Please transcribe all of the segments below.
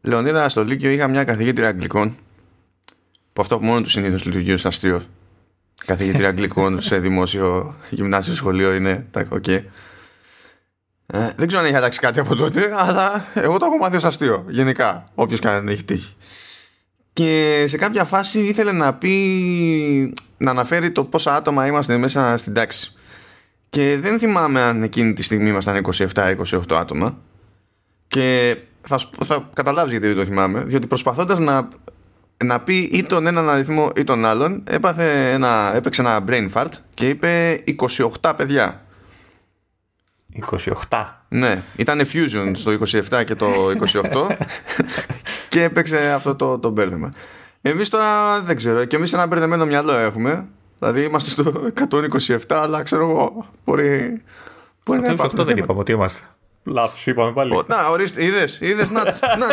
Λεωνίδα, στο Λύκειο είχα μια καθηγήτρια Αγγλικών που αυτό που μόνο τους συνήθως λειτουργεί ως αστείο. Καθηγήτρια Αγγλικών σε δημόσιο γυμνάσιο σχολείο είναι τα okay. Ε, δεν ξέρω αν έχει αλλάξει κάτι από τότε, αλλά εγώ το έχω μάθει ως αστείο. Γενικά, όποιος καν έχει τύχει. Και σε κάποια φάση ήθελε να πει, να αναφέρει το πόσα άτομα είμαστε μέσα στην τάξη. Και δεν θυμάμαι αν εκείνη τη στιγμή ήμασταν 27-28 άτομα. Και θα, θα καταλάβεις γιατί δεν το θυμάμαι. Διότι προσπαθώντας να, να πει ή τον έναν αριθμό ή τον άλλον, έπαθε ένα, έπαιξε ένα brain fart και είπε 28 παιδιά. 28. Ναι, ήταν fusion στο 27 και το 28 και έπαιξε αυτό το, το μπέρδεμα. Εμείς τώρα δεν ξέρω, και εμείς ένα μπερδεμένο μυαλό έχουμε. Δηλαδή είμαστε στο 127, αλλά ξέρω εγώ. Μπορεί, μπορεί να υπάρχει. δεν είπαμε ότι είμαστε. Λάθος, είπαμε πάλι. να, ορίστε, είδες, είδες, να, να,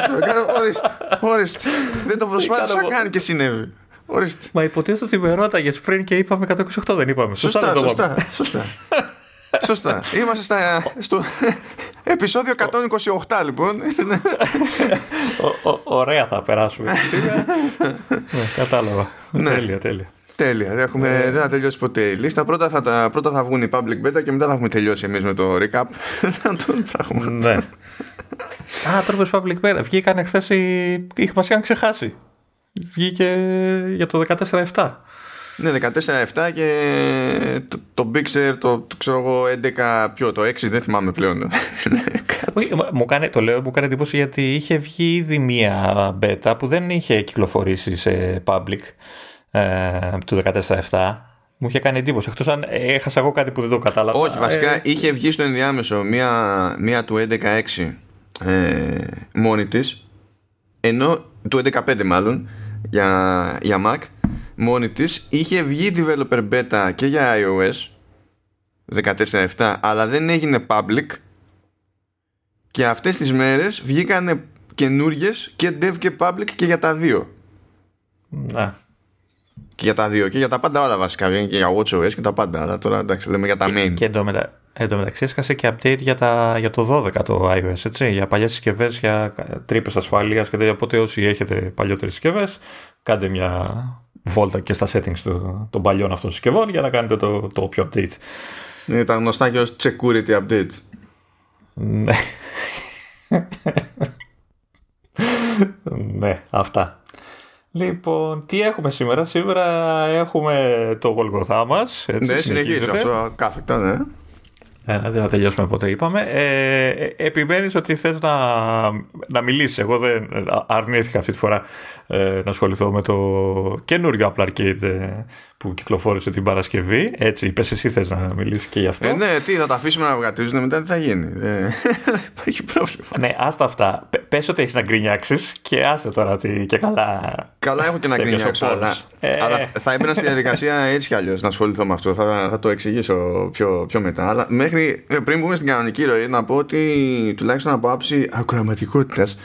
ορίστε, ορίστε. Δεν το προσπάθησα καν και συνέβη. Ορίστε. Μα υποτίθεται ότι με ρώταγες πριν και είπαμε 128, δεν είπαμε. Σωστά, σωστά, σωστά. Σωστά. Είμαστε στα, στο επεισόδιο 128 λοιπόν. ωραία θα περάσουμε. ναι, κατάλαβα. Ναι. Τέλεια, τέλεια. Τέλεια. Έχουμε, ε... Δεν θα τελειώσει ποτέ η λίστα. Πρώτα θα, τα, πρώτα θα βγουν οι public beta και μετά θα έχουμε τελειώσει εμείς με το recap των πραγμάτων. Ναι. Α, τώρα public beta. Βγήκαν χθες οι. Είχαμε μας ξεχάσει. Βγήκε για το 14-7. Ναι, 14-7 και το, το Big Sur, το, το ξέρω εγώ 11 πιο, το 6 δεν θυμάμαι πλέον. μου κάνει, το λέω, μου κάνει εντύπωση γιατί είχε βγει ήδη μία beta που δεν είχε κυκλοφορήσει σε public ε, του 14-7. Μου είχε κάνει εντύπωση. Εκτός αν έχασα εγώ κάτι που δεν το κατάλαβα. Όχι, βασικά ε, είχε βγει στο ενδιάμεσο μία, μία του 11-6 ε, μόνη της. Ενώ του 11-5 μάλλον για, για Mac μόνη της είχε βγει developer beta και για iOS 14.7 αλλά δεν έγινε public και αυτές τις μέρες βγήκανε καινούριες και dev και public και για τα δύο ναι και για τα δύο και για τα πάντα όλα βασικά και για WatchOS και τα πάντα αλλά τώρα εντάξει λέμε για τα main και, και μεταξύ έσκασε και update για, τα, για το 12 το iOS έτσι, για παλιές συσκευές, για τρύπες ασφαλείας και τέτοια οπότε όσοι έχετε παλιότερες συσκευές, κάντε μια βόλτα και στα settings του, των παλιών αυτών συσκευών για να κάνετε το, το όποιο update. Είναι τα γνωστά και ως security update. Ναι. ναι, αυτά. Λοιπόν, τι έχουμε σήμερα; Σήμερα έχουμε το γολγοθά μας. ναι, συνεχίζει αυτό κάθετα, ναι. Ε, δεν θα τελειώσουμε ποτέ είπαμε. Ε, ε επιμένεις ότι θες να, να μιλήσεις. Εγώ δεν αρνήθηκα αυτή τη φορά ε, να ασχοληθώ με το καινούριο Apple Arcade ε, που κυκλοφόρησε την Παρασκευή. Έτσι, είπες εσύ θες να μιλήσεις και γι' αυτό; Ε, ναι, τι, θα τα αφήσουμε να βγατίζουν μετά τι θα γίνει. Δεν υπάρχει πρόβλημα. Ναι, άστα αυτά. Πε ότι έχεις να γκρινιάξεις και άστε τώρα τι, και καλά. Καλά, έχω και να γκρινιάξω. Αλλά, ε... αλλά θα έμπαινα στη διαδικασία έτσι κι αλλιώς να ασχοληθώ με αυτό. Θα, θα το εξηγήσω πιο, πιο μετά. Αλλά μέχρι πριν μπούμε στην κανονική ροή, να πω ότι τουλάχιστον από άψη ακροαματικότητας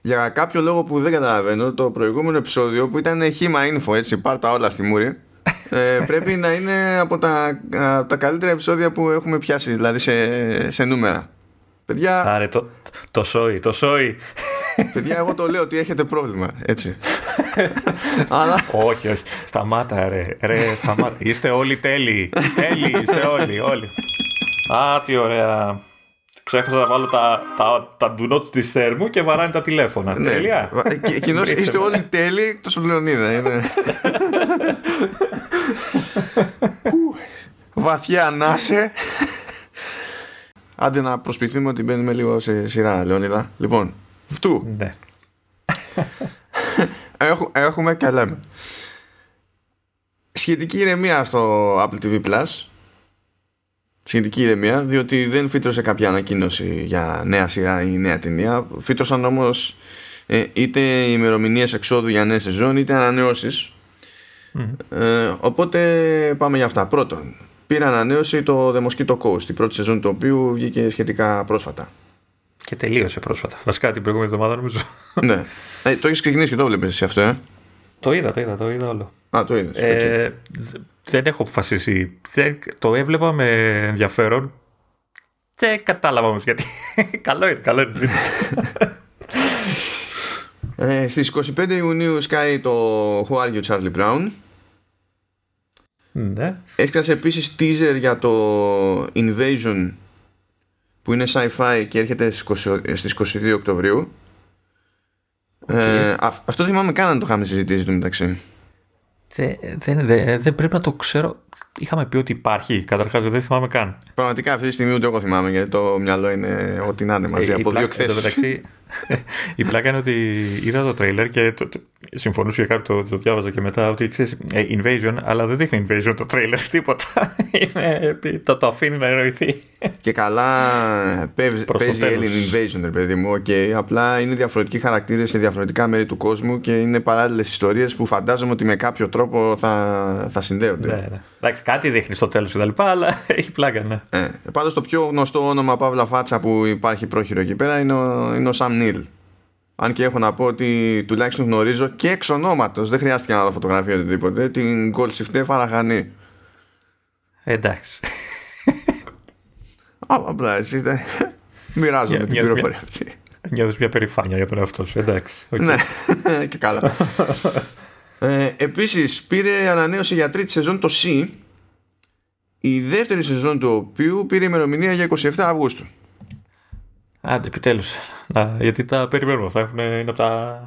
για κάποιο λόγο που δεν καταλαβαίνω, το προηγούμενο επεισόδιο που ήταν χήμα info, έτσι, πάρτα όλα στη μούρη, ε, πρέπει να είναι από τα, τα καλύτερα επεισόδια που έχουμε πιάσει, δηλαδή σε, σε νούμερα. Παιδιά... Άρε, το, το σόι, το σόι. Παιδιά, εγώ το λέω ότι έχετε πρόβλημα, έτσι. Αλλά... Όχι, όχι. Σταμάτα, ρε. ρε σταμάτα. Είστε όλοι τέλειοι. Τέλειοι, είστε όλοι, όλοι. Α, τι ωραία. Ξέχασα να βάλω τα, τα, τα do not disturb μου και βαράνε τα τηλέφωνα. Ναι. Τέλεια. Κοινώς είστε όλοι τέλειοι εκτός από Λεωνίδα. Είναι. Βαθιά ανάσε. Άντε να προσποιηθούμε ότι μπαίνουμε λίγο σε σειρά, Λεωνίδα. Λοιπόν, αυτού. Ναι. έχουμε και λέμε. Σχετική ηρεμία στο Apple TV Plus σχετική ηρεμία, διότι δεν φύτρωσε κάποια ανακοίνωση για νέα σειρά ή νέα ταινία. Φύτρωσαν όμως ε, είτε ημερομηνίες εξόδου για νέα σεζόν, είτε ανανεώσεις. Ε, οπότε πάμε για αυτά. Πρώτον, πήρε ανανέωση το The Mosquito Coast, η πρώτη σεζόν του οποίου βγήκε σχετικά πρόσφατα. Και τελείωσε πρόσφατα. Βασικά την προηγούμενη εβδομάδα νομίζω. ναι. Ε, το έχεις ξεκινήσει και το βλέπεις εσύ αυτό, ε; Το είδα, το είδα, το είδα όλο. Α, το είδες. Ε, δεν έχω αποφασίσει. το έβλεπα με ενδιαφέρον. Δεν κατάλαβα όμως γιατί. καλό είναι, καλό είναι. Ε, στις 25 Ιουνίου σκάει το Who Are You Charlie Brown Ναι. Έσκασε επίσης teaser για το Invasion που είναι sci-fi και έρχεται στις 20 στις 22 Οκτωβρίου. Ε, αυ- αυτό θυμάμαι καν να το είχαμε συζητήσει το μεταξύ. Δεν, δεν, δεν, δεν πρέπει να το ξέρω. Είχαμε πει ότι υπάρχει. Καταρχάς δεν θυμάμαι καν. Πραγματικά αυτή τη στιγμή ούτε εγώ θυμάμαι γιατί το μυαλό είναι ό,τι να είναι μαζί Ε, η από δύο πλάκα- εν τω εκθέσεις μεταξύ, η πλάκα είναι ότι είδα το τρέιλερ και το, το, συμφωνούσε για κάποιος, το, το διάβαζα και μετά ότι ξέρεις Invasion, αλλά δεν δείχνει Invasion το τρέιλερ τίποτα. είναι, το, το αφήνει να εννοηθεί. Και καλά παίζει, Προς το παίζει τέλος. Alien Invasion, ρε παιδί μου. Okay. Απλά είναι διαφορετικοί χαρακτήρες σε διαφορετικά μέρη του κόσμου και είναι παράλληλες ιστορίες που φαντάζομαι ότι με κάποιο τρόπο θα, θα συνδέονται. ναι, ναι. Εντάξει, κάτι δείχνει στο τέλος κτλ. Αλλά έχει πλάκα, ναι. Ε, πάντως το πιο γνωστό όνομα παύλα φάτσα που υπάρχει πρόχειρο εκεί πέρα είναι ο, είναι ο Sam Neill. Αν και έχω να πω ότι τουλάχιστον γνωρίζω και εξ ονόματος, δεν χρειάστηκε να δω φωτογραφία οτιδήποτε, την Golshifteh Farahani. Εντάξει. Α, Απλά έτσι δεν- μοιράζομαι Μια- την μια- πληροφορία αυτή. Νιώθεις μια περηφάνεια για τον εαυτό σου. Εντάξει. οκ. Ναι, και καλά. Ε, επίσης πήρε ανανέωση για τρίτη σεζόν το C η δεύτερη σεζόν του οποίου πήρε ημερομηνία για 27 Αυγούστου. Άντε, επιτέλους. Γιατί τα περιμένουμε. Θα έχουν, είναι από, τα,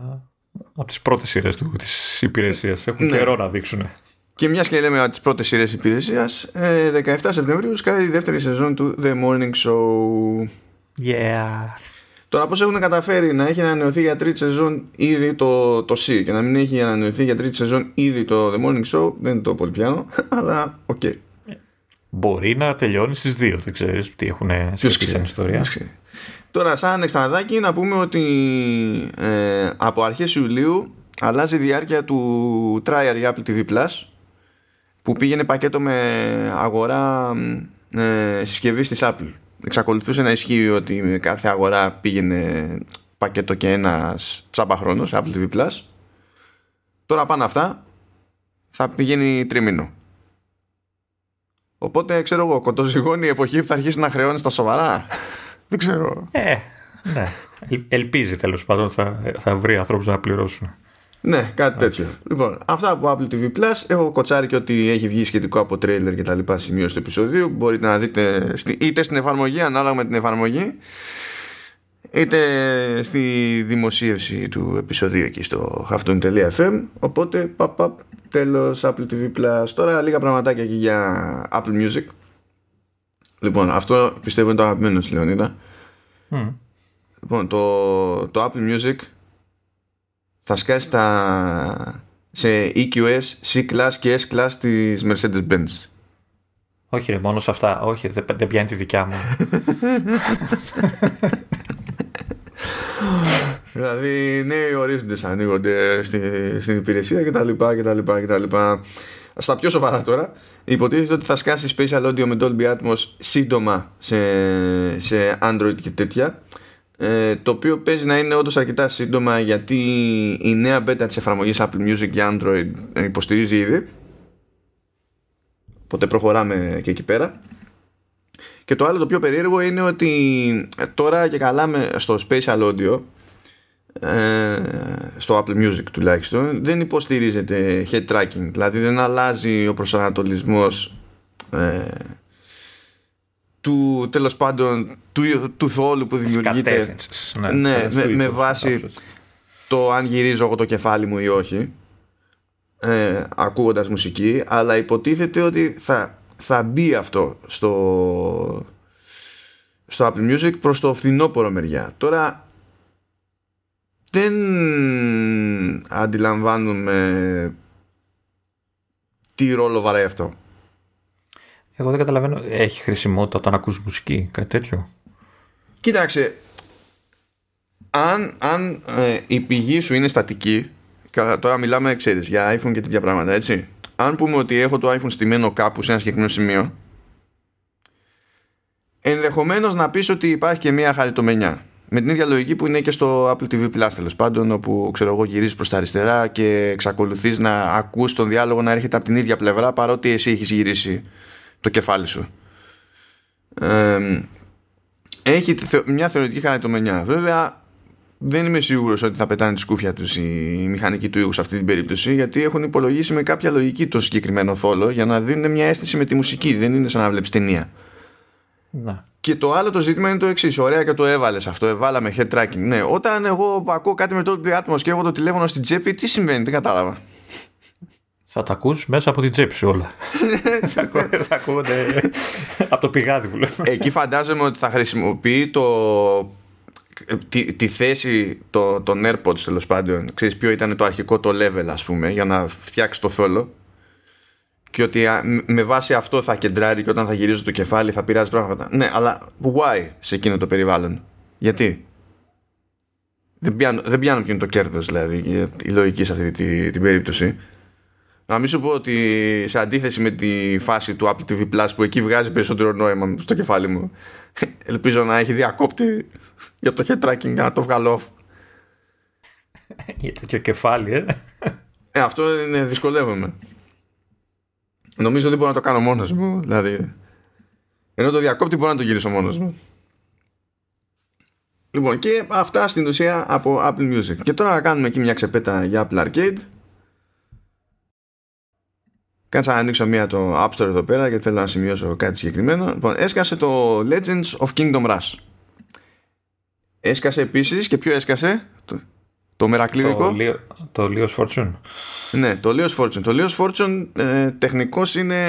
από τις πρώτες σειρές της υπηρεσίας. Έχουν Ναι. καιρό να δείξουν. Και μιας και λέμε τις πρώτες σειρές υπηρεσίας, 17 Σεπτεμβρίου σκάει η δεύτερη σεζόν του The Morning Show. Yeah. Τώρα πώς έχουν καταφέρει να έχει ανανεωθεί για τρίτη σεζόν ήδη το, το C και να μην έχει ανανεωθεί για τρίτη σεζόν ήδη το The Morning Show δεν το πολύ πιάνω, αλλά οκ. Μπορεί να τελειώνει στις δύο. Δεν ξέρεις τι έχουν Ποιος σκεφτεί ξέρει, σαν ιστορία. ποιος ξέρει. Τώρα σαν εξτραδάκι να πούμε ότι ε, από αρχές Ιουλίου αλλάζει η διάρκεια του trial για Apple TV Plus που πήγαινε πακέτο με αγορά ε, συσκευής της Apple. Εξακολουθούσε να ισχύει ότι με κάθε αγορά πήγαινε πακέτο και ένας τσάμπα χρόνος Apple TV Plus. Τώρα πάνω αυτά θα πηγαίνει τριμήνο. Οπότε ξέρω εγώ, κοντοζυγώνει η εποχή που θα αρχίσει να χρεώνεις στα σοβαρά. Δεν ξέρω. Ε, ναι. Ελ- ελπίζει τέλος πάντων θα, θα βρει ανθρώπους να πληρώσουν. Ναι, κάτι τέτοιο. Λοιπόν, αυτά από Apple TV Plus. Έχω κοτσάρει και ότι έχει βγει σχετικό από τρέιλερ και τα λοιπά σημείο του επεισοδίου. Μπορείτε να δείτε στη- είτε στην εφαρμογή, ανάλογα με την εφαρμογή, είτε στη δημοσίευση του επεισοδίου εκεί στο halftone.fm. Οπότε, παπ, παπ, τέλος Apple TV Plus. Τώρα λίγα πραγματάκια εκεί για Apple Music. Λοιπόν, αυτό πιστεύω είναι το αγαπημένο σου, Λεωνίδα. Μμ. Λοιπόν, το, το Apple Music θα σκάσει στα, σε EQS, C-Class και S-Class της Mercedes-Benz. Όχι, ρε, μόνο σε αυτά. Όχι, δεν, δεν πιάνει τη δικιά μου. Δηλαδή νέοι ορίζοντες ανοίγονται στη, στην υπηρεσία κτλ, κτλ, κτλ. Στα πιο σοβαρά τώρα, υποτίθεται ότι θα σκάσει Spatial Audio με Dolby Atmos σύντομα σε, σε Android και τέτοια. Ε, το οποίο παίζει να είναι όντως αρκετά σύντομα γιατί η νέα beta της εφαρμογής Apple Music για Android υποστηρίζει ήδη. Οπότε προχωράμε και εκεί πέρα. Και το άλλο το πιο περίεργο είναι ότι τώρα και καλά με, στο Spatial Audio ε, στο Apple Music τουλάχιστον δεν υποστηρίζεται head tracking δηλαδή δεν αλλάζει ο προσανατολισμός ε, του τέλος πάντων του, του θόλου που δημιουργείται. Κατεύθυνσης, Ναι, θα με- σου με είπα, βάση- κάπως έτσι. το αν γυρίζω εγώ το κεφάλι μου ή όχι ε, ακούγοντας μουσική αλλά υποτίθεται ότι θα, θα μπει αυτό στο, στο Apple Music προς το φθινόπωρο μεριά. Τώρα δεν αντιλαμβάνουμε τι ρόλο βαράει αυτό Εγώ δεν καταλαβαίνω. Έχει χρησιμότητα όταν ακούς μουσική, κάτι τέτοιο. Κοίταξε, αν, αν ε, η πηγή σου είναι στατική, κα- τώρα μιλάμε, ξέρεις, για iPhone και τέτοια πράγματα, έτσι. Αν πούμε ότι έχω το iPhone στημένο κάπου σε ένα συγκεκριμένο σημείο, ενδεχομένως να πεις ότι υπάρχει και μια χαριτομενιά. Με την ίδια λογική που είναι και στο Apple TV Plus τέλος πάντων, όπου ξέρω εγώ γυρίζεις προς τα αριστερά και εξακολουθείς να ακούς τον διάλογο να έρχεται από την ίδια πλευρά παρότι εσύ έχεις γυρίσει το κεφάλι σου. Ε, έχει θε- μια θεωρητική χαρακτομενιά. Βέβαια, δεν είμαι σίγουρος ότι θα πετάνε τη σκούφια τους η μηχανική του ήχου σε αυτή την περίπτωση γιατί έχουν υπολογίσει με κάποια λογική το συγκεκριμένο φόλο για να δίνουν μια αίσθηση με τη μουσική δεν είναι σαν να βλέπεις ταινία να. και το άλλο το ζήτημα είναι το εξής. Ωραία και το έβαλες αυτό. Έβαλαμε head tracking. Ναι, όταν εγώ ακούω κάτι με το Atmos και έχω το τηλέφωνο στην τσέπη, τι συμβαίνει, δεν κατάλαβα. Θα τα ακούς μέσα από την τσέπη σου όλα. θα ακούγονται από το πηγάδι που λέμε. Εκεί φαντάζομαι ότι θα χρησιμοποιεί το τη, τη θέση το, των AirPods τέλος πάντων ξέρεις ποιο ήταν το αρχικό το level ας πούμε για να φτιάξει το θόλο και ότι με βάση αυτό θα κεντράρει και όταν θα γυρίζει το κεφάλι θα πειράζει πράγματα ναι αλλά why σε εκείνο το περιβάλλον; Γιατί; Δεν πιάνω, δεν πιάνω ποιο είναι το κέρδος δηλαδή η λογική σε αυτή τη, την περίπτωση να μην σου πω ότι σε αντίθεση με τη φάση του Apple TV Plus που εκεί βγάζει περισσότερο νόημα στο κεφάλι μου ελπίζω να έχει διακόπτη για το head tracking για να το βγάλω off. Για τέτοιο κεφάλι, ε. ε. Αυτό είναι δυσκολεύομαι. Νομίζω ότι μπορώ να το κάνω μόνος μου. Δηλαδή, ενώ το διακόπτη μπορώ να το γυρίσω μόνος μου. Λοιπόν, και αυτά στην ουσία από Apple Music. Και τώρα να κάνουμε εκεί μια ξεπέτα για Apple Arcade. Κάτσα να ανοίξω μία το App Store εδώ πέρα γιατί θέλω να σημειώσω κάτι συγκεκριμένο. Λοιπόν, έσκασε το Legends of Kingdom Rush. Έσκασε επίσης και ποιο έσκασε; Το, το μερακλίδικο Το, το Leo's Fortune. Ναι το Leo's Fortune. Το Leo's Fortune ε, τεχνικώς είναι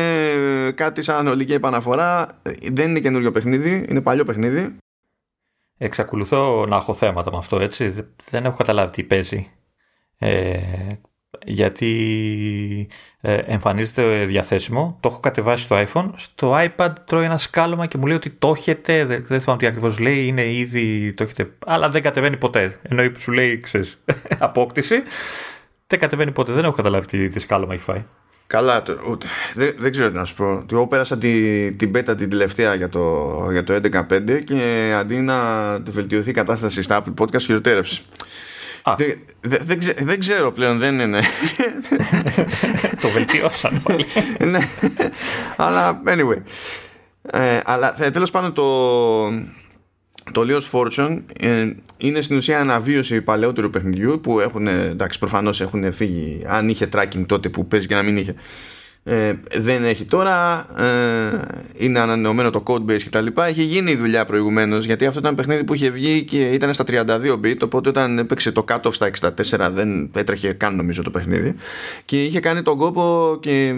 κάτι σαν ολική επαναφορά. Δεν είναι καινούριο παιχνίδι Είναι παλιό παιχνίδι. Εξακολουθώ να έχω θέματα με αυτό έτσι. Δεν έχω καταλάβει τι παίζει. Ε, γιατί ε, εμφανίζεται διαθέσιμο. Το έχω κατεβάσει στο iPhone. Στο iPad τρώει ένα σκάλωμα και μου λέει ότι το έχετε. Δεν, δεν θυμάμαι τι ακριβώς λέει. Είναι ήδη. Το έχετε. Αλλά δεν κατεβαίνει ποτέ. Ενώ σου λέει, ξέρεις, απόκτηση. Δεν κατεβαίνει ποτέ. Δεν έχω καταλάβει τι, τι σκάλωμα έχει φάει. Καλά, ούτε, δεν, δεν ξέρω τι να σου πω. Εγώ πέρασα τη, την πέτα την τελευταία για το, για το 11.5 και αντί να βελτιωθεί η κατάσταση στα Apple Podcast χειροτέρευσε. Δεν, δεν, δεν, ξέρω πλέον, δεν είναι. το βελτιώσαν πάλι. ναι, αλλά anyway. Ε, αλλά ε, τέλος πάντων το, το Leo's Fortune ε, είναι στην ουσία αναβίωση παλαιότερου παιχνιδιού που έχουν, εντάξει προφανώς έχουν φύγει αν είχε tracking τότε που παίζει και να μην είχε ε, δεν έχει τώρα ε, είναι ανανεωμένο το codebase και τα λοιπά. Έχει γίνει η δουλειά προηγουμένως γιατί αυτό ήταν παιχνίδι που είχε βγει και ήταν στα 32 bit οπότε όταν έπαιξε το cut-off στα 64 δεν έτρεχε καν νομίζω το παιχνίδι. Και είχε κάνει τον κόπο και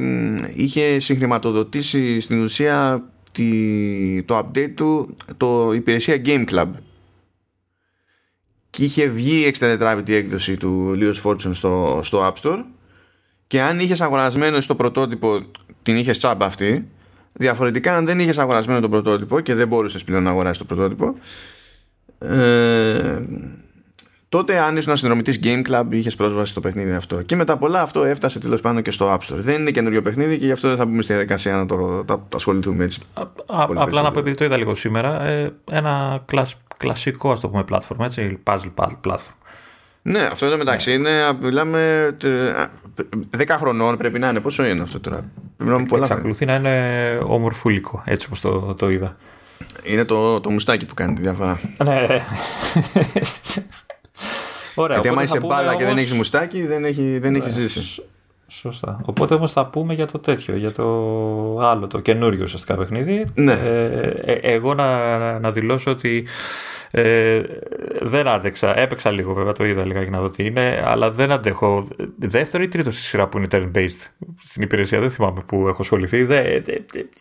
είχε συγχρηματοδοτήσει στην ουσία τη, το update του το υπηρεσία Game Club. Και είχε βγει η 64 έκδοση του Leo's Fortune στο, στο App Store και αν είχες αγορασμένο στο πρωτότυπο την είχες τσάμπα αυτή διαφορετικά αν δεν είχες αγορασμένο το πρωτότυπο και δεν μπορούσες πλέον να αγοράσεις το πρωτότυπο ε, τότε αν ήσουν συνδρομητή Game Club είχες πρόσβαση στο παιχνίδι αυτό. Και μετά πολλά αυτό έφτασε τέλος πάντων και στο App Store. Δεν είναι καινούριο παιχνίδι και γι' αυτό δεν θα μπούμε στη διαδικασία να το, το, το ασχοληθούμε έτσι. Α, α, απλά να πω επειδή το είδα λίγο σήμερα ε, ένα κλασ, κλασικό ας το πούμε platform έτσι puzzle platform. Ναι, αυτό είναι μεταξύ. Είναι, μιλάμε 10 χρονών πρέπει να είναι. Πόσο είναι αυτό τώρα; Πρέπει να είναι πολλά Εξακολουθεί να είναι ομορφούλικο, έτσι όπως το, το είδα. Είναι το, το μουστάκι που κάνει τη διαφορά. Ναι. Ωραία, Γιατί άμα είσαι μπάλα και δεν έχεις μουστάκι, δεν έχει, δεν έχεις ζήσει. Σωστά. Οπότε όμως θα πούμε για το τέτοιο, για το άλλο, το καινούριο ουσιαστικά παιχνίδι. Ναι. Ε, ε, εγώ να, να δηλώσω ότι ε, δεν άντεξα. Έπαιξα λίγο βέβαια, το είδα λίγα για να δω τι είναι, αλλά δεν αντέχω. Δεύτερο ή τρίτο στη σειρά που είναι turn-based στην υπηρεσία, δεν θυμάμαι που έχω ασχοληθεί. Δε,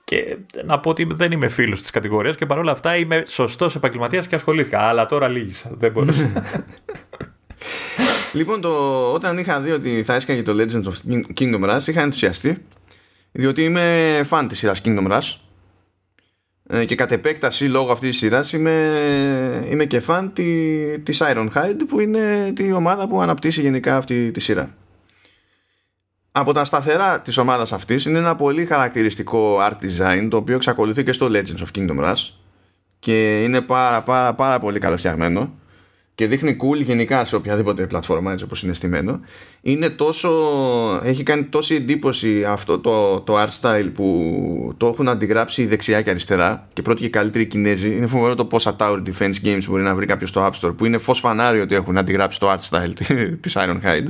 και να πω ότι δεν είμαι φίλος της κατηγορίας και παρόλα αυτά είμαι σωστός επαγγελματίας και ασχολήθηκα. Αλλά τώρα λύγησα. Δεν μπορούσα. λοιπόν, το, όταν είχα δει ότι θα έσκαγε το Legends of Kingdom Rush, είχα ενθουσιαστεί. Διότι είμαι φαν της σειράς Kingdom Rush ε, και κατ' επέκταση λόγω αυτής της σειράς είμαι, είμαι και φαν τη, της Ironhide που είναι τη ομάδα που αναπτύσσει γενικά αυτή τη σειρά. Από τα σταθερά της ομάδας αυτής είναι ένα πολύ χαρακτηριστικό art design το οποίο εξακολουθεί και στο Legends of Kingdom Rush και είναι πάρα πάρα πάρα πολύ καλοφτιαγμένο και δείχνει cool γενικά σε οποιαδήποτε πλατφόρμα έτσι όπως είναι στημένο. Είναι τόσο, έχει κάνει τόση εντύπωση αυτό το, το art style που το έχουν αντιγράψει δεξιά και αριστερά και πρώτη και καλύτερη Κινέζοι. Είναι φοβερό το πόσα tower defense games μπορεί να βρει κάποιος στο App Store που είναι φως φανάριο ότι έχουν αντιγράψει το art style της Ironhide.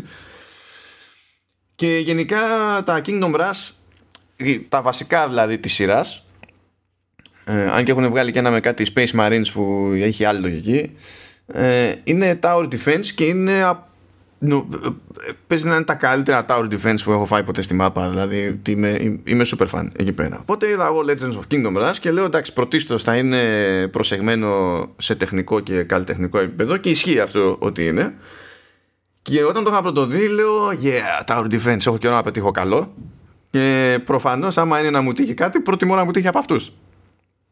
Και γενικά τα Kingdom Rush τα βασικά δηλαδή της σειράς ε, αν και έχουν βγάλει και ένα με κάτι Space Marines που έχει άλλη λογική ε, είναι Tower Defense και είναι νο, παίζει να είναι τα καλύτερα Tower Defense που έχω φάει ποτέ στη μάπα δηλαδή είμαι, είμαι super fan εκεί πέρα οπότε είδα εγώ Legends of Kingdom Rush και λέω εντάξει πρωτίστως θα είναι προσεγμένο σε τεχνικό και καλλιτεχνικό επίπεδο και ισχύει αυτό ότι είναι και όταν το είχα πρωτοδεί λέω yeah Tower Defense έχω καιρό να πετύχω καλό και προφανώς άμα είναι να μου τύχει κάτι προτιμώ να μου τύχει από αυτούς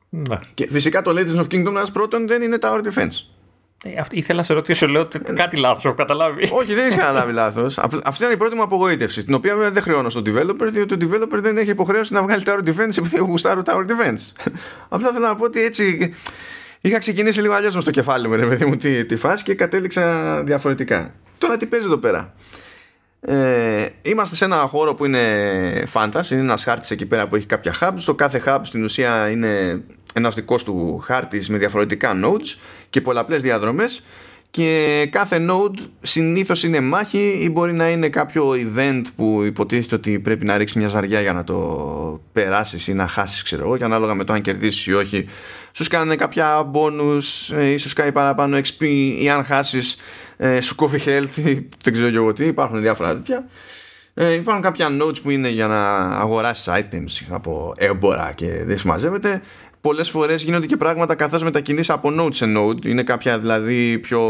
ναι. Και φυσικά το Legends of Kingdom Rush πρώτον δεν είναι Tower Defense. Ε, ήθελα να σε ρωτήσω, λέω ότι κάτι λάθος έχω καταλάβει. Όχι, δεν έχει καταλάβει λάθος. Αυτή ήταν η πρώτη μου απογοήτευση. Την οποία βέβαια δεν χρεώνω στον developer, διότι ο developer δεν έχει υποχρέωση να βγάλει Tower Defense επειδή εγώ γουστάρω Tower Defense. Απλά θέλω να πω ότι έτσι. Είχα ξεκινήσει λίγο αλλιώς στο κεφάλι μου, ρε παιδί μου, τη, τη φάση και κατέληξα διαφορετικά. Τώρα τι παίζει εδώ πέρα. Ε, είμαστε σε ένα χώρο που είναι fantasy, είναι ένας χάρτης εκεί πέρα που έχει κάποια hubs. Το κάθε hub στην ουσία είναι ένας δικός του χάρτης με διαφορετικά nodes και πολλαπλές διαδρομές και κάθε node συνήθως είναι μάχη ή μπορεί να είναι κάποιο event που υποτίθεται ότι πρέπει να ρίξει μια ζαριά για να το περάσεις ή να χάσεις ξέρω εγώ και ανάλογα με το αν κερδίσεις ή όχι σου κάνουν κάποια bonus ή ε, σου κάνει παραπάνω XP ή αν χάσεις ε, σου κόφει health δεν ξέρω και εγώ τι υπάρχουν διάφορα τέτοια. Ε, υπάρχουν κάποια nodes που είναι για να αγοράσεις items από έμπορα και δεν συμμαζεύεται Πολλές φορές γίνονται και πράγματα καθώς μετακινείς από node σε node είναι κάποια δηλαδή πιο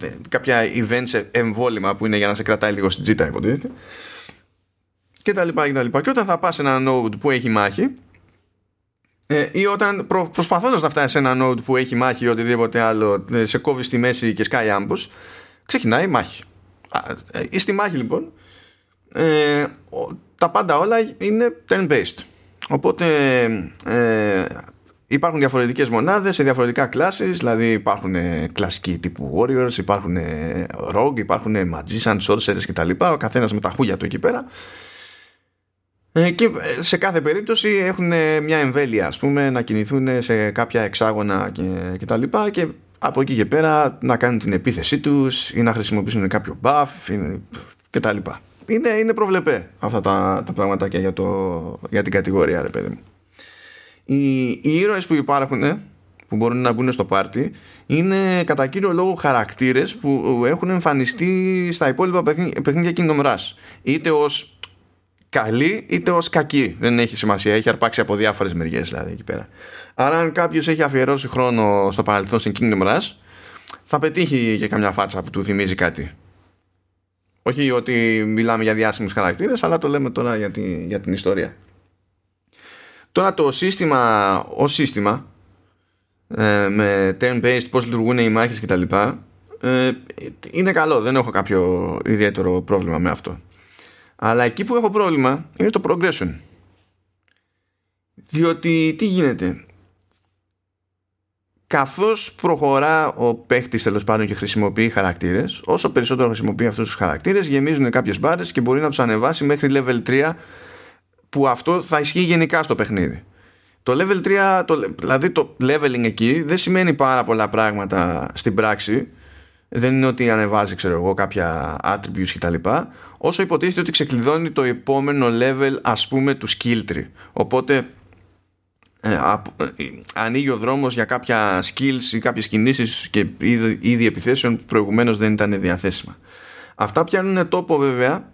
ε, ε, κάποια events εμβόλυμα που είναι για να σε κρατάει λίγο στην τζίτα υποτίθεται. Και τα λοιπά και τα λοιπά. Και όταν θα πας σε ένα node που έχει μάχη ε, ή όταν προ, προσπαθώντας να φτάσεις σε ένα node που έχει μάχη ή οτιδήποτε άλλο ε, σε κόβεις στη μέση και σκάει άμπος ξεκινάει μάχη. Ε, στη μάχη λοιπόν ε, τα πάντα όλα είναι turn based Οπότε ε, υπάρχουν διαφορετικές μονάδες σε διαφορετικά κλάσεις, δηλαδή υπάρχουν ε, κλασικοί τύπου warriors, υπάρχουν ε, rogue, υπάρχουν magician, sorcerers κτλ. Ο καθένας με τα χούλια του εκεί πέρα. Ε, και σε κάθε περίπτωση έχουν μια εμβέλεια ας πούμε να κινηθούν σε κάποια εξάγωνα και, και τα λοιπά και από εκεί και πέρα να κάνουν την επίθεσή τους ή να χρησιμοποιήσουν κάποιο buff και τα λοιπά είναι, είναι προβλεπέ αυτά τα, τα πράγματα και για, το, για την κατηγορία ρε παιδί μου. Οι, οι ήρωες που υπάρχουν που μπορούν να μπουν στο πάρτι είναι κατά κύριο λόγο χαρακτήρες που έχουν εμφανιστεί στα υπόλοιπα παιχνίδια Kingdom Rush. Είτε ως καλή είτε ως κακή. Δεν έχει σημασία, έχει αρπάξει από διάφορες μεριές δηλαδή εκεί πέρα. Άρα αν κάποιος έχει αφιερώσει χρόνο στο παρελθόν στην Kingdom Rush θα πετύχει και καμιά φάτσα που του θυμίζει κάτι όχι ότι μιλάμε για διάσημους χαρακτήρες, αλλά το λέμε τώρα για, για την ιστορία. Τώρα το σύστημα ως σύστημα, ε, με turn-based, πώς λειτουργούν οι μάχες κτλ. Ε, είναι καλό, δεν έχω κάποιο ιδιαίτερο πρόβλημα με αυτό. Αλλά εκεί που έχω πρόβλημα είναι το progression. Διότι τι γίνεται; Καθώς προχωρά ο παίχτης τέλος πάντων και χρησιμοποιεί χαρακτήρες όσο περισσότερο χρησιμοποιεί αυτούς τους χαρακτήρες γεμίζουν κάποιες μπάρες και μπορεί να τους ανεβάσει μέχρι level 3 που αυτό θα ισχύει γενικά στο παιχνίδι. Το level 3 το, δηλαδή το leveling εκεί δεν σημαίνει πάρα πολλά πράγματα στην πράξη. Δεν είναι ότι ανεβάζει ξέρω εγώ κάποια attributes κτλ. Όσο υποτίθεται ότι ξεκλειδώνει το επόμενο level ας πούμε του skill tree. Οπότε ε, ε, ανοίγει ο δρόμος για κάποια skills ή κάποιες κινήσεις και είδη, επιθέσεων που προηγουμένως δεν ήταν διαθέσιμα. Αυτά πιάνουν τόπο βέβαια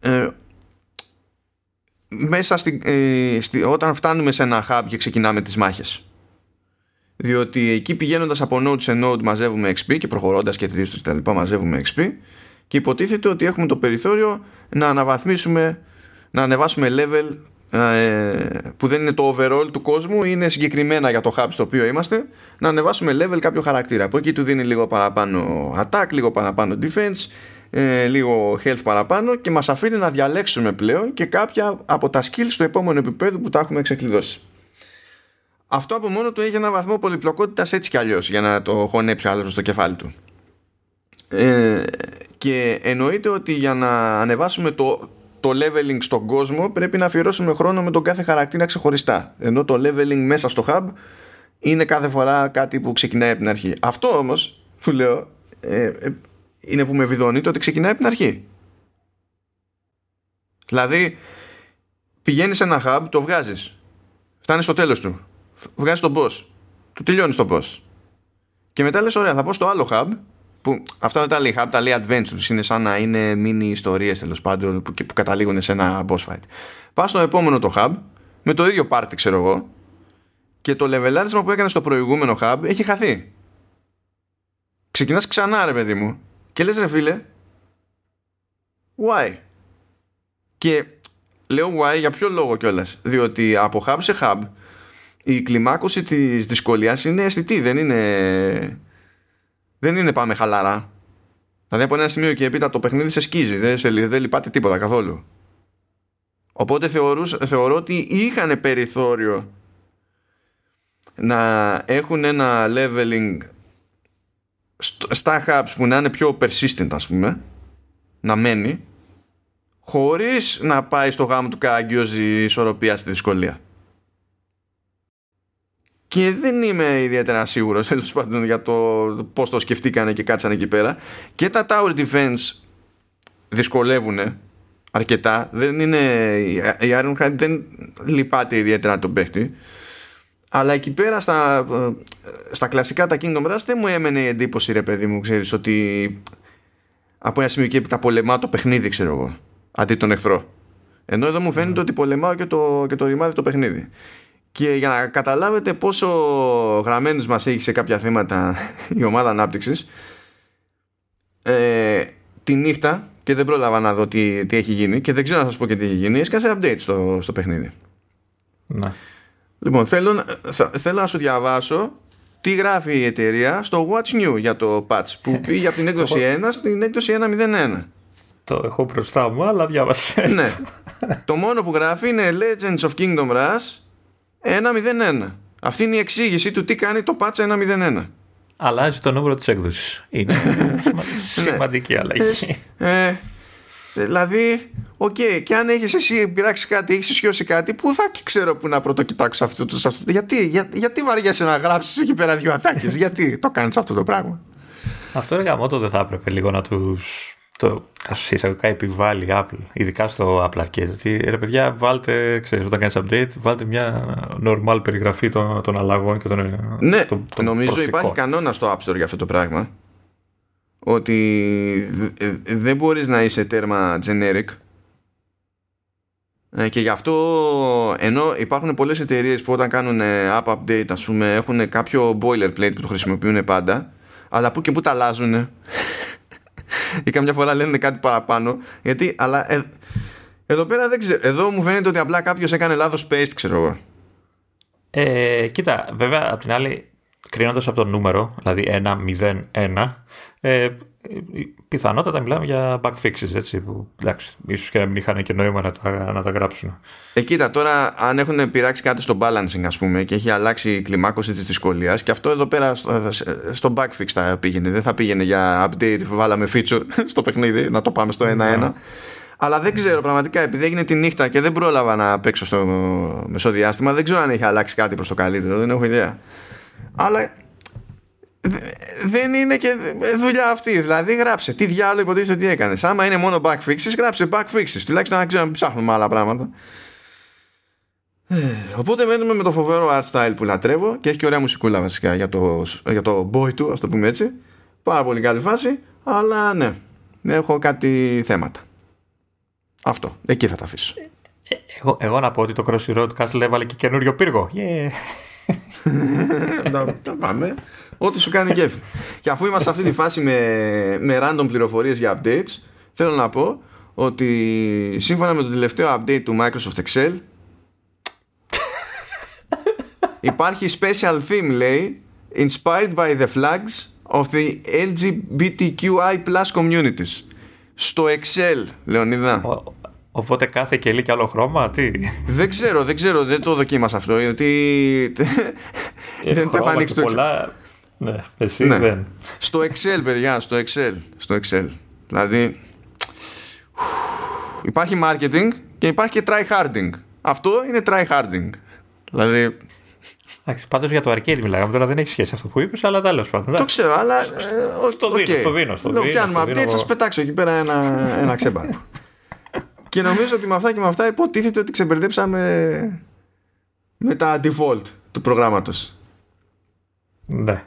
ε, μέσα στη, στη, όταν φτάνουμε σε ένα hub και ξεκινάμε τις μάχες. Διότι εκεί πηγαίνοντας από node σε node μαζεύουμε XP και προχωρώντας και τρεις τα λοιπά μαζεύουμε XP και υποτίθεται ότι έχουμε το περιθώριο να αναβαθμίσουμε να ανεβάσουμε level ε, που δεν είναι το overall του κόσμου είναι συγκεκριμένα για το hub στο οποίο είμαστε να ανεβάσουμε level κάποιο χαρακτήρα από εκεί του δίνει λίγο παραπάνω attack λίγο παραπάνω defense ε, λίγο health παραπάνω και μας αφήνει να διαλέξουμε πλέον και κάποια από τα skills στο επόμενο επίπεδο που τα έχουμε ξεκλειδώσει αυτό από μόνο του έχει ένα βαθμό πολυπλοκότητας έτσι κι αλλιώς για να το χωνέψει άλλο στο κεφάλι του. Ε, και εννοείται ότι για να ανεβάσουμε το, το leveling στον κόσμο πρέπει να αφιερώσουμε χρόνο με τον κάθε χαρακτήρα ξεχωριστά. Ενώ το leveling μέσα στο hub είναι κάθε φορά κάτι που ξεκινάει από την αρχή. Αυτό όμως που λέω ε, ε, είναι που με βιδώνει το ότι ξεκινάει από την αρχή. Δηλαδή πηγαίνεις σε ένα hub, το βγάζεις, φτάνεις στο τέλος του, βγάζεις τον boss, του τελειώνεις τον boss. Και μετά λες ωραία θα πω στο άλλο hub που αυτά δεν τα λέει hub, τα λέει adventures είναι σαν να είναι mini ιστορίες τέλος πάντων που, που καταλήγουν σε ένα boss fight. Πας στο επόμενο το hub με το ίδιο party ξέρω εγώ και το λεβελάρισμα που έκανες στο προηγούμενο hub έχει χαθεί. Ξεκινάς ξανά ρε παιδί μου και λες ρε φίλε why; Και λέω why για ποιο λόγο κιόλας. διότι από hub σε hub η κλιμάκωση της δυσκολίας είναι αισθητή δεν είναι δεν είναι πάμε χαλαρά. Δηλαδή από ένα σημείο και έπειτα το παιχνίδι σε σκίζει δεν, σε, δεν λυπάται τίποτα καθόλου. Οπότε θεωρώ ότι είχαν περιθώριο να έχουν ένα leveling στα hubs που να είναι πιο persistent ας πούμε να μένει χωρίς να πάει στο γάμο του κάγκιος η ισορροπία στη δυσκολία και δεν είμαι ιδιαίτερα σίγουρος τέλος πάντων για το πώς το σκεφτήκανε και κάτσανε εκεί πέρα. Και τα Tower Defense δυσκολεύουν αρκετά. Δεν είναι, η Ironheart δεν λυπάται ιδιαίτερα τον παίχτη. Αλλά εκεί πέρα στα, στα κλασικά τα Kingdom Rush δεν μου έμενε η εντύπωση ρε παιδί μου ξέρεις ότι από ένα σημείο και έπειτα πολεμάω το παιχνίδι ξέρω εγώ αντί τον εχθρό ενώ εδώ μου φαίνεται ότι πολεμάω και το, και το ρημάδι το παιχνίδι και για να καταλάβετε πόσο γραμμένους μας έχει σε κάποια θέματα η ομάδα ανάπτυξης ε, τη νύχτα και δεν πρόλαβα να δω τι, τι έχει γίνει και δεν ξέρω να σας πω και τι έχει γίνει έσκασε update στο, στο παιχνίδι ναι. Λοιπόν, θέλω, θέλω να σου διαβάσω τι γράφει η εταιρεία στο What's New για το patch που πήγε από την έκδοση 1 στην έκδοση 1.01. Το έχω μπροστά μου, αλλά διάβασες. ναι. το μόνο που γράφει είναι Legends of Kingdom Rush 1.01. Αυτή είναι η εξήγηση του τι κάνει το patch 1.01. Αλλάζει το νούμερο της έκδοσης. Είναι ναι. σημαντική αλλαγή. Ε, ε, Δηλαδή, OK, okay, και αν έχεις εσύ πειράξει κάτι, έχεις ισιώσει κάτι, πού θα ξέρω που να πρώτο κοιτάξω αυτό το. Αυτό, γιατί, για, γιατί βαριέσαι να γράψεις εκεί πέρα δύο ατάκες, γιατί το κάνεις αυτό το πράγμα; Αυτό είναι γαμώτο δεν θα έπρεπε λίγο να τους. Το εισαγωγικά επιβάλλει Apple, ειδικά στο Apple Arcade. Ότι ρε παιδιά, βάλτε, ξέρεις, όταν κάνεις update, βάλτε μια normal περιγραφή των, των αλλαγών και των. Ναι, των, των νομίζω υπάρχει κανόνα στο App Store για αυτό το πράγμα ότι δεν μπορείς να είσαι τέρμα generic ε, και γι' αυτό ενώ υπάρχουν πολλές εταιρείες που όταν κάνουν app update ας πούμε έχουν κάποιο boilerplate που το χρησιμοποιούν πάντα αλλά που και που τα αλλάζουν ή καμιά φορά λένε κάτι παραπάνω. Γιατί αλλά ε, εδώ πέρα δεν ξέρω εδώ μου φαίνεται ότι απλά κάποιος έκανε λάθος paste ξέρω εγώ. Ε, κοίτα βέβαια απ' την άλλη κρίνοντας από το νούμερο δηλαδή 1-0-1 ε, πιθανότατα μιλάμε για bug fixes, έτσι, που εντάξει, ίσως και να μην είχαν και νόημα να τα, να τα γράψουν. Ε, κοίτα, τώρα αν έχουν πειράξει κάτι στο balancing, ας πούμε, και έχει αλλάξει η κλιμάκωση της δυσκολίας, και αυτό εδώ πέρα στο, στο bug fix θα πήγαινε, δεν θα πήγαινε για update που βάλαμε feature στο παιχνίδι, να το πάμε στο 1-1. Ναι. Αλλά δεν ξέρω πραγματικά, επειδή έγινε τη νύχτα και δεν πρόλαβα να παίξω στο μεσοδιάστημα, δεν ξέρω αν έχει αλλάξει κάτι προς το καλύτερο, δεν έχω ιδέα. Αλλά δεν είναι και δουλειά αυτή. Δηλαδή, γράψε τι διάλογο υποτίθεται ότι έκανες. Άμα είναι μόνο back fixes, γράψε back fixes. Τουλάχιστον να ξέρω να ψάχνουμε άλλα πράγματα. Ε, οπότε μένουμε με το φοβερό art style που λατρεύω και έχει και ωραία μουσικούλα βασικά για το, για το boy του, ας το πούμε έτσι. Πάρα πολύ καλή φάση, αλλά ναι, έχω κάτι θέματα. Αυτό, εκεί θα τα αφήσω. Ε, εγώ, εγώ να πω ότι το Crossy Road Castle έβαλε και καινούριο πύργο. Yeah. να πάμε. Ό,τι σου κάνει κέφι. και αφού είμαστε σε αυτή τη φάση με, με random πληροφορίες για updates, θέλω να πω ότι σύμφωνα με το τελευταίο update του Microsoft Excel υπάρχει special theme λέει inspired by the flags of the LGBTQI plus communities στο Excel, Λεωνίδα. Οπότε κάθε κελί και άλλο χρώμα, τι; Δεν ξέρω, δεν ξέρω, δεν το δοκίμασα αυτό. Γιατί. δεν το έχω ανοίξει το πολλά... Ναι, εσύ ναι. δεν. Στο Excel, παιδιά, στο Excel. Στο Excel. Δηλαδή. Υπάρχει marketing και υπάρχει και try harding. Αυτό είναι try harding. Δηλαδή. Εντάξει, πάντως για το arcade μιλάγαμε τώρα δεν έχει σχέση αυτό που είπες, αλλά τέλος πάντων. Το ξέρω, αλλά. Ε, το δίνω, το δίνω. Το δίνω. Πιάνουμε update, σας πετάξω εκεί πέρα ένα, ένα ξέμπαρκο. και νομίζω ότι με αυτά και με αυτά υποτίθεται ότι ξεμπερδέψαμε με τα default του προγράμματος. Ναι.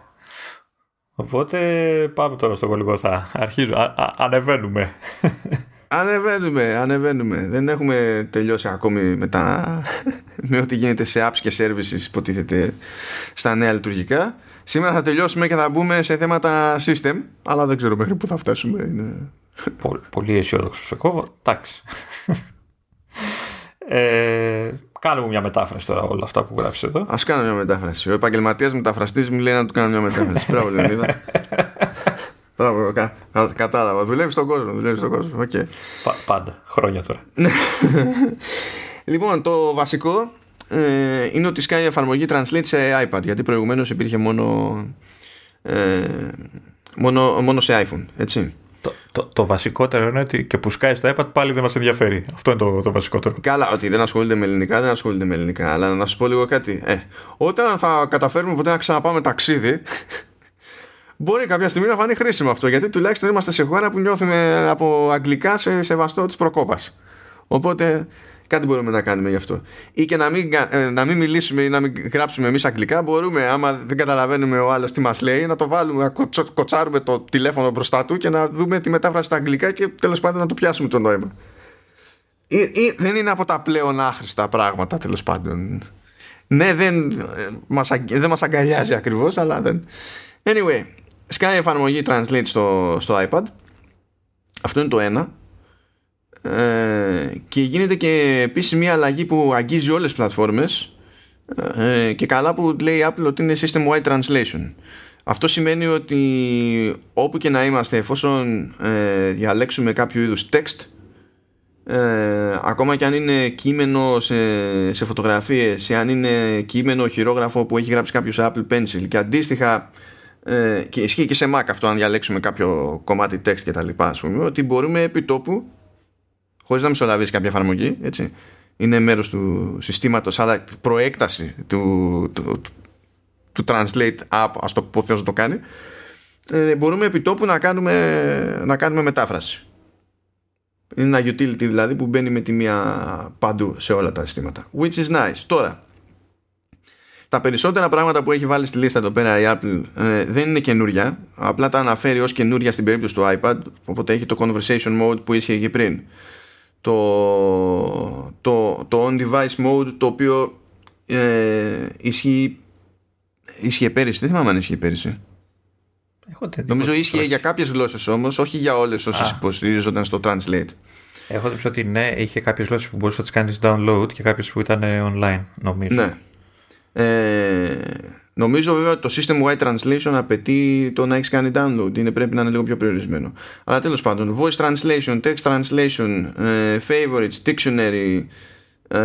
Οπότε πάμε τώρα στο Γολγοθά. Αρχίζουμε, ανεβαίνουμε. Ανεβαίνουμε, ανεβαίνουμε. Δεν έχουμε τελειώσει ακόμη με, τα... με ό,τι γίνεται σε apps και services υποτίθεται στα νέα λειτουργικά. Σήμερα θα τελειώσουμε και θα μπούμε σε θέματα system, αλλά δεν ξέρω μέχρι πού θα φτάσουμε. Είναι... Πολύ, πολύ αισιόδοξο σε κόβω. Εντάξει. Ε, κάνουμε μια μετάφραση τώρα όλα αυτά που γράφεις εδώ. Α κάνω μια μετάφραση. Ο επαγγελματίας μεταφραστής μου λέει να του κάνω μια μετάφραση. Μπράβο, Λεωνίδα. Μπράβο, κα, κατάλαβα. Δουλεύεις στον κόσμο. Δουλεύεις στον κόσμο. Okay. Πα, πάντα. Χρόνια τώρα. λοιπόν, το βασικό ε, είναι ότι σκάει η εφαρμογή Translate σε iPad. Γιατί προηγουμένως υπήρχε μόνο, ε, μόνο, μόνο σε iPhone. Έτσι. Το, το, το, βασικότερο είναι ότι και που σκάει στο iPad πάλι δεν μας ενδιαφέρει. Αυτό είναι το, το βασικότερο. Καλά, ότι δεν ασχολείται με ελληνικά, δεν ασχολείται με ελληνικά. Αλλά να σου πω λίγο κάτι. Ε, όταν θα καταφέρουμε ποτέ να ξαναπάμε ταξίδι, μπορεί κάποια στιγμή να φανεί χρήσιμο αυτό. Γιατί τουλάχιστον είμαστε σε χώρα που νιώθουμε από αγγλικά σε σεβαστό της προκόπας. Οπότε Κάτι μπορούμε να κάνουμε γι' αυτό. Ή και να μην, ε, να μην μιλήσουμε ή να μην γράψουμε εμείς αγγλικά. Μπορούμε, άμα δεν καταλαβαίνουμε ο άλλος τι μας λέει, να το βάλουμε, να κοτσάρουμε το τηλέφωνο μπροστά του και να δούμε τη μετάφραση στα αγγλικά και τέλος πάντων να το πιάσουμε το νόημα. Ή, ή, δεν είναι από τα πλέον άχρηστα πράγματα τέλος πάντων. Ναι, δεν, ε, μας, δεν μας αγκαλιάζει ακριβώς, αλλά δεν... Anyway, σκάει εφαρμογή Translate στο, στο iPad. Αυτό είναι το ένα. Ε, και γίνεται και επίσης μια αλλαγή που αγγίζει όλες τις πλατφόρμες ε, και καλά που λέει η Apple ότι είναι System Wide Translation. Αυτό σημαίνει ότι όπου και να είμαστε εφόσον ε, διαλέξουμε κάποιο είδους text ε, ακόμα και αν είναι κείμενο σε, σε φωτογραφίες ή αν είναι κείμενο χειρόγραφο που έχει γράψει κάποιος Apple Pencil και αντίστοιχα ε, και ισχύει και σε Mac αυτό αν διαλέξουμε κάποιο κομμάτι text και τα λοιπά ότι μπορούμε επί τόπου χωρίς να μεσολαβήσει κάποια εφαρμογή έτσι. είναι μέρος του συστήματος αλλά προέκταση του, του, του, translate app ας το πω να το κάνει ε, μπορούμε επί τόπου να κάνουμε, να κάνουμε μετάφραση. Είναι ένα utility δηλαδή που μπαίνει με τη μία παντού σε όλα τα συστήματα. Which is nice. Τώρα τα περισσότερα πράγματα που έχει βάλει στη λίστα εδώ πέρα η Apple ε, δεν είναι καινούρια απλά τα αναφέρει ως καινούρια στην περίπτωση του iPad οπότε έχει το conversation mode που ίσχυε και πριν το, το, το on-device mode το οποίο ε, ισχύει ίσχυε πέρυσι, δεν θυμάμαι αν ίσχυε πέρυσι Νομίζω ίσχυε για κάποιες γλώσσες όμως, όχι για όλες όσες υποστηρίζονταν στο Translate. Έχω δει ότι ναι, είχε κάποιες γλώσσες που μπορούσες να τις κάνεις download και κάποιες που ήταν online, νομίζω. Ναι. Ε, Νομίζω βέβαια ότι το System Wide Translation απαιτεί το να έχεις κάνει download. Είναι, πρέπει να είναι λίγο πιο περιορισμένο. Αλλά τέλος πάντων, voice translation, text translation, ε, favorites, dictionary ε,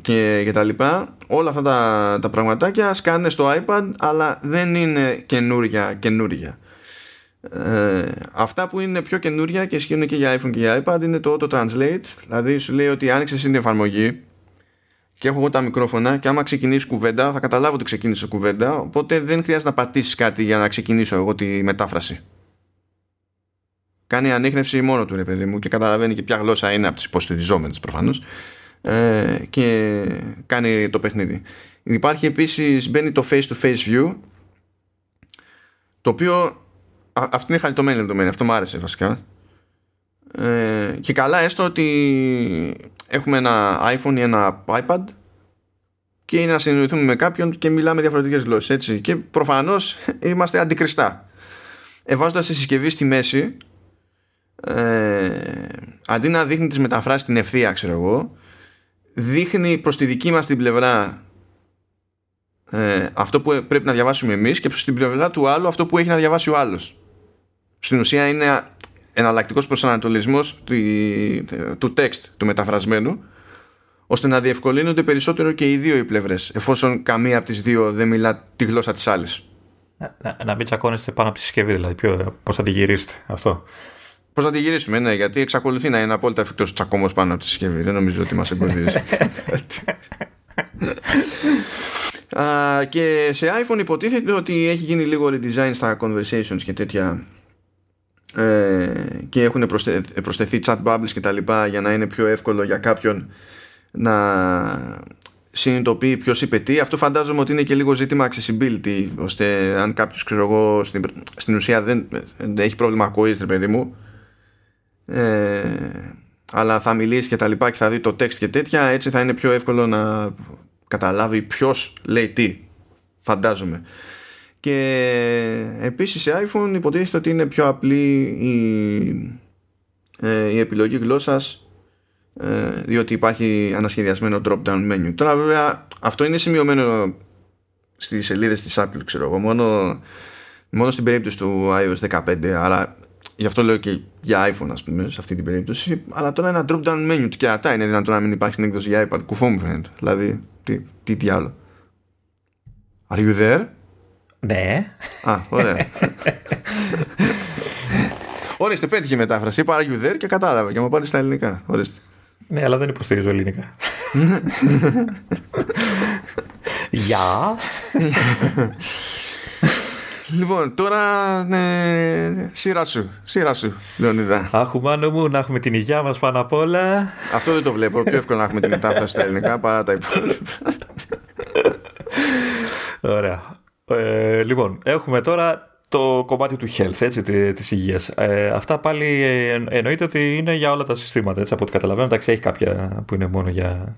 και, και τα λοιπά. Όλα αυτά τα, τα πραγματάκια σκάνε στο iPad, αλλά δεν είναι καινούρια καινούρια. Ε, αυτά που είναι πιο καινούρια και ισχύουν και για iPhone και για iPad είναι το auto translate. Δηλαδή σου λέει ότι άνοιξε την εφαρμογή και έχω εγώ τα μικρόφωνα και άμα ξεκινήσεις κουβέντα θα καταλάβω ότι ξεκίνησε κουβέντα οπότε δεν χρειάζεται να πατήσεις κάτι για να ξεκινήσω εγώ τη μετάφραση. Κάνει ανείχνευση μόνο του ρε παιδί μου και καταλαβαίνει και ποια γλώσσα είναι από τις υποστηριζόμενες προφανώς ε, και κάνει το παιχνίδι. Υπάρχει επίσης μπαίνει το face to face view το οποίο αυτή είναι χαριτωμένη λεπτομέρεια αυτό μου άρεσε βασικά. Ε, και καλά έστω ότι έχουμε ένα iPhone ή ένα iPad και είναι να συνεννοηθούμε με κάποιον και μιλάμε διαφορετικές γλώσσες έτσι. Και προφανώς είμαστε αντικριστά. Εβάζοντας τη συσκευή στη μέση ε, αντί να δείχνει τις μεταφράσεις στην ευθεία ξέρω εγώ δείχνει προς τη δική μας την πλευρά ε, αυτό που πρέπει να διαβάσουμε εμείς και προς την πλευρά του άλλου αυτό που έχει να διαβάσει ο άλλος. Στην ουσία είναι εναλλακτικός προσανατολισμός του, του text του μεταφρασμένου ώστε να διευκολύνονται περισσότερο και οι δύο οι πλευρές εφόσον καμία από τις δύο δεν μιλά τη γλώσσα της άλλης. Να, να, να μην τσακώνεστε πάνω από τη συσκευή, δηλαδή. Πώς θα τη γυρίσετε αυτό. Πώς θα τη γυρίσουμε, ναι, γιατί εξακολουθεί να είναι απόλυτα εφικτός τσακωμός πάνω από τη συσκευή. Δεν νομίζω ότι μας εμποδίζει. και σε iPhone υποτίθεται ότι έχει γίνει λίγο redesign στα conversations και τέτοια ε, και έχουν προσθεθεί chat bubbles και τα λοιπά για να είναι πιο εύκολο για κάποιον να συνειδητοποιεί ποιος είπε τι. Αυτό φαντάζομαι ότι είναι και λίγο ζήτημα accessibility, ώστε αν κάποιος ξέρω εγώ στην, στην ουσία δεν, δεν έχει πρόβλημα ακοή, ρε παιδί μου, ε, αλλά θα μιλήσει και τα λοιπά και θα δει το text και τέτοια, έτσι θα είναι πιο εύκολο να καταλάβει ποιος λέει τι. Φαντάζομαι. Και επίσης σε iPhone υποτίθεται ότι είναι πιο απλή η, ε, η επιλογή γλώσσας ε, διότι υπάρχει ανασχεδιασμένο drop down menu. Τώρα βέβαια αυτό είναι σημειωμένο στις σελίδες της Apple ξέρω εγώ μόνο, μόνο στην περίπτωση του iOS 15 άρα γι' αυτό λέω και για iPhone ας πούμε σε αυτή την περίπτωση. Αλλά τώρα ένα drop down menu και αυτά είναι δυνατόν να μην υπάρχει στην έκδοση για iPad. Κουφό μου φαίνεται. Δηλαδή τι, τι, τι άλλο. Are you there? Ναι. Α, ωραία. Ορίστε, πέτυχε η μετάφραση. Είπα Are you there; και κατάλαβα και μου πάρει στα ελληνικά. Ορίστε. Ναι, αλλά δεν υποστηρίζω ελληνικά. Γεια. Λοιπόν, τώρα ναι, σειρά σου, σειρά σου, Λεωνίδα. Αχ, μάνο μου, να έχουμε την υγεία μας πάνω απ' όλα. Αυτό δεν το βλέπω. Πιο εύκολο να έχουμε την μετάφραση στα ελληνικά παρά τα υπόλοιπα. Ωραία. Ε, λοιπόν, έχουμε τώρα το κομμάτι του health, έτσι, της υγείας. Ε, αυτά πάλι ε, εννοείται ότι είναι για όλα τα συστήματα, έτσι, από ό,τι καταλαβαίνω. Εντάξει, έχει κάποια που είναι μόνο για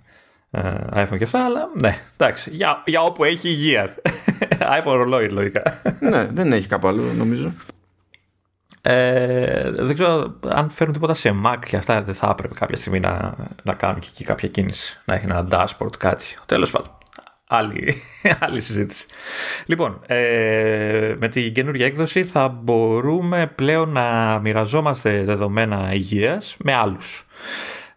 ε, iPhone και αυτά, αλλά ναι, εντάξει, για, για όπου έχει υγεία. iPhone ρολόι, λογικά. ναι, δεν έχει κάπου άλλο, νομίζω. Ε, δεν ξέρω αν φέρνουν τίποτα σε Mac και αυτά δεν θα έπρεπε κάποια στιγμή να, να κάνουν και εκεί κάποια κίνηση. Να έχει ένα dashboard, κάτι. Τέλος πάντων άλλη, άλλη συζήτηση. Λοιπόν, ε, με την καινούργια έκδοση θα μπορούμε πλέον να μοιραζόμαστε δεδομένα υγείας με άλλους.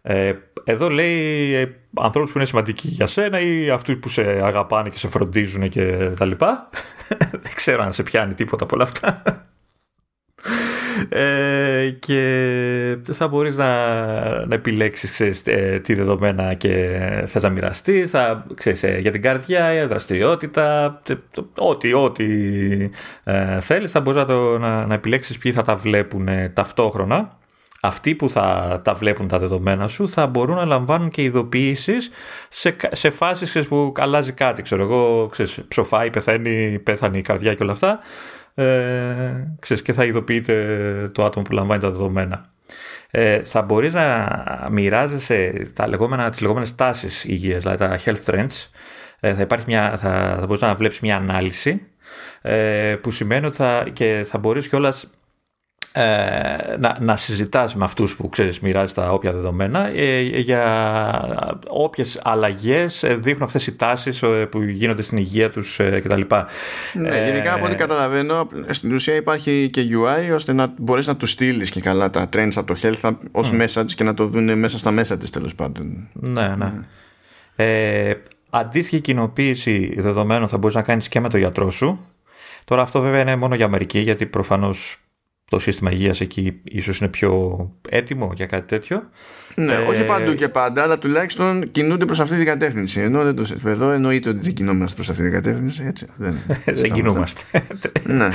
Ε, εδώ λέει ε, ανθρώπους που είναι σημαντικοί για σένα ή αυτούς που σε αγαπάνε και σε φροντίζουν και τα λοιπά. Δεν ξέρω αν σε πιάνει τίποτα από όλα αυτά. Ε, και θα μπορείς να, να επιλέξεις ξέρεις, ε, τι δεδομένα και θες να μοιραστείς, θα, ξέρεις, ε, για την καρδιά, δραστηριότητα, ό,τι, ό,τι ε, θέλεις θα μπορείς να, το, να, να επιλέξεις ποιοι θα τα βλέπουν ταυτόχρονα αυτοί που θα τα βλέπουν τα δεδομένα σου θα μπορούν να λαμβάνουν και ειδοποιήσεις σε, σε φάσεις που αλλάζει κάτι. Ξέρω εγώ, ξέρεις, ψοφάει, πεθαίνει, πέθανε η καρδιά και όλα αυτά ε, ξέρεις, και θα ειδοποιείται το άτομο που λαμβάνει τα δεδομένα. Ε, θα μπορείς να μοιράζεσαι τα λεγόμενα, τις λεγόμενες τάσεις υγείας, δηλαδή τα health trends. Ε, θα, υπάρχει μια, θα, θα μπορείς να βλέπεις μια ανάλυση ε, που σημαίνει ότι θα, και θα μπορείς κιόλας ε, να, να συζητάς με αυτούς που ξέρεις μοιράζεις τα όποια δεδομένα ε, για όποιες αλλαγές ε, δείχνουν αυτές οι τάσεις ε, που γίνονται στην υγεία τους ε, κτλ. Ναι, γενικά από ό,τι καταλαβαίνω στην ουσία υπάρχει και UI ώστε να μπορείς να τους στείλεις και καλά τα trends από το health ως mm. message και να το δουν μέσα στα μέσα της τέλος πάντων. Ναι, ναι. ναι. Ε, αντίστοιχη κοινοποίηση δεδομένων θα μπορείς να κάνεις και με το γιατρό σου. Τώρα αυτό βέβαια είναι μόνο για Αμερική γιατί προφανώς το σύστημα υγείας εκεί ίσως είναι πιο έτοιμο για κάτι τέτοιο. Ναι, ε... όχι παντού και πάντα, αλλά τουλάχιστον κινούνται προς αυτή την κατεύθυνση. Ενώ δεν το εδώ εννοείται ότι δεν κινούμαστε προς αυτή την κατεύθυνση. Έτσι, δεν δεν κινούμαστε. ναι, ναι.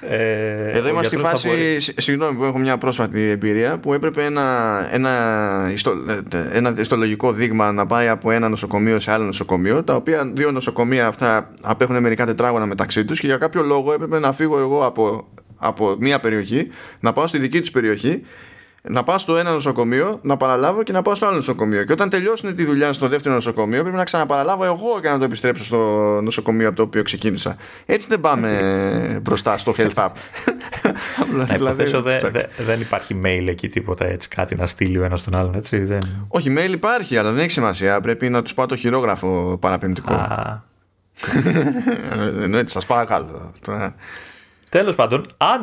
Ε, εδώ είμαστε στη φάση, μπορεί... συγγνώμη που έχω μια πρόσφατη εμπειρία, που έπρεπε ένα, ένα, ιστο, ένα ιστολογικό δείγμα να πάει από ένα νοσοκομείο σε άλλο νοσοκομείο, τα οποία δύο νοσοκομεία αυτά απέχουν μερικά τετράγωνα μεταξύ τους και για κάποιο λόγο έπρεπε να φύγω εγώ από από μία περιοχή, να πάω στη δική του περιοχή, να πάω στο ένα νοσοκομείο, να παραλάβω και να πάω στο άλλο νοσοκομείο. Και όταν τελειώσουν τη δουλειά στο δεύτερο νοσοκομείο, πρέπει να ξαναπαραλάβω εγώ και να το επιστρέψω στο νοσοκομείο από το οποίο ξεκίνησα. Έτσι δεν πάμε μπροστά στο health app. να δηλαδή, δε, δε, δεν υπάρχει mail εκεί τίποτα έτσι, κάτι να στείλει ο ένας τον άλλον. Έτσι, δεν... Όχι, mail υπάρχει, αλλά δεν έχει σημασία. Πρέπει να τους πάω το χειρόγραφο παραπεμπτικό. Α. Εννοείται, σας παρακαλώ. Τέλος πάντων, αν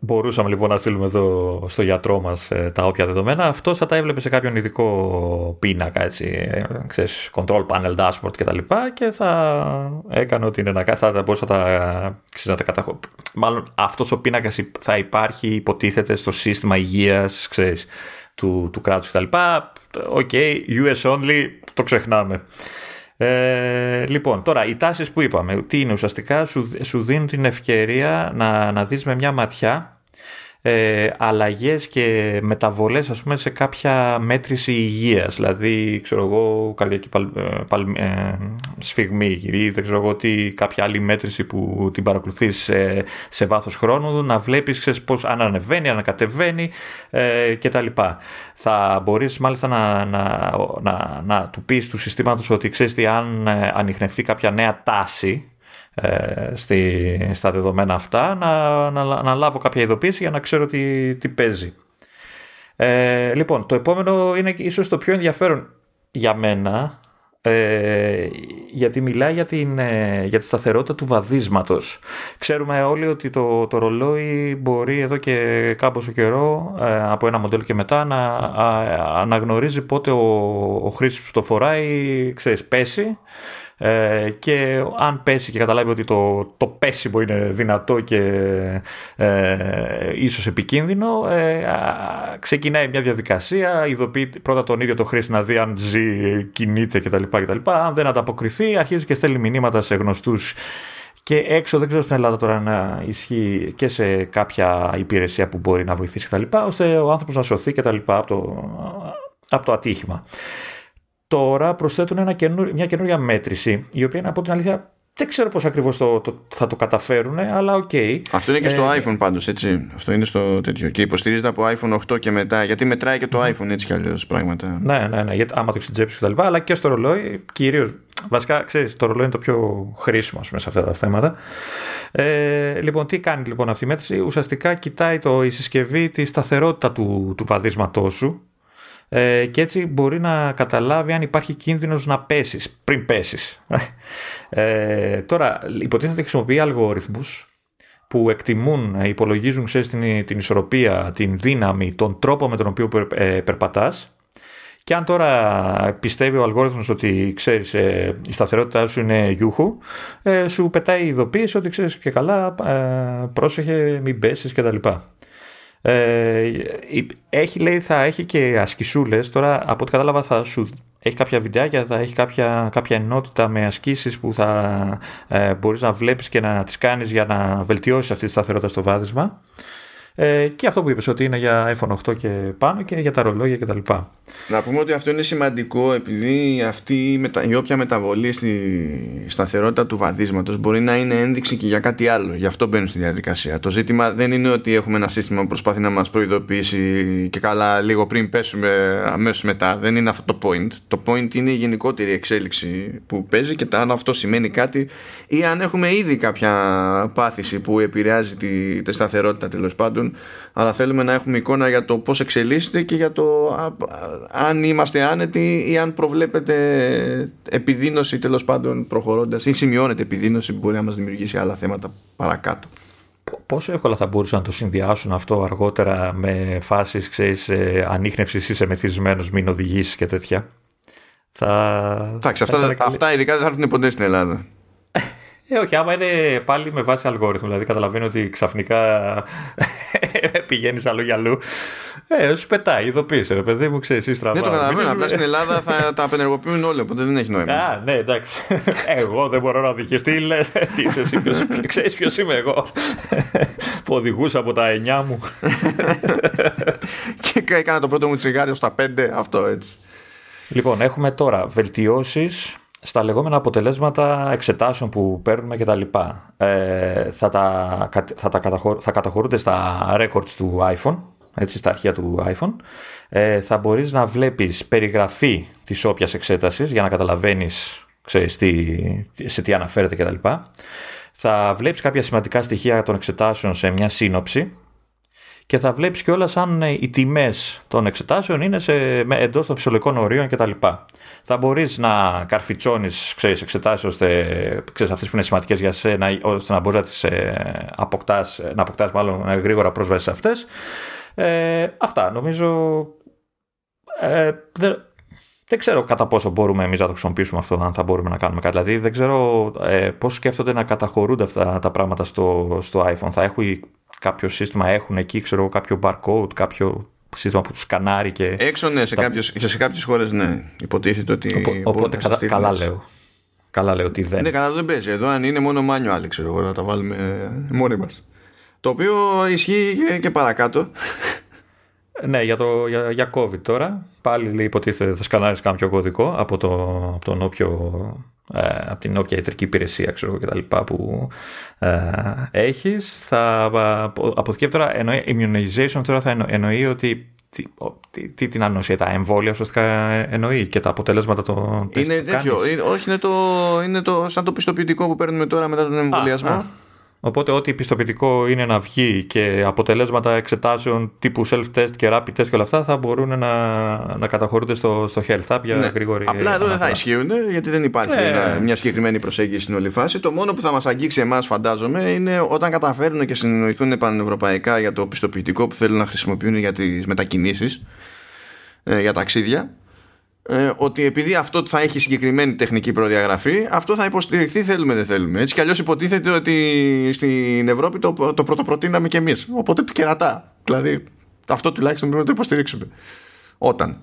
μπορούσαμε λοιπόν να στείλουμε εδώ στο γιατρό μας ε, τα όποια δεδομένα, αυτό θα τα έβλεπε σε κάποιον ειδικό πίνακα, έτσι, ε, ξέρεις, control panel, dashboard κτλ. Και, και θα έκανε ότι είναι να κάνει, θα μπορούσε να τα, ξέρεις, να τα Μάλλον αυτός ο πίνακας θα υπάρχει, υποτίθεται, στο σύστημα υγείας του, του κράτους κτλ. OK, okay, US only, το ξεχνάμε. Ε, λοιπόν, τώρα οι τάσεις που είπαμε, τι είναι ουσιαστικά, σου, σου δίνουν την ευκαιρία να, να δεις με μια ματιά ε, αλλαγές και μεταβολές ας πούμε σε κάποια μέτρηση υγείας δηλαδή ξέρω εγώ καρδιακή παλ, ε, παλ, ε, σφιγμή ή δεν ξέρω εγώ τι κάποια άλλη μέτρηση που την παρακολουθείς σε, σε βάθος χρόνου να βλέπεις ξέρεις, πώς αν ανεβαίνει, αν κατεβαίνει ε, και τα λοιπά. Θα μπορείς μάλιστα να, να, να, να του πεις του συστήματος ότι ξέρεις τι αν ε, ανοιχνευτεί κάποια νέα τάση ε, στη, στα δεδομένα αυτά να, να, να, λάβω κάποια ειδοποίηση για να ξέρω τι, τι παίζει. Ε, λοιπόν, το επόμενο είναι ίσως το πιο ενδιαφέρον για μένα ε, γιατί μιλάει για, την, ε, για τη σταθερότητα του βαδίσματος. Ξέρουμε όλοι ότι το, το ρολόι μπορεί εδώ και κάμποσο καιρό ε, από ένα μοντέλο και μετά να αναγνωρίζει πότε ο, ο χρήστης που το φοράει ξέρεις, πέσει ε, και αν πέσει και καταλάβει ότι το, το πέσιμο είναι δυνατό και ε, ίσως επικίνδυνο, ε, ξεκινάει μια διαδικασία, ειδοποιεί πρώτα τον ίδιο το χρήστη να δει αν ζει, κινείται κτλ. κτλ. Αν δεν ανταποκριθεί, αρχίζει και στέλνει μηνύματα σε γνωστούς και έξω δεν ξέρω στην Ελλάδα τώρα να ισχύει και σε κάποια υπηρεσία που μπορεί να βοηθήσει κτλ. ώστε ο άνθρωπος να σωθεί κτλ. Από το, από το ατύχημα. Τώρα προσθέτουν ένα μια καινούργια μέτρηση, η οποία από την αλήθεια δεν ξέρω πώς ακριβώς το, το, θα το καταφέρουν, αλλά OK. Okay. Αυτό είναι και στο ε, iPhone πάντως, έτσι. Αυτό είναι στο τέτοιο. Και υποστηρίζεται από iPhone 8 και μετά. Γιατί μετράει και το iPhone έτσι κι αλλιώς πράγματα. Ναι, ναι, ναι. Γιατί, άμα το έχεις και τα λοιπά, αλλά και στο ρολόι, κυρίως. Βασικά, ξέρεις, το ρολόι είναι το πιο χρήσιμο πούμε, σε αυτά τα θέματα. Ε, λοιπόν, τι κάνει λοιπόν αυτή η μέτρηση; Ουσιαστικά κοιτάει το, η συσκευή τη σταθερότητα του, του βαδίσματός σου ε, και έτσι μπορεί να καταλάβει αν υπάρχει κίνδυνος να πέσεις πριν πέσεις. Ε, τώρα υποτίθεται ότι χρησιμοποιεί αλγόριθμους που εκτιμούν, ε, υπολογίζουν ξέρεις, την, την ισορροπία, την δύναμη, τον τρόπο με τον οποίο ε, περπατάς και αν τώρα πιστεύει ο αλγόριθμος ότι ξέρεις ε, η σταθερότητά σου είναι γιούχου, ε, σου πετάει η ειδοποίηση ότι ξέρεις και καλά ε, πρόσεχε μην πέσεις κτλ. Ε, έχει, λέει, θα έχει και ασκησούλες. Τώρα, από ό,τι κατάλαβα, θα σου έχει κάποια βιντεάκια, θα έχει κάποια, κάποια ενότητα με ασκήσεις που θα ε, μπορείς να βλέπεις και να τις κάνεις για να βελτιώσεις αυτή τη σταθερότητα στο βάδισμα. Ε, και αυτό που είπες ότι είναι για iPhone 8 και πάνω και για τα ρολόγια κτλ. Να πούμε ότι αυτό είναι σημαντικό επειδή αυτή η, μετα... η όποια μεταβολή στη σταθερότητα του βαδίσματος μπορεί να είναι ένδειξη και για κάτι άλλο. Γι' αυτό μπαίνουν στη διαδικασία. Το ζήτημα δεν είναι ότι έχουμε ένα σύστημα που προσπάθει να μας προειδοποιήσει και καλά λίγο πριν πέσουμε αμέσως μετά. Δεν είναι αυτό το point. Το point είναι η γενικότερη εξέλιξη που παίζει και το αν αυτό σημαίνει κάτι ή αν έχουμε ήδη κάποια πάθηση που επηρεάζει τη, τη σταθερότητα τέλος πάντων αλλά θέλουμε να έχουμε εικόνα για το πώς εξελίσσεται και για το αν είμαστε άνετοι ή αν προβλέπετε επιδείνωση τέλος πάντων προχωρώντας ή σημειώνεται επιδείνωση που μπορεί να μας δημιουργήσει άλλα θέματα παρακάτω. Πόσο εύκολα θα μπορούσαν να το συνδυάσουν αυτό αργότερα με φάσεις, ξέρεις, ε, ανείχνευσης, είσαι μεθυσμένος, μην οδηγήσεις και τέτοια; Θα... Εντάξει, αυτά, αυτά ειδικά δεν θα έρθουν ποτέ στην Ελλάδα. Ε, όχι, άμα είναι πάλι με βάση αλγόριθμο. Δηλαδή, καταλαβαίνω ότι ξαφνικά πηγαίνεις αλλού για αλλού. Ε, σου πετάει, ειδοποίησε, ρε παιδί μου, ξέρεις, εσύ Ναι, το καταλαβαίνω. Απλά στην Ελλάδα θα τα απενεργοποιούν όλοι, οπότε δεν έχει νόημα. Α, ναι, εντάξει. εγώ δεν μπορώ να οδηγήσω. Τι λες, τι είσαι εσύ, ξέρεις ποιος είμαι εγώ. που οδηγούσα από τα 9 μου. και έκανα το πρώτο μου τσιγάριο στα 5, αυτό έτσι. Λοιπόν, έχουμε τώρα βελτιώσεις στα λεγόμενα αποτελέσματα εξετάσεων που παίρνουμε και τα λοιπά. Ε, θα, τα, θα, τα θα καταχωρούνται στα records του iPhone, έτσι, στα αρχεία του iPhone. Ε, θα μπορείς να βλέπεις περιγραφή της όποιας εξέτασης για να καταλαβαίνεις ξέρεις, τι, σε τι αναφέρεται κτλ. Θα βλέπεις κάποια σημαντικά στοιχεία των εξετάσεων σε μια σύνοψη και θα βλέπεις κιόλας αν ε, οι τιμές των εξετάσεων είναι σε, εντός των φυσιολογικών ορίων κτλ. Θα μπορείς να καρφιτσώνεις ξέρεις, εξετάσεις ώστε ξέρεις, αυτές που είναι σημαντικές για σένα ώστε να μπορείς να τις ε, αποκτάς, να αποκτάς μάλλον γρήγορα πρόσβαση σε αυτές. Ε, αυτά νομίζω ε, δεν ξέρω κατά πόσο μπορούμε εμείς να το χρησιμοποιήσουμε αυτό, αν θα μπορούμε να κάνουμε κάτι. Δηλαδή, δεν ξέρω ε, πώς σκέφτονται να καταχωρούνται αυτά τα πράγματα στο, στο iPhone. Θα έχουν κάποιο σύστημα, έχουν εκεί ξέρω, κάποιο barcode, κάποιο σύστημα που τους σκανάρει και. Έξω, ναι, σε, τα... σε κάποιες χώρες, ναι. Υποτίθεται ότι. οπότε κατα... καλά λέω. Καλά λέω ότι δεν. Ναι, καλά δεν παίζει. Εδώ αν είναι μόνο manual, ξέρω εγώ, να τα βάλουμε μόνοι μας. Το οποίο ισχύει και, και παρακάτω. Ναι, για, το, για, για COVID τώρα. Πάλι λέει, υποτίθεται θα σκανάρεις κάποιο κωδικό από, το, από, τον όποιο, ε, από την όποια ιατρική υπηρεσία ξέρω, και τα λοιπά που ε, έχεις. Θα αποθηκεύει τώρα, εννοεί, immunization τώρα θα εννοεί ότι τι, τι, τι την ανοσία, τα εμβόλια ουσιαστικά εννοεί και τα αποτελέσματα των Είναι τέτοιο, είναι, όχι είναι, το, είναι το, σαν το πιστοποιητικό που παίρνουμε τώρα μετά τον εμβολιασμό. Οπότε ό,τι πιστοποιητικό είναι να βγει και αποτελέσματα εξετάσεων τύπου self-test και rapid test και όλα αυτά θα μπορούν να, να καταχωρούνται στο, στο Health Hub για ναι. γρήγορη Απλά εδώ δεν θα ισχύουν γιατί δεν υπάρχει ναι. μια συγκεκριμένη προσέγγιση στην όλη φάση. Το μόνο που θα μας αγγίξει εμάς φαντάζομαι είναι όταν καταφέρουν και συνεννοηθούν πανευρωπαϊκά για το πιστοποιητικό που θέλουν να χρησιμοποιούν για τις μετακινήσεις ε, για ταξίδια ε, ότι επειδή αυτό θα έχει συγκεκριμένη τεχνική προδιαγραφή, αυτό θα υποστηριχθεί θέλουμε δεν θέλουμε. Έτσι κι αλλιώς υποτίθεται ότι στην Ευρώπη το, το πρωτοπροτείναμε κι εμείς. Οπότε το κερατά. Δηλαδή, αυτό τουλάχιστον πρέπει να το υποστηρίξουμε. Όταν.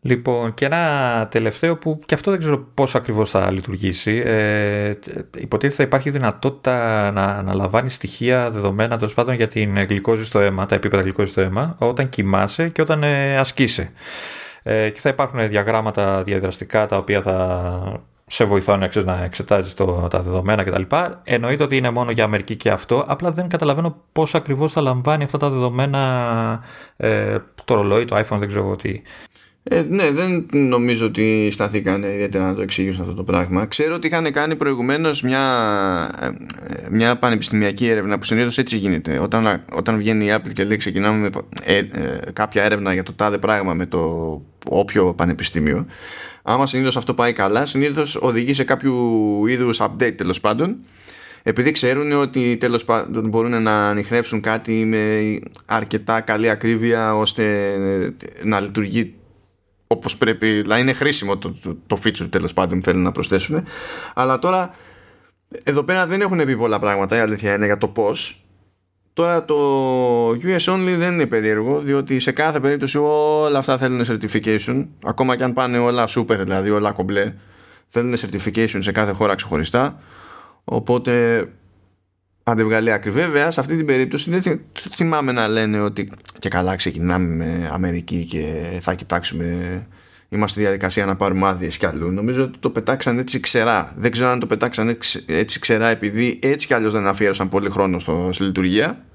Λοιπόν, και ένα τελευταίο που και αυτό δεν ξέρω πώς ακριβώς θα λειτουργήσει. Ε, υποτίθεται θα υπάρχει δυνατότητα να, να λαμβάνει στοιχεία δεδομένα τέλος πάντων για την γλυκόζη στο αίμα, τα επίπεδα γλυκόζης στο αίμα, όταν κοιμάσαι και όταν ε, ασκείσαι. Ε, και θα υπάρχουν διαγράμματα διαδραστικά τα οποία θα σε βοηθάνε να εξετάζεις τα δεδομένα κτλ. Εννοείται ότι είναι μόνο για Αμερική και αυτό. Απλά δεν καταλαβαίνω πώς ακριβώς θα λαμβάνει αυτά τα δεδομένα ε, το ρολόι, το iPhone, δεν ξέρω τι. Ε, ναι, δεν νομίζω ότι σταθήκαν ιδιαίτερα να το εξηγήσουν αυτό το πράγμα. Ξέρω ότι είχαν κάνει προηγουμένως μια, ε, μια πανεπιστημιακή έρευνα που συνήθως έτσι γίνεται. Όταν, όταν βγαίνει η Apple και λέει ξεκινάμε με ε, ε, κάποια έρευνα για το τάδε πράγμα με το όποιο πανεπιστήμιο. Άμα συνήθως αυτό πάει καλά, συνήθως οδηγεί σε κάποιο είδους update τέλος πάντων. Επειδή ξέρουν ότι τέλος πάντων μπορούν να ανοιχνεύσουν κάτι με αρκετά καλή ακρίβεια ώστε να λειτουργεί όπως πρέπει, να είναι χρήσιμο το, το, το feature τέλος πάντων που θέλουν να προσθέσουν. Αλλά τώρα εδώ πέρα δεν έχουν πει πολλά πράγματα, η αλήθεια είναι για το πώς. Τώρα το US Only δεν είναι περίεργο, διότι σε κάθε περίπτωση όλα αυτά θέλουν certification, ακόμα και αν πάνε όλα super, δηλαδή όλα κομπλέ, θέλουν certification σε κάθε χώρα ξεχωριστά. Οπότε αν δεν βγάλει άκρη. Βέβαια, σε αυτή την περίπτωση δεν θυμάμαι να λένε ότι και καλά ξεκινάμε με Αμερική και θα κοιτάξουμε. Είμαστε στη διαδικασία να πάρουμε άδειες κι αλλού. Νομίζω ότι το πετάξαν έτσι ξερά. Δεν ξέρω αν το πετάξαν έτσι ξερά επειδή έτσι κι αλλιώς δεν αφιέρωσαν πολύ χρόνο στο, στη λειτουργία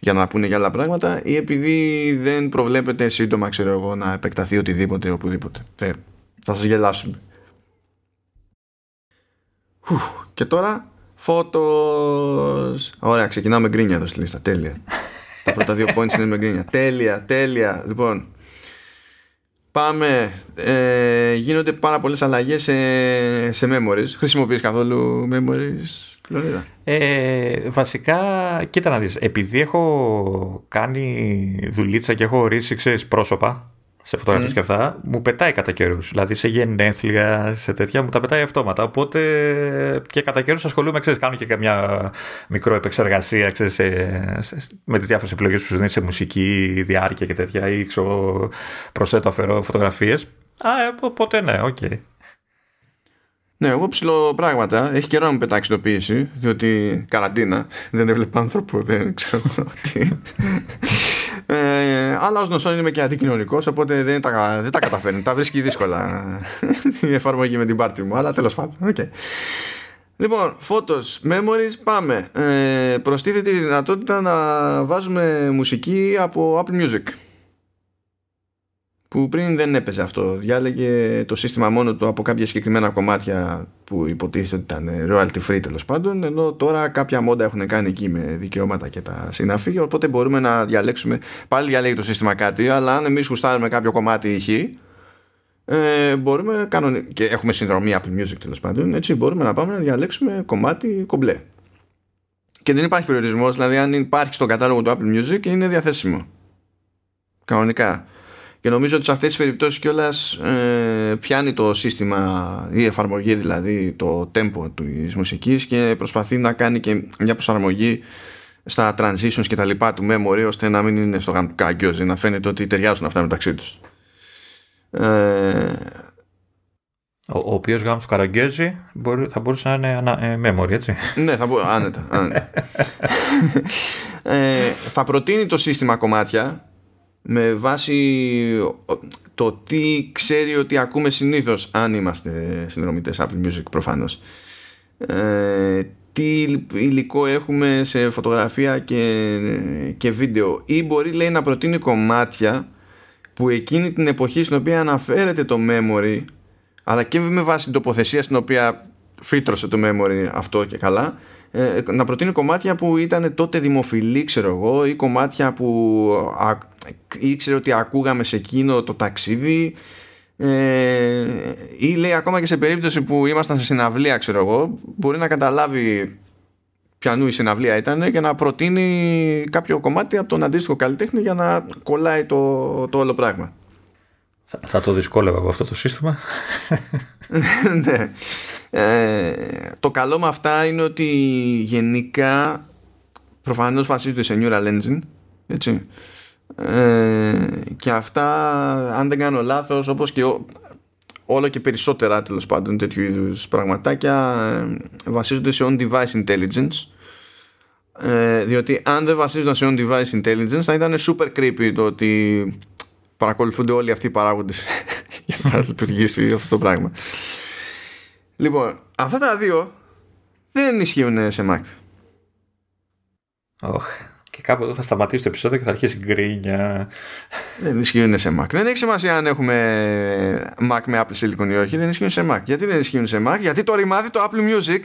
για να πούνε για άλλα πράγματα ή επειδή δεν προβλέπεται σύντομα ξέρω εγώ να επεκταθεί οτιδήποτε οπουδήποτε. Θα, θα σας γελάσουμε. Και τώρα Φώτος. Ωραία, ξεκινάμε γκρίνια εδώ στη λίστα. Τέλεια. Τα πρώτα δύο points είναι με γκρίνια. Τέλεια, τέλεια. Λοιπόν, πάμε. Ε, γίνονται πάρα πολλές αλλαγές σε, σε memories. Χρησιμοποιείς καθόλου memories, ε, βασικά, κοίτα να δεις, επειδή έχω κάνει δουλίτσα και έχω ορίσει, ξέρεις, πρόσωπα σε φωτογραφίες mm. και αυτά, μου πετάει κατά καιρούς. Δηλαδή σε γενέθλια, σε τέτοια, μου τα πετάει αυτόματα. Οπότε και κατά καιρούς ασχολούμαι, ξέρεις, κάνω και καμιά μικρό επεξεργασία ξέρεις, με τις διάφορες επιλογές που σου δίνει σε μουσική, διάρκεια και τέτοια, ή ξέρω, προσθέτω, αφαιρώ φωτογραφίες. Α, ε, οπότε ναι, OK. Okay. Ναι, εγώ ψιλοπράγματα. Έχει καιρό να μου πετάξει το πίεση, διότι καραντίνα. Δεν έβλεπα άνθρωπο, δεν ξέρω τι. Ε, αλλά ως γνωστό είμαι και αντικοινωνικός, οπότε δεν τα, δεν τα καταφέρνει. τα βρίσκει δύσκολα η εφαρμογή με την πάρτι μου, αλλά τέλος πάντων. Okay. Λοιπόν, photos, memories, πάμε. Ε, προστίθεται η δυνατότητα να βάζουμε μουσική από Apple Music. Που πριν δεν έπαιζε αυτό. Διάλεγε το σύστημα μόνο του από κάποια συγκεκριμένα κομμάτια που υποτίθεται ότι ήταν royalty free τέλος πάντων, ενώ τώρα κάποια μόντα έχουν κάνει εκεί με δικαιώματα και τα συναφή, οπότε μπορούμε να διαλέξουμε. Πάλι διαλέγει το σύστημα κάτι, αλλά αν εμείς γουστάρουμε κάποιο κομμάτι ηχή, ε, μπορούμε κανονι... και έχουμε συνδρομή Apple Music τέλος πάντων, έτσι μπορούμε να πάμε να διαλέξουμε κομμάτι κομπλέ. Και δεν υπάρχει περιορισμός, δηλαδή αν υπάρχει στο κατάλογο του Apple Music είναι διαθέσιμο. Κανονικά. Και νομίζω ότι σε αυτές τις περιπτώσεις κιόλας ε, πιάνει το σύστημα η εφαρμογή δηλαδή το tempo της μουσικής και προσπαθεί να κάνει και μια προσαρμογή στα transitions και τα λοιπά του memory ώστε να μην είναι στο γαμπικάγκιόζι να φαίνεται ότι ταιριάζουν αυτά μεταξύ τους. Ε, ο, ο οποίος γάμο του Καραγκέζη θα μπορούσε να είναι ε, memory, έτσι. ναι, θα μπορούσε. Άνετα. άνετα. ε, θα προτείνει το σύστημα κομμάτια με βάση το τι ξέρει ότι ακούμε συνήθως αν είμαστε συνδρομητές Apple Music προφανώς. Ε, τι υλικό έχουμε σε φωτογραφία και, και βίντεο. Ή μπορεί λέει να προτείνει κομμάτια που εκείνη την εποχή στην οποία αναφέρεται το memory αλλά και με βάση την τοποθεσία στην οποία φύτρωσε το memory αυτό και καλά ε, να προτείνει κομμάτια που ήταν τότε δημοφιλή ξέρω εγώ ή κομμάτια που ήξερε ότι ακούγαμε σε εκείνο το ταξίδι ε, ή λέει ακόμα και σε περίπτωση που ήμασταν σε συναυλία ξέρω εγώ μπορεί να καταλάβει ποιανού η συναυλία ήταν και να προτείνει κάποιο κομμάτι από τον αντίστοιχο καλλιτέχνη για να κολλάει το, το όλο πράγμα. Θα, θα το δυσκόλευα από αυτό το σύστημα. Ναι ε, το καλό με αυτά είναι ότι γενικά προφανώς βασίζονται σε Neural Engine έτσι. Ε, και αυτά αν δεν κάνω λάθος όπως και όλο και περισσότερα τέλος πάντων τέτοιου είδους πραγματάκια ε, βασίζονται σε on-device intelligence. Ε, διότι αν δεν βασίζονταν σε on-device intelligence θα ήταν super creepy το ότι παρακολουθούνται όλοι αυτοί οι παράγοντες για να λειτουργήσει αυτό το πράγμα λοιπόν αυτά τα δύο δεν ισχύουν σε Mac oh. Και κάπου εδώ θα σταματήσει το επεισόδιο και θα αρχίσει γκρίνια. Δεν ισχύουν σε Mac. Δεν έχει σημασία αν έχουμε Mac με Apple Silicon ή όχι. Δεν ισχύουν σε Mac. Γιατί δεν ισχύουν σε Mac, Γιατί το ρημάδι το Apple Music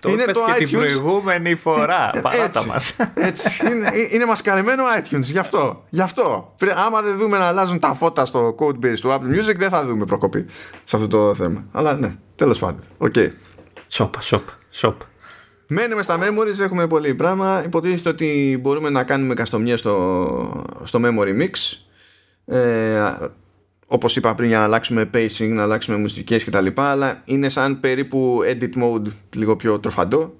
το είναι το και iTunes. την προηγούμενη φορά. Παράτα μας. Έτσι. Είναι, είναι μασκαρεμένο iTunes. Γι' αυτό. Γι' αυτό. Άμα δεν δούμε να αλλάζουν τα φώτα στο code base του Apple Music, δεν θα δούμε προκοπή σε αυτό το θέμα. Αλλά ναι, τέλος πάντων. Οκ. Σοπ, σοπ, σοπ. Μένουμε στα memories, έχουμε πολύ πράγμα. Υποτίθεται ότι μπορούμε να κάνουμε καστομιές στο, στο memory mix. Ε, όπως είπα πριν για να αλλάξουμε pacing, να αλλάξουμε μουσικές κτλ. Αλλά είναι σαν περίπου edit mode λίγο πιο τροφαντό.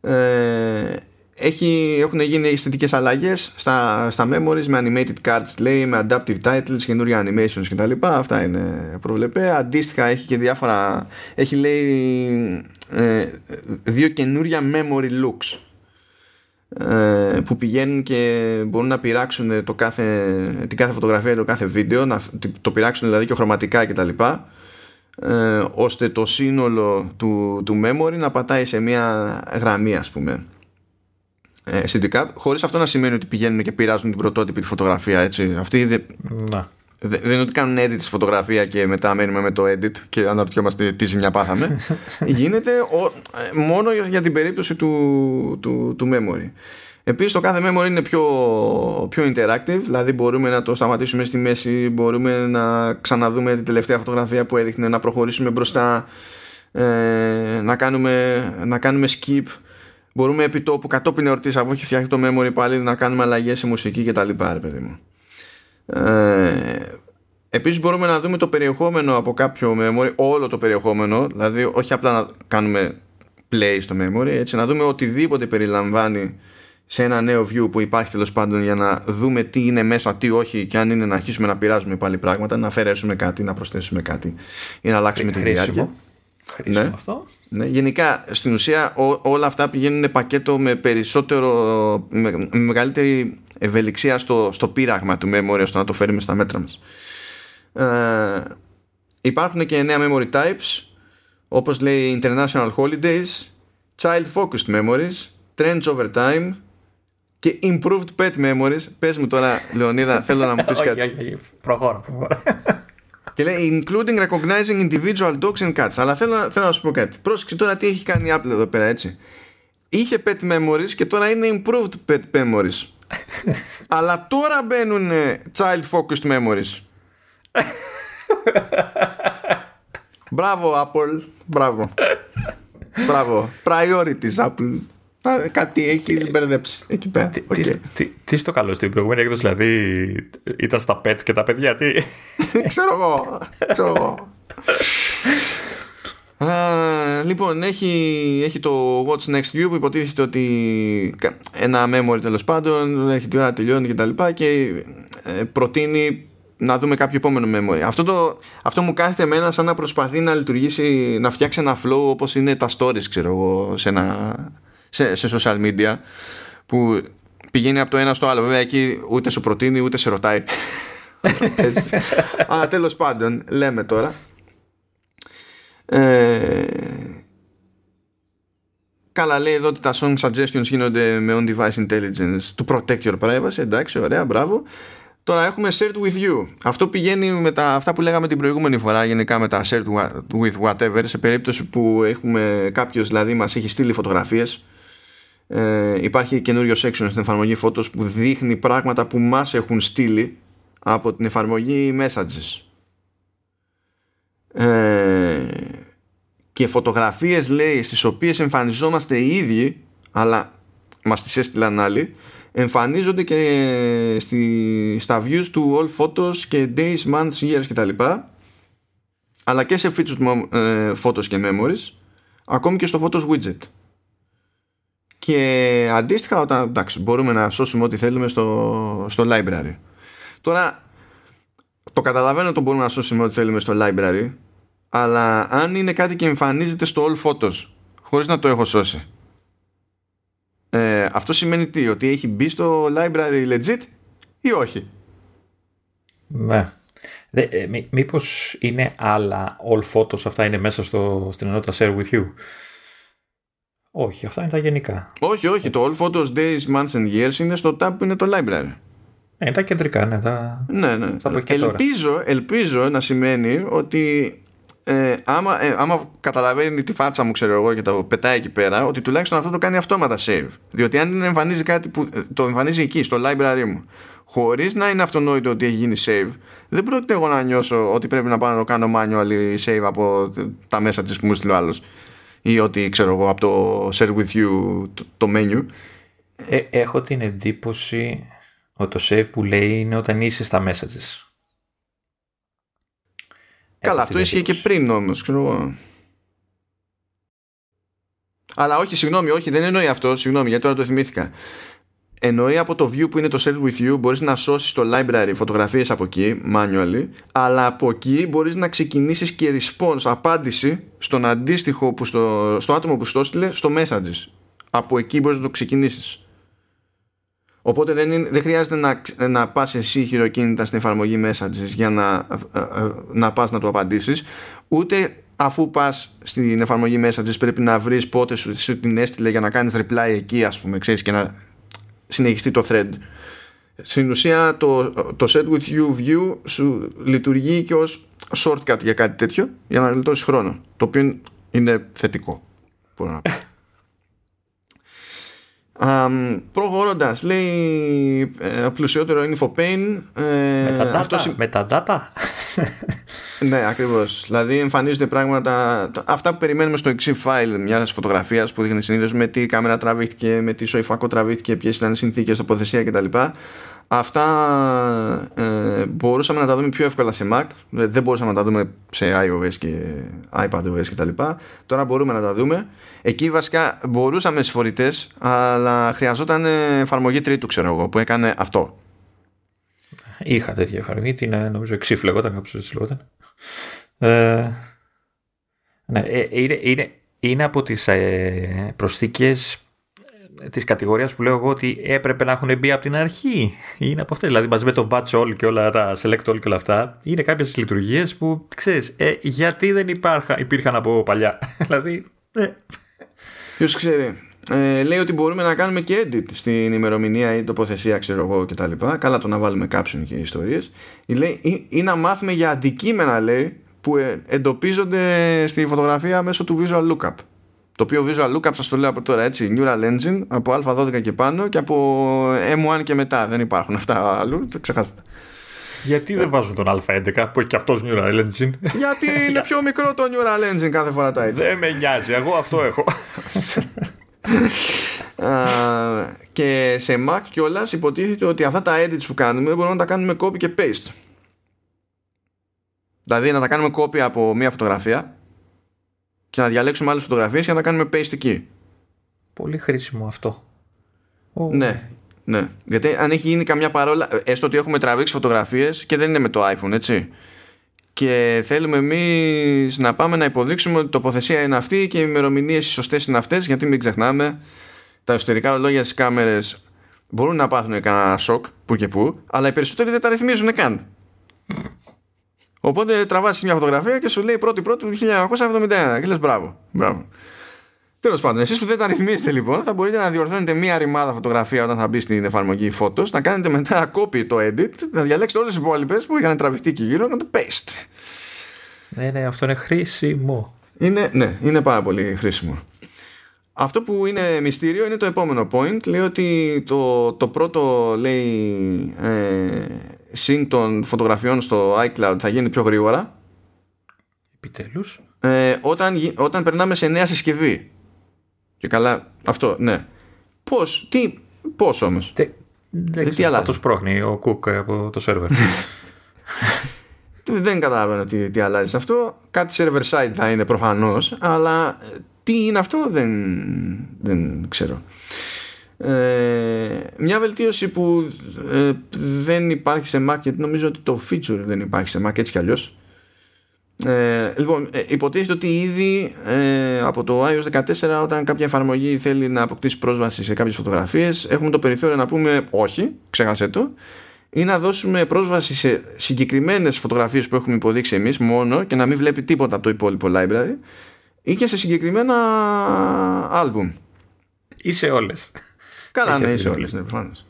Ε, έχει, έχουν γίνει αισθητικές αλλαγές στα, στα memories με animated cards λέει, με adaptive titles, καινούργια animations κτλ. Αυτά είναι προβλεπέ. Αντίστοιχα έχει και διάφορα έχει λέει ε, δύο καινούρια memory looks ε, που πηγαίνουν και μπορούν να πειράξουν το κάθε, την κάθε φωτογραφία ή το κάθε βίντεο να το πειράξουν δηλαδή και χρωματικά κτλ ε, ώστε το σύνολο του, του memory να πατάει σε μια γραμμή ας πούμε ε, αισθητικά, χωρίς αυτό να σημαίνει ότι πηγαίνουν και πειράζουν την πρωτότυπη τη φωτογραφία έτσι. Αυτοί δεν, να. δεν είναι ότι κάνουν edit στη φωτογραφία και μετά μένουμε με το edit και αναρωτιόμαστε τι ζημιά πάθαμε γίνεται ο, ε, μόνο για την περίπτωση του, του, του memory Επίσης το κάθε memory είναι πιο, πιο interactive δηλαδή μπορούμε να το σταματήσουμε στη μέση μπορούμε να ξαναδούμε την τελευταία φωτογραφία που έδειχνε να προχωρήσουμε μπροστά ε, να, κάνουμε, να κάνουμε skip μπορούμε επί τόπου κατόπιν εορτής, αφού έχει φτιάξει το memory πάλι, να κάνουμε αλλαγές σε μουσική και τα λοιπά, παιδί μου. Ε, Επίσης μπορούμε να δούμε το περιεχόμενο από κάποιο memory, όλο το περιεχόμενο, δηλαδή όχι απλά να κάνουμε play στο memory, έτσι να δούμε οτιδήποτε περιλαμβάνει σε ένα νέο view που υπάρχει τέλος πάντων για να δούμε τι είναι μέσα, τι όχι και αν είναι να αρχίσουμε να πειράζουμε πάλι πράγματα, να αφαιρέσουμε κάτι, να προσθέσουμε κάτι ή να αλλάξουμε τη διάρκεια. Χρήσιμο ναι. αυτό. Ναι, γενικά στην ουσία όλα αυτά πηγαίνουν πακέτο με περισσότερο με, μεγαλύτερη ευελιξία στο, στο πείραγμα του memory ώστε να το φέρουμε στα μέτρα μας ε, υπάρχουν και νέα memory types όπως λέει international holidays child focused memories trends over time και improved pet memories. Πες μου τώρα, Λεωνίδα, θέλω να μου πεις κάτι. Όχι, όχι, προχώρα, προχώρα. Και λέει including recognizing individual dogs and cats. Αλλά θέλω, θέλω να σου πω κάτι. Πρόσεξε τώρα τι έχει κάνει η Apple εδώ πέρα, έτσι. Είχε pet memories και τώρα είναι improved pet memories. Αλλά τώρα μπαίνουν child focused memories. Μπράβο Apple, μπράβο. Μπράβο. Priorities Apple. Κάτι έχει μπερδέψει εκεί πέρα. Τι, Okay. τι, τι, τι στο καλό στην προηγούμενη έκδοση, δηλαδή ήταν στα pet και τα παιδιά, τι; ξέρω εγώ. Ξέρω εγώ. Α, λοιπόν, έχει, έχει το What's Next View που υποτίθεται ότι κα- ένα memory τέλος πάντων έχει τη ώρα τελειώνει και τα λοιπά και ε, προτείνει να δούμε κάποιο επόμενο memory. Αυτό, το, αυτό μου κάθεται εμένα σαν να προσπαθεί να λειτουργήσει, να φτιάξει ένα flow όπως είναι τα stories, ξέρω εγώ, σε, ένα, σε, σε social media που πηγαίνει από το ένα στο άλλο. Βέβαια εκεί ούτε σου προτείνει ούτε σε ρωτάει. Αλλά τέλος πάντων, λέμε τώρα. Ε, καλά λέει εδώ ότι τα song suggestions γίνονται με on-device intelligence to protect your privacy. Εντάξει, ωραία, μπράβο. Τώρα έχουμε shared with you. Αυτό πηγαίνει με τα, αυτά που λέγαμε την προηγούμενη φορά γενικά με τα shared with whatever σε περίπτωση που έχουμε κάποιος δηλαδή μας έχει στείλει φωτογραφίες ε, υπάρχει καινούριο section στην εφαρμογή Photos που δείχνει πράγματα που μας έχουν στείλει από την εφαρμογή Messages. Ε, και φωτογραφίες λέει στις οποίες εμφανιζόμαστε οι ίδιοι αλλά μας τις έστειλαν άλλοι εμφανίζονται και στη, στα views του all photos και days, months, years κτλ. Αλλά και σε featured ε, photos και memories ακόμη και στο photos widget και αντίστοιχα όταν εντάξει, μπορούμε να σώσουμε ό,τι θέλουμε στο, στο library τώρα το καταλαβαίνω ότι μπορούμε να σώσουμε ό,τι θέλουμε στο library αλλά αν είναι κάτι και εμφανίζεται στο all photos χωρίς να το έχω σώσει ε, αυτό σημαίνει τι, ότι έχει μπει στο library legit ή όχι; Ναι. Δε, ε, μή, μήπως είναι άλλα all photos αυτά είναι μέσα στο, στην ενότητα share with you; Όχι, αυτά είναι τα γενικά. Όχι, όχι. Το all photos days, months and years είναι στο tab που είναι το library. Ναι, τα κεντρικά, ναι. Τα... Ναι, ναι. Θα πω και τώρα. ελπίζω, ελπίζω να σημαίνει ότι ε, άμα, ε, άμα καταλαβαίνει τη φάτσα μου, ξέρω εγώ, και το πετάει εκεί πέρα, ότι τουλάχιστον αυτό το κάνει αυτόματα save. Διότι αν εμφανίζει κάτι που ε, το εμφανίζει εκεί, στο library μου, χωρίς να είναι αυτονόητο ότι έχει γίνει save, δεν πρόκειται εγώ να νιώσω ότι πρέπει να πάω να το κάνω manual save από τα μέσα της που μου στείλει ο άλλος. Ή ότι ξέρω εγώ από το share with you το, το menu. Ε, έχω την εντύπωση ότι το save που λέει είναι όταν είσαι στα messages. Καλά, αυτό ίσχυε και πριν όμως, ξέρω εγώ. Αλλά όχι, συγγνώμη, όχι, δεν εννοεί αυτό. Συγγνώμη, γιατί τώρα το θυμήθηκα. Εννοεί από το view που είναι το share with you, μπορείς να σώσεις το library φωτογραφίες από εκεί, manually, αλλά από εκεί μπορείς να ξεκινήσεις και response, απάντηση, στον αντίστοιχο που στο, στο άτομο που στο έστειλε, στο messages. Από εκεί μπορείς να το ξεκινήσεις. Οπότε δεν, είναι, δεν χρειάζεται να, να πας εσύ χειροκίνητα στην εφαρμογή messages για να, να πας να το απαντήσεις ούτε αφού πας στην εφαρμογή messages πρέπει να βρεις πότε σου, σου την έστειλε για να κάνεις reply εκεί ας πούμε ξέρεις και να συνεχιστεί το thread. Στην ουσία το, το set with you view σου λειτουργεί και ως shortcut για κάτι τέτοιο για να γλιτώσεις χρόνο το οποίο είναι θετικό μπορώ να πω. Um, προχωρώντας λέει ε, πλουσιότερο infopain ε, με, τα data, σι... με τα data ναι ακριβώς. Δηλαδή εμφανίζονται πράγματα. Αυτά που περιμένουμε στο exif file μιας φωτογραφίας που δείχνει συνήθως με τι κάμερα τραβήχτηκε με τι σοϊφακό τραβήχτηκε ποιες ήταν οι συνθήκες τοποθεσία κτλ. Αυτά ε, μπορούσαμε να τα δούμε πιο εύκολα σε Mac. Δεν μπορούσαμε να τα δούμε σε iOS και iPadOS κτλ. Τώρα μπορούμε να τα δούμε. Εκεί βασικά μπορούσαμε στις φορητές αλλά χρειαζόταν εφαρμογή τρίτου ξέρω εγώ που έκανε αυτό είχα τέτοια εφαρμογή την νομίζω εξήφ λεγόταν κάπως έτσι λεγόταν ε, ναι, είναι, είναι, είναι από τις ε, προσθήκες της κατηγορίας που λέω εγώ ότι έπρεπε να έχουν μπει από την αρχή. Είναι από αυτές. Δηλαδή μαζί με το batch all και όλα τα select all και όλα αυτά είναι κάποιες λειτουργίες που ξέρεις ε, γιατί δεν υπάρχα, υπήρχαν από παλιά. δηλαδή... Ε. Ποιος ξέρει. Ε, λέει ότι μπορούμε να κάνουμε και edit στην ημερομηνία ή τοποθεσία ξέρω εγώ και τα λοιπά καλά το να βάλουμε caption και ιστορίες λέει, ή, ή να μάθουμε για αντικείμενα λέει που ε, εντοπίζονται στη φωτογραφία μέσω του visual lookup το οποίο visual lookup σας το λέω από τώρα έτσι neural engine από α12 και πάνω και από m1 και μετά δεν υπάρχουν αυτά αλλού το ξεχάστε γιατί δεν βάζουν τον Α11 που έχει και αυτός Neural Engine; Γιατί είναι πιο μικρό το Neural Engine κάθε φορά τα ίδια. Δεν με νοιάζει, εγώ αυτό έχω. και σε Mac κιόλας υποτίθεται ότι αυτά τα edits που κάνουμε μπορούμε να τα κάνουμε copy και paste. Δηλαδή να τα κάνουμε copy από μία φωτογραφία και να διαλέξουμε άλλες φωτογραφίες και να τα κάνουμε paste εκεί. Πολύ χρήσιμο αυτό. Ναι, ναι. Γιατί αν έχει γίνει καμιά παρόλα, έστω ότι έχουμε τραβήξει φωτογραφίες και δεν είναι με το iPhone, έτσι. Και θέλουμε εμείς να πάμε να υποδείξουμε ότι η τοποθεσία είναι αυτή και οι ημερομηνίες οι σωστές είναι αυτές, γιατί μην ξεχνάμε, τα εσωτερικά λόγια στις κάμερες μπορούν να πάθουν κανένα σοκ που και που, αλλά οι περισσότεροι δεν τα ρυθμίζουν καν. Οπότε τραβάσει μια φωτογραφία και σου λέει πρώτη πρώτη του 1971 και λες μπράβο. μπράβο. Τέλος πάντων, εσείς που δεν τα ρυθμίζετε λοιπόν, θα μπορείτε να διορθώνετε μία ρημάδα φωτογραφία όταν θα μπει στην εφαρμογή Photos, να κάνετε μετά copy το edit, να διαλέξετε όλες τις υπόλοιπες που είχαν τραβηχτεί εκεί γύρω, να το paste. Ναι, ναι, αυτό είναι χρήσιμο. Είναι, ναι, είναι πάρα πολύ χρήσιμο. Αυτό που είναι μυστήριο είναι το επόμενο point. Λέει ότι το, το πρώτο λέει ε, sync των φωτογραφιών στο iCloud θα γίνει πιο γρήγορα. Επιτέλους. Ε, όταν, όταν περνάμε σε νέα συσκευή. Και καλά, αυτό, ναι. Πώς, τι, πώς όμως; Τε, δεν ξέρω, θα το σπρώχνει ο Κουκ από το σερβερ. δεν καταλαβαίνω τι, τι αλλάζει αυτό. Κάτι server side θα είναι προφανώς, αλλά τι είναι αυτό δεν, δεν ξέρω. Ε, μια βελτίωση που ε, δεν υπάρχει σε Mac γιατί νομίζω ότι το feature δεν υπάρχει σε Mac έτσι κι αλλιώς ε, λοιπόν, ε, υποτίθεται ότι ήδη ε, από το iOS 14 όταν κάποια εφαρμογή θέλει να αποκτήσει πρόσβαση σε κάποιες φωτογραφίες έχουμε το περιθώριο να πούμε όχι, ξέχασε το ή να δώσουμε πρόσβαση σε συγκεκριμένες φωτογραφίες που έχουμε υποδείξει εμείς μόνο και να μην βλέπει τίποτα από το υπόλοιπο library ή και σε συγκεκριμένα άλμπουμ ή σε όλες. Καλά, ναι, σε όλες, ναι, προφανώς.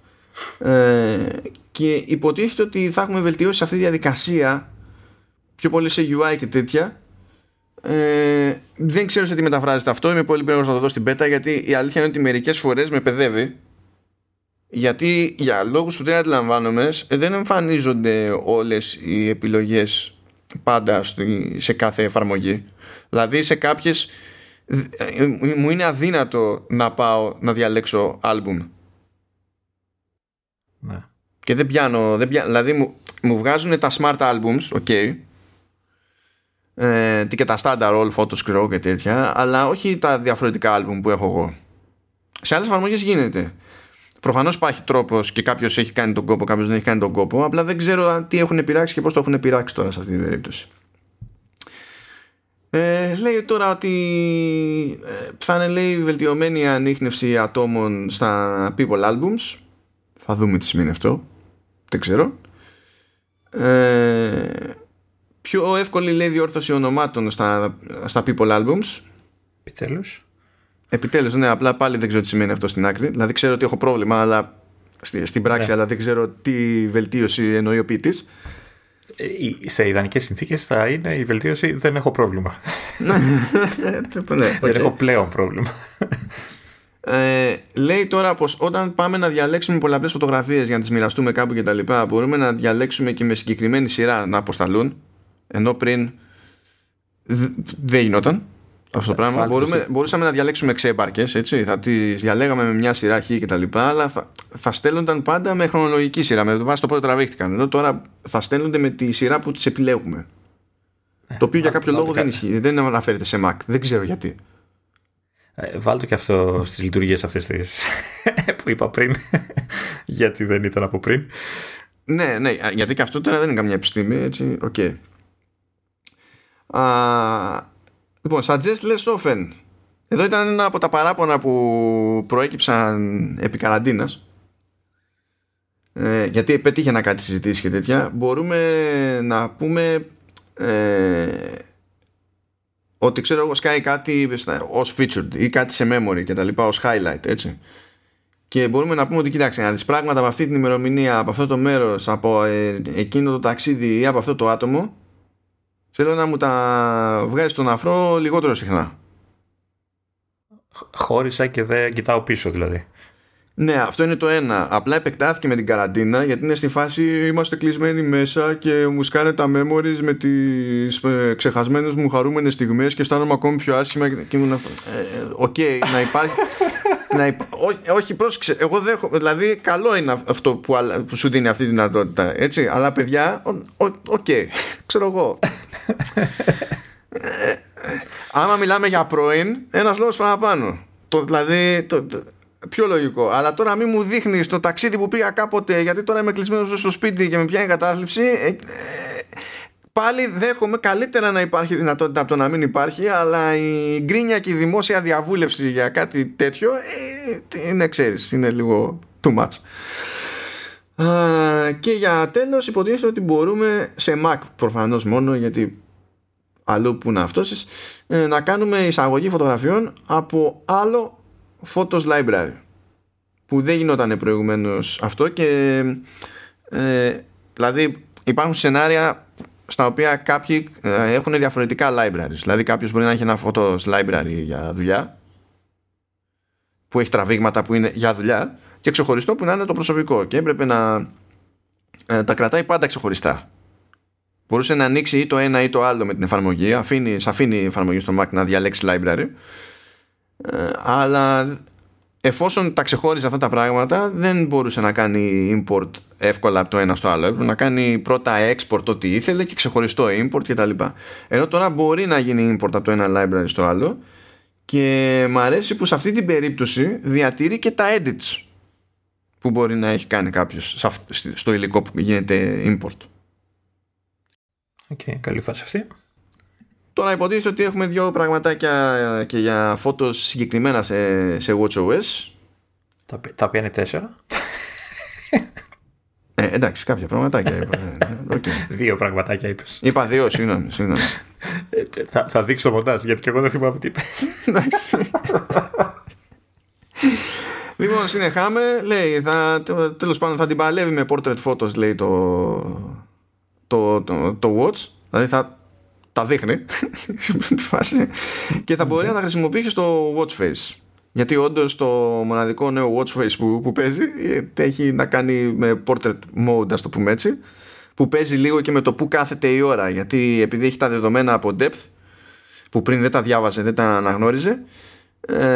Ε, και υποτίθεται ότι θα έχουμε βελτιώσει αυτή τη διαδικασία πιο πολύ σε UI και τέτοια. Ε, δεν ξέρω σε τι μεταφράζεται αυτό είμαι πολύ περίεργος να το δω στην πέτα γιατί η αλήθεια είναι ότι μερικές φορές με παιδεύει. Γιατί για λόγους που δεν αντιλαμβάνομαι δεν εμφανίζονται όλες οι επιλογές πάντα σε κάθε εφαρμογή. Δηλαδή σε κάποιες ε, μου είναι αδύνατο να πάω να διαλέξω άλμπουμ. Ναι. και δεν πιάνω, δεν πιάνω δηλαδή μου, μου βγάζουν τα smart albums ok ε, και τα standard all photos και τέτοια αλλά όχι τα διαφορετικά album που έχω εγώ σε άλλες εφαρμογές γίνεται Προφανώς υπάρχει τρόπος και κάποιος έχει κάνει τον κόπο, κάποιος δεν έχει κάνει τον κόπο. Απλά δεν ξέρω τι έχουν πειράξει και πώς το έχουν πειράξει τώρα σε αυτή την περίπτωση. Ε, λέει τώρα ότι ε, θα είναι λέει βελτιωμένη ανείχνευση ατόμων στα People Albums. Θα δούμε τι σημαίνει αυτό. Δεν ξέρω. Ε, πιο εύκολη λέει διόρθωση ονομάτων στα, στα People Albums. Επιτέλους. Επιτέλους, ναι, απλά πάλι δεν ξέρω τι σημαίνει αυτό στην άκρη. Δηλαδή ξέρω ότι έχω πρόβλημα αλλά, στην πράξη, ναι. αλλά δεν ξέρω τι βελτίωση εννοεί ο ποιητής. Ε, σε ιδανικές συνθήκες θα είναι η βελτίωση δεν έχω πρόβλημα. Ναι, ναι, δεν έχω πλέον πρόβλημα. Ε, λέει τώρα πως όταν πάμε να διαλέξουμε πολλαπλές φωτογραφίες για να τις μοιραστούμε κάπου και τα λοιπά μπορούμε να διαλέξουμε και με συγκεκριμένη σειρά να αποσταλούν ενώ πριν δεν γινόταν αυτό το πράγμα. Μπορούμε, μπορούσαμε να διαλέξουμε ξέμπαρκες, έτσι. Θα τις διαλέγαμε με μια σειρά χ και τα λοιπά, αλλά θα, θα στέλνονταν πάντα με χρονολογική σειρά. Με βάση το πότε τραβήχτηκαν. Ενώ τώρα θα στέλνονται με τη σειρά που τις επιλέγουμε. Ε, το οποίο για κάποιο λόγο δεν ισχύει. Δεν αναφέρεται σε Mac. Δεν ξέρω γιατί. Ε, βάλτε και αυτό στις λειτουργίες αυτές που είπα πριν. γιατί δεν ήταν από πριν. Ναι, ναι, γιατί και αυτό τώρα δεν είναι καμιά επιστήμη, έτσι. OK. Okay. Λοιπόν, suggest less often. Εδώ ήταν ένα από τα παράπονα που προέκυψαν επί καραντίνας. Ε, γιατί πέτυχε να κάτι συζητήσεις και τέτοια. Μπορούμε να πούμε ε, ότι ξέρω εγώ σκάει κάτι ως featured ή κάτι σε memory και τα λοιπά ως highlight έτσι και μπορούμε να πούμε ότι κοιτάξτε να δεις πράγματα από αυτή την ημερομηνία από αυτό το μέρος από ε, εκείνο το ταξίδι ή από αυτό το άτομο θέλω να μου τα βγάζει στον αφρό λιγότερο συχνά χώρισα και δεν κοιτάω πίσω δηλαδή ναι, αυτό είναι το ένα. Απλά επεκτάθηκε με την καραντίνα γιατί είναι στη φάση είμαστε κλεισμένοι μέσα και μου σκάνε τα memories με τις ε, ξεχασμένες μου χαρούμενες στιγμές και αισθάνομαι ακόμη πιο άσχημα. Και ήμουν. Ε, οκ, να υπάρχει. να υπά... Ό, όχι, πρόσεξε. Εγώ έχω. Δηλαδή, καλό είναι αυτό που, που σου δίνει αυτή τη δυνατότητα. Έτσι. Αλλά παιδιά, οκ. ξέρω εγώ. Ε, άμα μιλάμε για πρώην, ένας λόγος παραπάνω. Το, δηλαδή, το, πιο λογικό. Αλλά τώρα μην μου δείχνεις το ταξίδι που πήγα κάποτε, γιατί τώρα είμαι κλεισμένος στο σπίτι και με πιάνει κατάθλιψη. Ε, ε, πάλι δέχομαι καλύτερα να υπάρχει δυνατότητα από το να μην υπάρχει, αλλά η γκρίνια και η δημόσια διαβούλευση για κάτι τέτοιο ε, είναι, ξέρεις, είναι λίγο too much. και για τέλος υποτίθεται ότι μπορούμε σε Mac προφανώς μόνο γιατί αλλού που να αυτόσεις να κάνουμε εισαγωγή φωτογραφιών από άλλο Photos Library που δεν γινόταν προηγουμένως αυτό και ε, δηλαδή υπάρχουν σενάρια στα οποία κάποιοι ε, έχουν διαφορετικά libraries. Δηλαδή κάποιος μπορεί να έχει ένα Photos Library για δουλειά που έχει τραβήγματα που είναι για δουλειά και ξεχωριστό που να είναι το προσωπικό. Και έπρεπε να ε, τα κρατάει πάντα ξεχωριστά. Μπορούσε να ανοίξει ή το ένα ή το άλλο με την εφαρμογή. Αφήνει, αφήνει η εφαρμογή στο Mac να διαλέξει library. Ε, αλλά εφόσον τα ξεχώριζε αυτά τα πράγματα δεν μπορούσε να κάνει import εύκολα από το ένα στο άλλο. Να κάνει πρώτα export ό,τι ήθελε και ξεχωριστό import κτλ ενώ τώρα μπορεί να γίνει import από το ένα library στο άλλο και μου αρέσει που σε αυτή την περίπτωση διατηρεί και τα edits που μπορεί να έχει κάνει κάποιος στο υλικό που γίνεται import. OK, okay, καλή φάση αυτή Τώρα υποτίθεται ότι έχουμε δύο πραγματάκια και για Photos συγκεκριμένα σε, σε WatchOS. Τα, τα οποία είναι τέσσερα. Ε, εντάξει, κάποια πραγματάκια είπα. Okay. Ε, δύο πραγματάκια είπες. Είπα δύο, συγγνώμη. συγγνώμη. Ε, θα, θα δείξω το μοντάζ, γιατί και εγώ δεν θυμάμαι τι είπες. εντάξει. λοιπόν, συνεχάμε. Λέει, θα, τέλος πάντων θα την παλεύει με portrait photos, λέει το, το, το, το watch. Δηλαδή θα τα δείχνει φάση και θα μπορεί να τα χρησιμοποιήσει στο watch face. Γιατί όντως το μοναδικό νέο watch face που, που παίζει ε, έχει να κάνει με portrait mode, ας το πούμε έτσι, που παίζει λίγο και με το που κάθεται η ώρα. Γιατί επειδή έχει τα δεδομένα από depth, που πριν δεν τα διάβαζε, δεν τα αναγνώριζε, ε,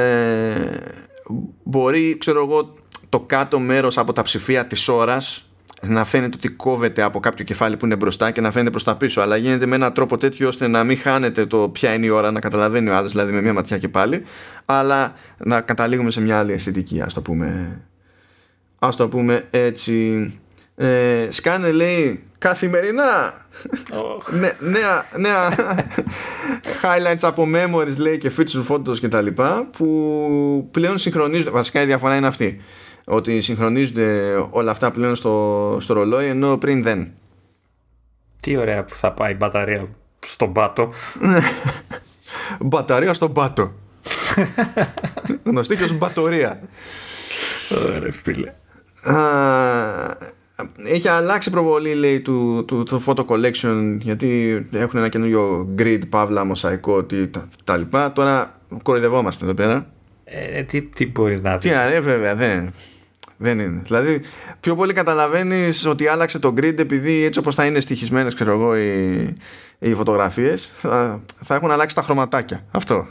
μπορεί, ξέρω εγώ, το κάτω μέρος από τα ψηφία της ώρας να φαίνεται ότι κόβεται από κάποιο κεφάλι που είναι μπροστά και να φαίνεται προς τα πίσω. Αλλά γίνεται με έναν τρόπο τέτοιο ώστε να μην χάνεται το ποια είναι η ώρα, να καταλαβαίνει ο άλλος, δηλαδή με μία ματιά και πάλι, αλλά να καταλήγουμε σε μια άλλη αισθητική, ας το πούμε. Α το πούμε έτσι. Ε, σκάνε λέει καθημερινά oh. νέα, νέα highlights από memories λέει και feature photos και τα λοιπά που πλέον συγχρονίζονται βασικά η διαφορά είναι αυτή ότι συγχρονίζονται όλα αυτά πλέον στο, στο ρολόι ενώ πριν δεν. Τι ωραία που θα πάει η μπαταρία στον πάτο. μπαταρία στον πάτο. Γνωστή και ως μπατορία. Ωραία φίλε. Έχει αλλάξει προβολή λέει του, του, του photo collection γιατί έχουν ένα καινούριο grid, παύλα, μοσαϊκό τι, τα, τα λοιπά. Τώρα κοροϊδευόμαστε εδώ πέρα. Ε, τι, τι μπορείς να δεις. Τι αρέ, βέβαια, δεν. Δεν είναι. Δηλαδή, πιο πολύ καταλαβαίνεις ότι άλλαξε το grid επειδή έτσι όπως θα είναι στοιχισμένες, ξέρω εγώ, οι, οι φωτογραφίες, θα, θα έχουν αλλάξει τα χρωματάκια. Αυτό.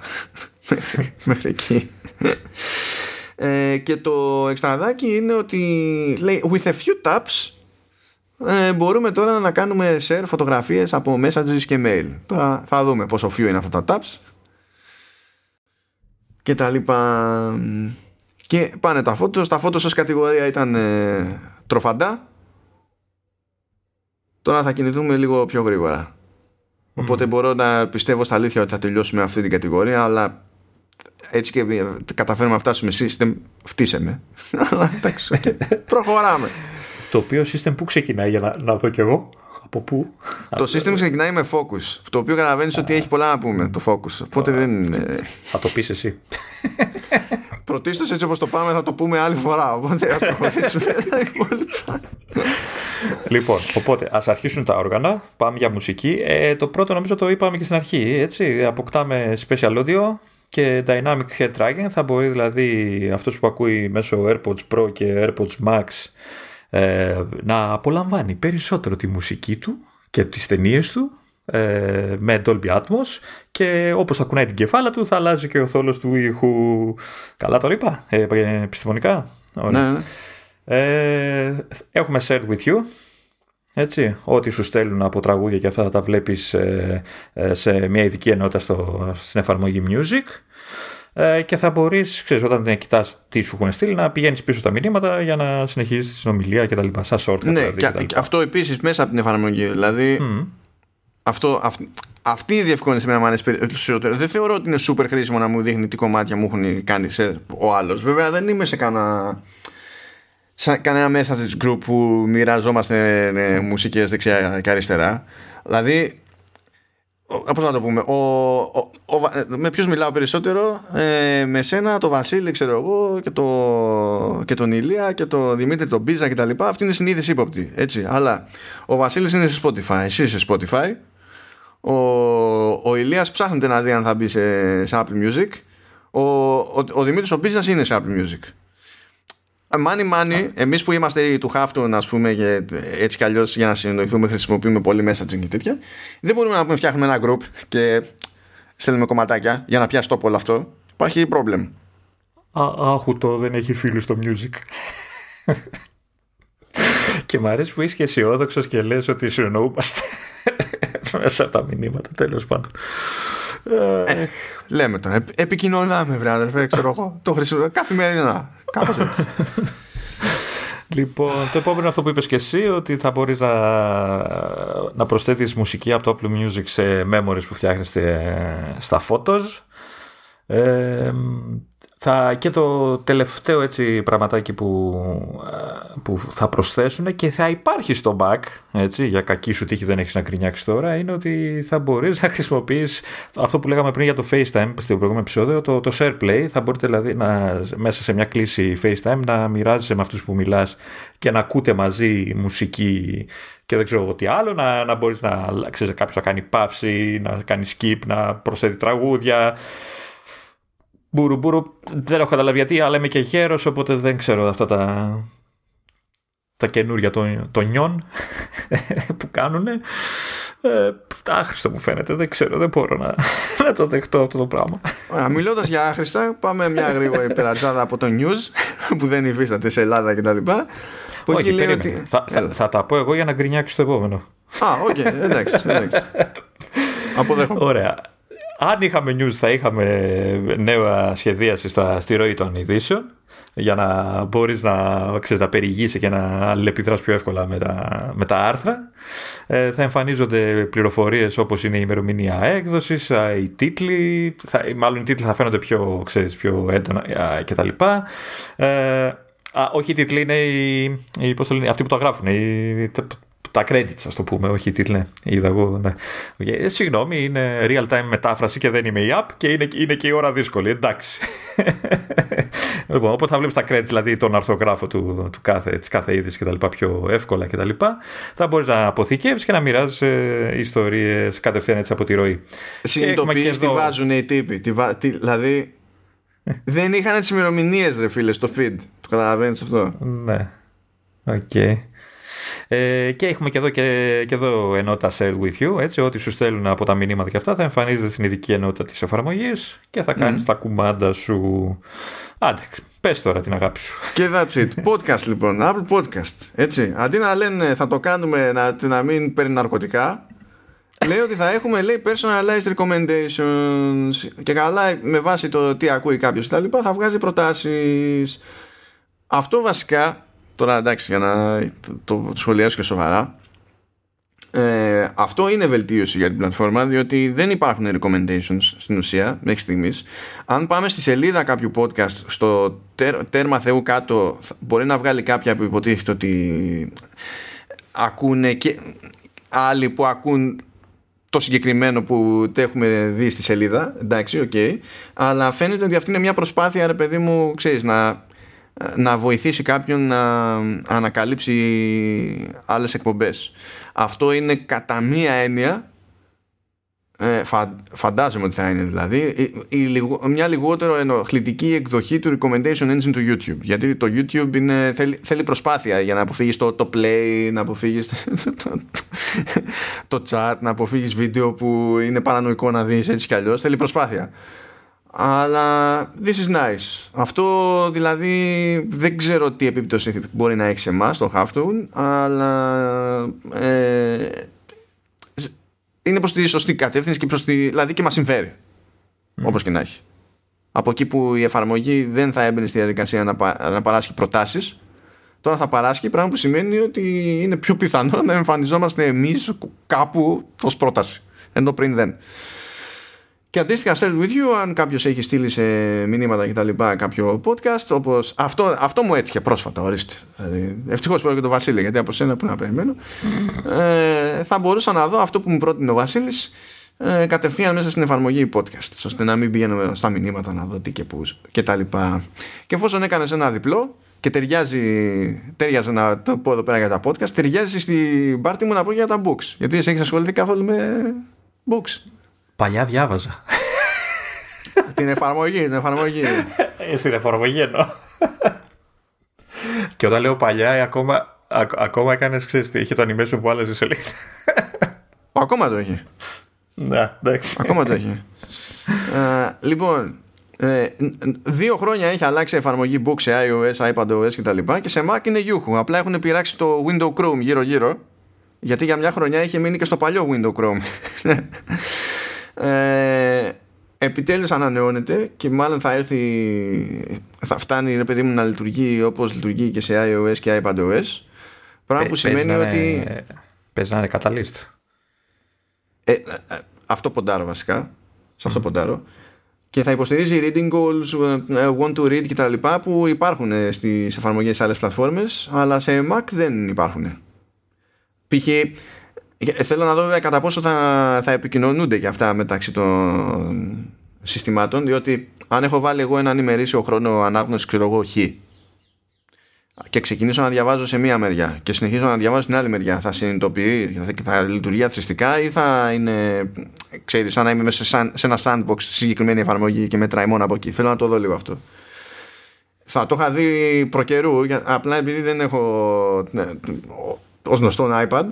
Μέχρι εκεί. Ε, και το εξτραδάκι είναι ότι λέει with a few taps ε, μπορούμε τώρα να κάνουμε share φωτογραφίες από messages και mail. Τώρα θα δούμε πόσο few είναι αυτά τα taps και τα λοιπά. Και πάνε τα φώτος. Τα φώτος ως κατηγορία ήταν ε, τροφαντά. Τώρα θα κινηθούμε λίγο πιο γρήγορα. Οπότε μπορώ να πιστεύω στα αλήθεια ότι θα τελειώσουμε αυτή την κατηγορία, αλλά έτσι και καταφέρουμε να φτάσουμε system, φτύσε με. Αλλά εντάξει, προχωράμε. Το οποίο σύστημα που ξεκινάει για να, να δω κι εγώ. Από πού; Το σύστημα ξεκινάει με focus. Το οποίο καταλαβαίνεις ότι έχει πολλά να πούμε το focus. Οπότε δεν. Θα το πεις εσύ. Πρωτίστως έτσι όπως το πάμε θα το πούμε άλλη φορά. Οπότε θα προχωρήσουμε. λοιπόν, οπότε ας αρχίσουν τα όργανα. Πάμε για μουσική. Ε, το πρώτο νομίζω το είπαμε και στην αρχή. Έτσι. Αποκτάμε special audio και dynamic head tracking. Θα μπορεί δηλαδή αυτός που ακούει μέσω AirPods Pro και AirPods Max ε, να απολαμβάνει περισσότερο τη μουσική του και τις ταινίες του ε, με Dolby Atmos και όπως θα κουνάει την κεφάλα του θα αλλάζει και ο θόλος του ήχου. Καλά το είπα, ε, επιστημονικά. Ναι, ναι. Ε, έχουμε Share With You, έτσι, ό,τι σου στέλνουν από τραγούδια και αυτά θα τα βλέπεις ε, ε, σε μια ειδική ενότητα στο, στην εφαρμογή Music ε, και θα μπορείς, ξέρεις, όταν δεν κοιτάς τι σου έχουν στείλει, να πηγαίνεις πίσω τα μηνύματα για να συνεχίσει τη συνομιλία κτλ. Σαν short. Ναι, δηλαδή, και, και αυτό επίσης μέσα από την εφαρμογή. Δηλαδή, mm. αυτό, αυ, αυτή η διευκόλυνση με να μου αρέσει περισσότερο. Δεν θεωρώ ότι είναι super χρήσιμο να μου δείχνει τι κομμάτια μου έχουν κάνει σε, ο άλλος. Βέβαια, δεν είμαι σε κανένα. Σαν κανένα μέσα της group που μοιραζόμαστε ναι, μουσικές δεξιά και αριστερά δηλαδή Πώς να το πούμε, ο, ο, ο, με ποιους μιλάω περισσότερο, ε, με σένα, το Βασίλη, ξέρω εγώ, και, το, και τον Ηλία και τον Δημήτρη, τον Μπίζα κτλ. Αυτή είναι συνείδηση ύποπτη. Έτσι. Αλλά ο Βασίλης είναι σε Spotify, εσύ είσαι σε Spotify. Ο, ο Ηλίας ψάχνεται να δει αν θα μπει σε, σε Apple Music. Ο, ο, ο Δημήτρης ο Μπίζας είναι σε Apple Music. Μάνι μάνι, εμείς που είμαστε του χάφτου, ας πούμε, και έτσι κι αλλιώς για να συνεννοηθούμε, χρησιμοποιούμε πολύ messaging και τέτοια. Δεν μπορούμε να πούμε φτιάχνουμε ένα group και στέλνουμε κομματάκια για να πιάσει τόπο όλο αυτό. Υπάρχει πρόβλημα. Άχου το δεν έχει φίλου στο music. και μ' αρέσει που είσαι και αισιόδοξος και λες ότι συνεννοούμαστε μέσα από τα μηνύματα, τέλος πάντων. Ε, λέμε τώρα. Επικοινωνάμε, βρε αδερφέ, ξέρω εγώ. Το χρησιμοποιώ καθημερινά. Κάπως έτσι. Λοιπόν, το επόμενο αυτό που είπες και εσύ, ότι θα μπορείς να, να προσθέτεις μουσική από το Apple Music σε memories που φτιάχνεστε στα photos. Ε, θα, και το τελευταίο έτσι πραγματάκι που, ε, που θα προσθέσουν και θα υπάρχει στο back, έτσι, για κακή σου τύχη δεν έχεις να κρινιάξει τώρα, είναι ότι θα μπορείς να χρησιμοποιείς αυτό που λέγαμε πριν για το FaceTime στο προηγούμενο επεισόδιο, το, το SharePlay, θα μπορείτε δηλαδή να, μέσα σε μια κλίση FaceTime να μοιράζεσαι με αυτούς που μιλάς και να ακούτε μαζί μουσική και δεν ξέρω εγώ τι άλλο, να, να μπορείς να, ξέρεις, κάποιος να κάνει παύση, να κάνει skip, να προσθέτει τραγούδια, Μπούρου, μπούρου, δεν έχω καταλάβει γιατί, αλλά είμαι και γέρο, οπότε δεν ξέρω αυτά τα, τα καινούρια των, το νιών που κάνουν. Ε, άχρηστο μου φαίνεται, δεν ξέρω, δεν μπορώ να, να το δεχτώ αυτό το πράγμα. Μιλώντας για άχρηστα, πάμε μια γρήγορη περατζάδα από το news που δεν υφίσταται σε Ελλάδα κτλ. Όχι, λέει ότι... θα, θα, θα, τα πω εγώ για να γκρινιάξει το επόμενο. Α, οκ, okay, εντάξει, εντάξει. Αποδέχομαι. Ωραία αν είχαμε news θα είχαμε νέα σχεδίαση στα, στη ροή των ειδήσεων για να μπορείς να, ξέρεις, να περιηγήσει και να αλληλεπιδράς πιο εύκολα με τα, με τα άρθρα. Ε, θα εμφανίζονται πληροφορίες όπως είναι η ημερομηνία έκδοσης, οι τίτλοι, θα, μάλλον οι τίτλοι θα φαίνονται πιο, ξέρεις, πιο έντονα κτλ. Ε, α, όχι οι τίτλοι είναι οι, οι, πώς το λένε, αυτοί που το γράφουν, οι, τα credits, ας το πούμε, όχι οι τίτλοι. Ναι, είδα εγώ. Ναι. Okay. Ε, συγγνώμη, είναι real time μετάφραση και δεν είμαι η app και είναι, είναι και η ώρα δύσκολη. Εντάξει. λοιπόν, οπότε θα βλέπεις τα credits, δηλαδή τον αρθογράφο του, του κάθε, της κάθε είδηση και τα λοιπά πιο εύκολα και τα λοιπά. Θα μπορείς να αποθηκεύεις και να μοιράζεις ε, ιστορίες κατευθείαν έτσι από τη ροή. Συνειδητοποιείς τι βάζουν οι τύποι. Τι, τι, δηλαδή δεν είχαν τις ημερομηνίες, ρε φίλε, στο feed. Το καταλαβαίνεις αυτό; Ναι. OK. Okay. Ε, και έχουμε και εδώ, και, και εδώ ενότητα Shared with You, έτσι, ό,τι σου στέλνουν από τα μηνύματα και αυτά θα εμφανίζεται στην ειδική ενότητα της εφαρμογής και θα κάνεις τα κουμάντα σου. Άντε, πες τώρα την αγάπη σου. Και that's it. Podcast λοιπόν, Apple Podcast. Έτσι, αντί να λένε θα το κάνουμε να, να μην παίρνει ναρκωτικά, λέει ότι θα έχουμε λέει personalized recommendations και καλά με βάση το τι ακούει κάποιος και τα λοιπά θα βγάζει προτάσεις αυτό βασικά Τώρα εντάξει για να το, το σχολιάσω και σοβαρά. Ε, αυτό είναι βελτίωση για την πλατφόρμα διότι δεν υπάρχουν recommendations στην ουσία μέχρι στιγμής. Αν πάμε στη σελίδα κάποιου podcast στο τέρμα θεού κάτω μπορεί να βγάλει κάποια που υποτίθεται ότι ακούνε και άλλοι που ακούν το συγκεκριμένο που το έχουμε δει στη σελίδα. Εντάξει, OK. Okay, αλλά φαίνεται ότι αυτή είναι μια προσπάθεια ρε παιδί μου, ξέρεις, να να βοηθήσει κάποιον να ανακαλύψει άλλες εκπομπές. Αυτό είναι κατά μία έννοια ε, φαντάζομαι ότι θα είναι δηλαδή η, μια λιγότερο ενοχλητική εκδοχή του recommendation engine του YouTube. Γιατί το YouTube είναι, θέλει, θέλει προσπάθεια για να αποφύγεις το, το play να αποφύγεις το, το, το, chat να αποφύγεις βίντεο που είναι παρανοϊκό να δεις έτσι κι αλλιώς. Θέλει προσπάθεια αλλά this is nice. Αυτό δηλαδή δεν ξέρω τι επίπτωση μπορεί να έχει σε εμάς το Halftone, αλλά ε, είναι προς τη σωστή κατεύθυνση και προς τη, δηλαδή και μας συμφέρει. Mm. Όπως και να έχει. Από εκεί που η εφαρμογή δεν θα έμπαινε στη διαδικασία να, να παράσχει προτάσεις, τώρα θα παράσχει, πράγμα που σημαίνει ότι είναι πιο πιθανό να εμφανιζόμαστε εμείς κάπου ως πρόταση. Ενώ πριν δεν. Και αντίστοιχα share with you αν κάποιος έχει στείλει σε μηνύματα και τα λοιπά κάποιο podcast όπως αυτό, αυτό μου έτυχε πρόσφατα ορίστε. Δηλαδή, ευτυχώς και το Βασίλη γιατί από σένα που να περιμένω. Ε, θα μπορούσα να δω αυτό που μου πρότεινε ο Βασίλης ε, κατευθείαν μέσα στην εφαρμογή podcast ώστε να μην πηγαίνω στα μηνύματα να δω τι και πού και τα λοιπά. Και εφόσον έκανες ένα διπλό και ταιριάζει, ταιριάζει να το πω εδώ πέρα για τα podcast ταιριάζει στην πάρτι μου να πω για τα books. Γιατί εσύ έχεις ασχοληθεί καθόλου με books Παλιά διάβαζα. την εφαρμογή, την εφαρμογή. Ε, στην εφαρμογή εννοώ. και όταν λέω παλιά, ακόμα, ακόμα έκανες, ξέρεις, είχε το animation που άλλαζε σελίδα. ακόμα το έχει. Ναι, εντάξει. Ακόμα το έχει. ε, λοιπόν, ε, δύο χρόνια έχει αλλάξει η εφαρμογή Book σε iOS, iPadOS κτλ. Και, και σε Mac είναι Yuhu. Απλά έχουν πειράξει το Window Chrome γύρω-γύρω. Γιατί για μια χρονιά είχε μείνει και στο παλιό Window Chrome ε, επιτέλους ανανεώνεται και μάλλον θα έρθει θα φτάνει ρε παιδί μου να λειτουργεί όπως λειτουργεί και σε iOS και iPadOS πράγμα που σημαίνει ότι παίζει να είναι καταλύστη ε, ε, αυτό ποντάρω βασικά σε αυτό mm. ποντάρω και θα υποστηρίζει reading goals, ε, want to read κτλ. που υπάρχουν στις εφαρμογές σε άλλες πλατφόρμες αλλά σε Mac δεν υπάρχουν π.χ. Ε, θέλω να δω βέβαια κατά πόσο θα, θα επικοινωνούνται και αυτά μεταξύ των συστημάτων διότι αν έχω βάλει εγώ έναν ημερήσιο χρόνο ανάγνωσης ξέρω εγώ χ και ξεκινήσω να διαβάζω σε μία μεριά και συνεχίζω να διαβάζω στην άλλη μεριά θα συνειδητοποιεί, θα, θα λειτουργεί αθρηστικά ή θα είναι ξέρεις σαν να είμαι μέσα σε ένα sandbox συγκεκριμένη εφαρμογή και μετράει μόνο από εκεί. Θέλω να το δω λίγο αυτό. Θα το είχα δει προκαιρού απλά επειδή δεν έχω ναι, ως γνωστό iPad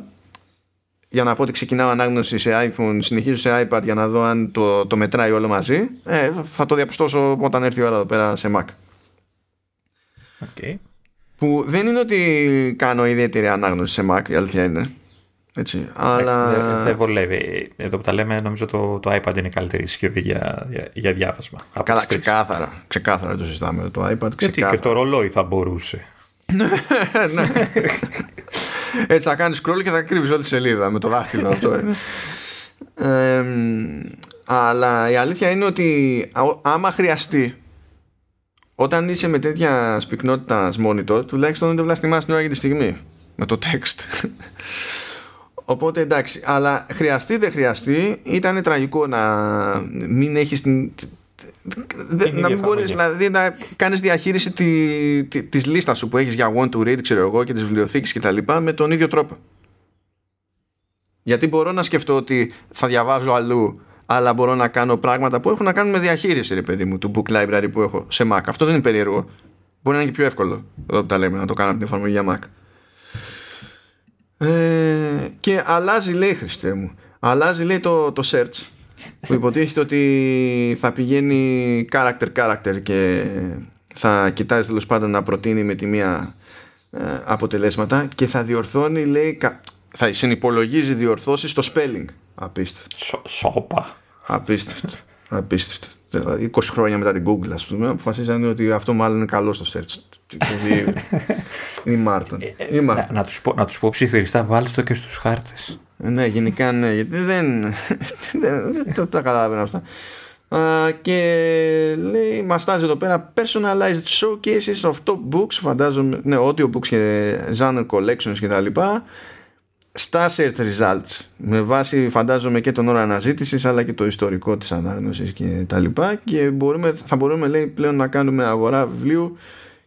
για να πω ότι ξεκινάω ανάγνωση σε iPhone, συνεχίζω σε iPad για να δω αν το, το μετράει όλο μαζί, ε, θα το διαπιστώσω όταν έρθει η ώρα εδώ πέρα σε Mac. Okay. Που δεν είναι ότι κάνω ιδιαίτερη ανάγνωση σε Mac, η αλήθεια είναι. Έτσι, αλλά... Δεν δε βολεύει. Εδώ που τα λέμε, νομίζω το, το iPad είναι η καλύτερη συσκευή για, για, για διάβασμα. Καλά, ξεκάθαρα. Ξεκάθαρα το συζητάμε. Το iPad ξεκάθαρα. και το ρολόι θα μπορούσε. Ναι. Έτσι θα κάνεις scroll και θα κρύβεις όλη τη σελίδα με το δάχτυλο αυτό. Ε. αλλά η αλήθεια είναι ότι άμα χρειαστεί όταν είσαι με τέτοια σπυκνότητα monitor τουλάχιστον δεν βλαστημάς την ώρα για τη στιγμή με το text οπότε εντάξει αλλά χρειαστεί δεν χρειαστεί ήταν τραγικό να μην έχεις να μην μπορείς δηλαδή, να κάνεις διαχείριση τη, τη, της λίστας σου που έχεις για want to read ξέρω εγώ και τις βιβλιοθήκες και τα λοιπά με τον ίδιο τρόπο. Γιατί μπορώ να σκεφτώ ότι θα διαβάζω αλλού αλλά μπορώ να κάνω πράγματα που έχουν να κάνουν με διαχείριση ρε παιδί μου του book library που έχω σε Mac. Αυτό δεν είναι περίεργο. Μπορεί να είναι και πιο εύκολο εδώ που τα λέμε να το κάνω από την εφαρμογή για Mac. Ε, και αλλάζει λέει Χριστέ μου αλλάζει λέει το, το search που υποτίθεται ότι θα πηγαίνει character character και θα κοιτάζει τέλος πάντων να προτείνει με τη μία ε, αποτελέσματα και θα διορθώνει λέει θα συνυπολογίζει διορθώσεις στο spelling. Απίστευτο. Σόπα απίστευτο. Απίστευτο. 20 χρόνια μετά την Google ας πούμε αποφασίσανε ότι αυτό μάλλον είναι καλό στο search. Ή Μάρτον. Ε, ε, να, να, τους πω, να τους πω ψιθυριστά βάλτε το και στους χάρτες Ναι, γενικά ναι, γιατί δεν, δεν, δεν το, τα καταλαβαίνω αυτά. Uh, και λέει, μας στάζει εδώ πέρα personalized showcases of top books, φαντάζομαι, ναι, audiobooks και genre collections και τα λοιπά. Στα search results με βάση φαντάζομαι και τον ώρα αναζήτησης αλλά και το ιστορικό της ανάγνωσης και τα λοιπά. Και μπορούμε, θα μπορούμε λέει πλέον να κάνουμε αγορά βιβλίου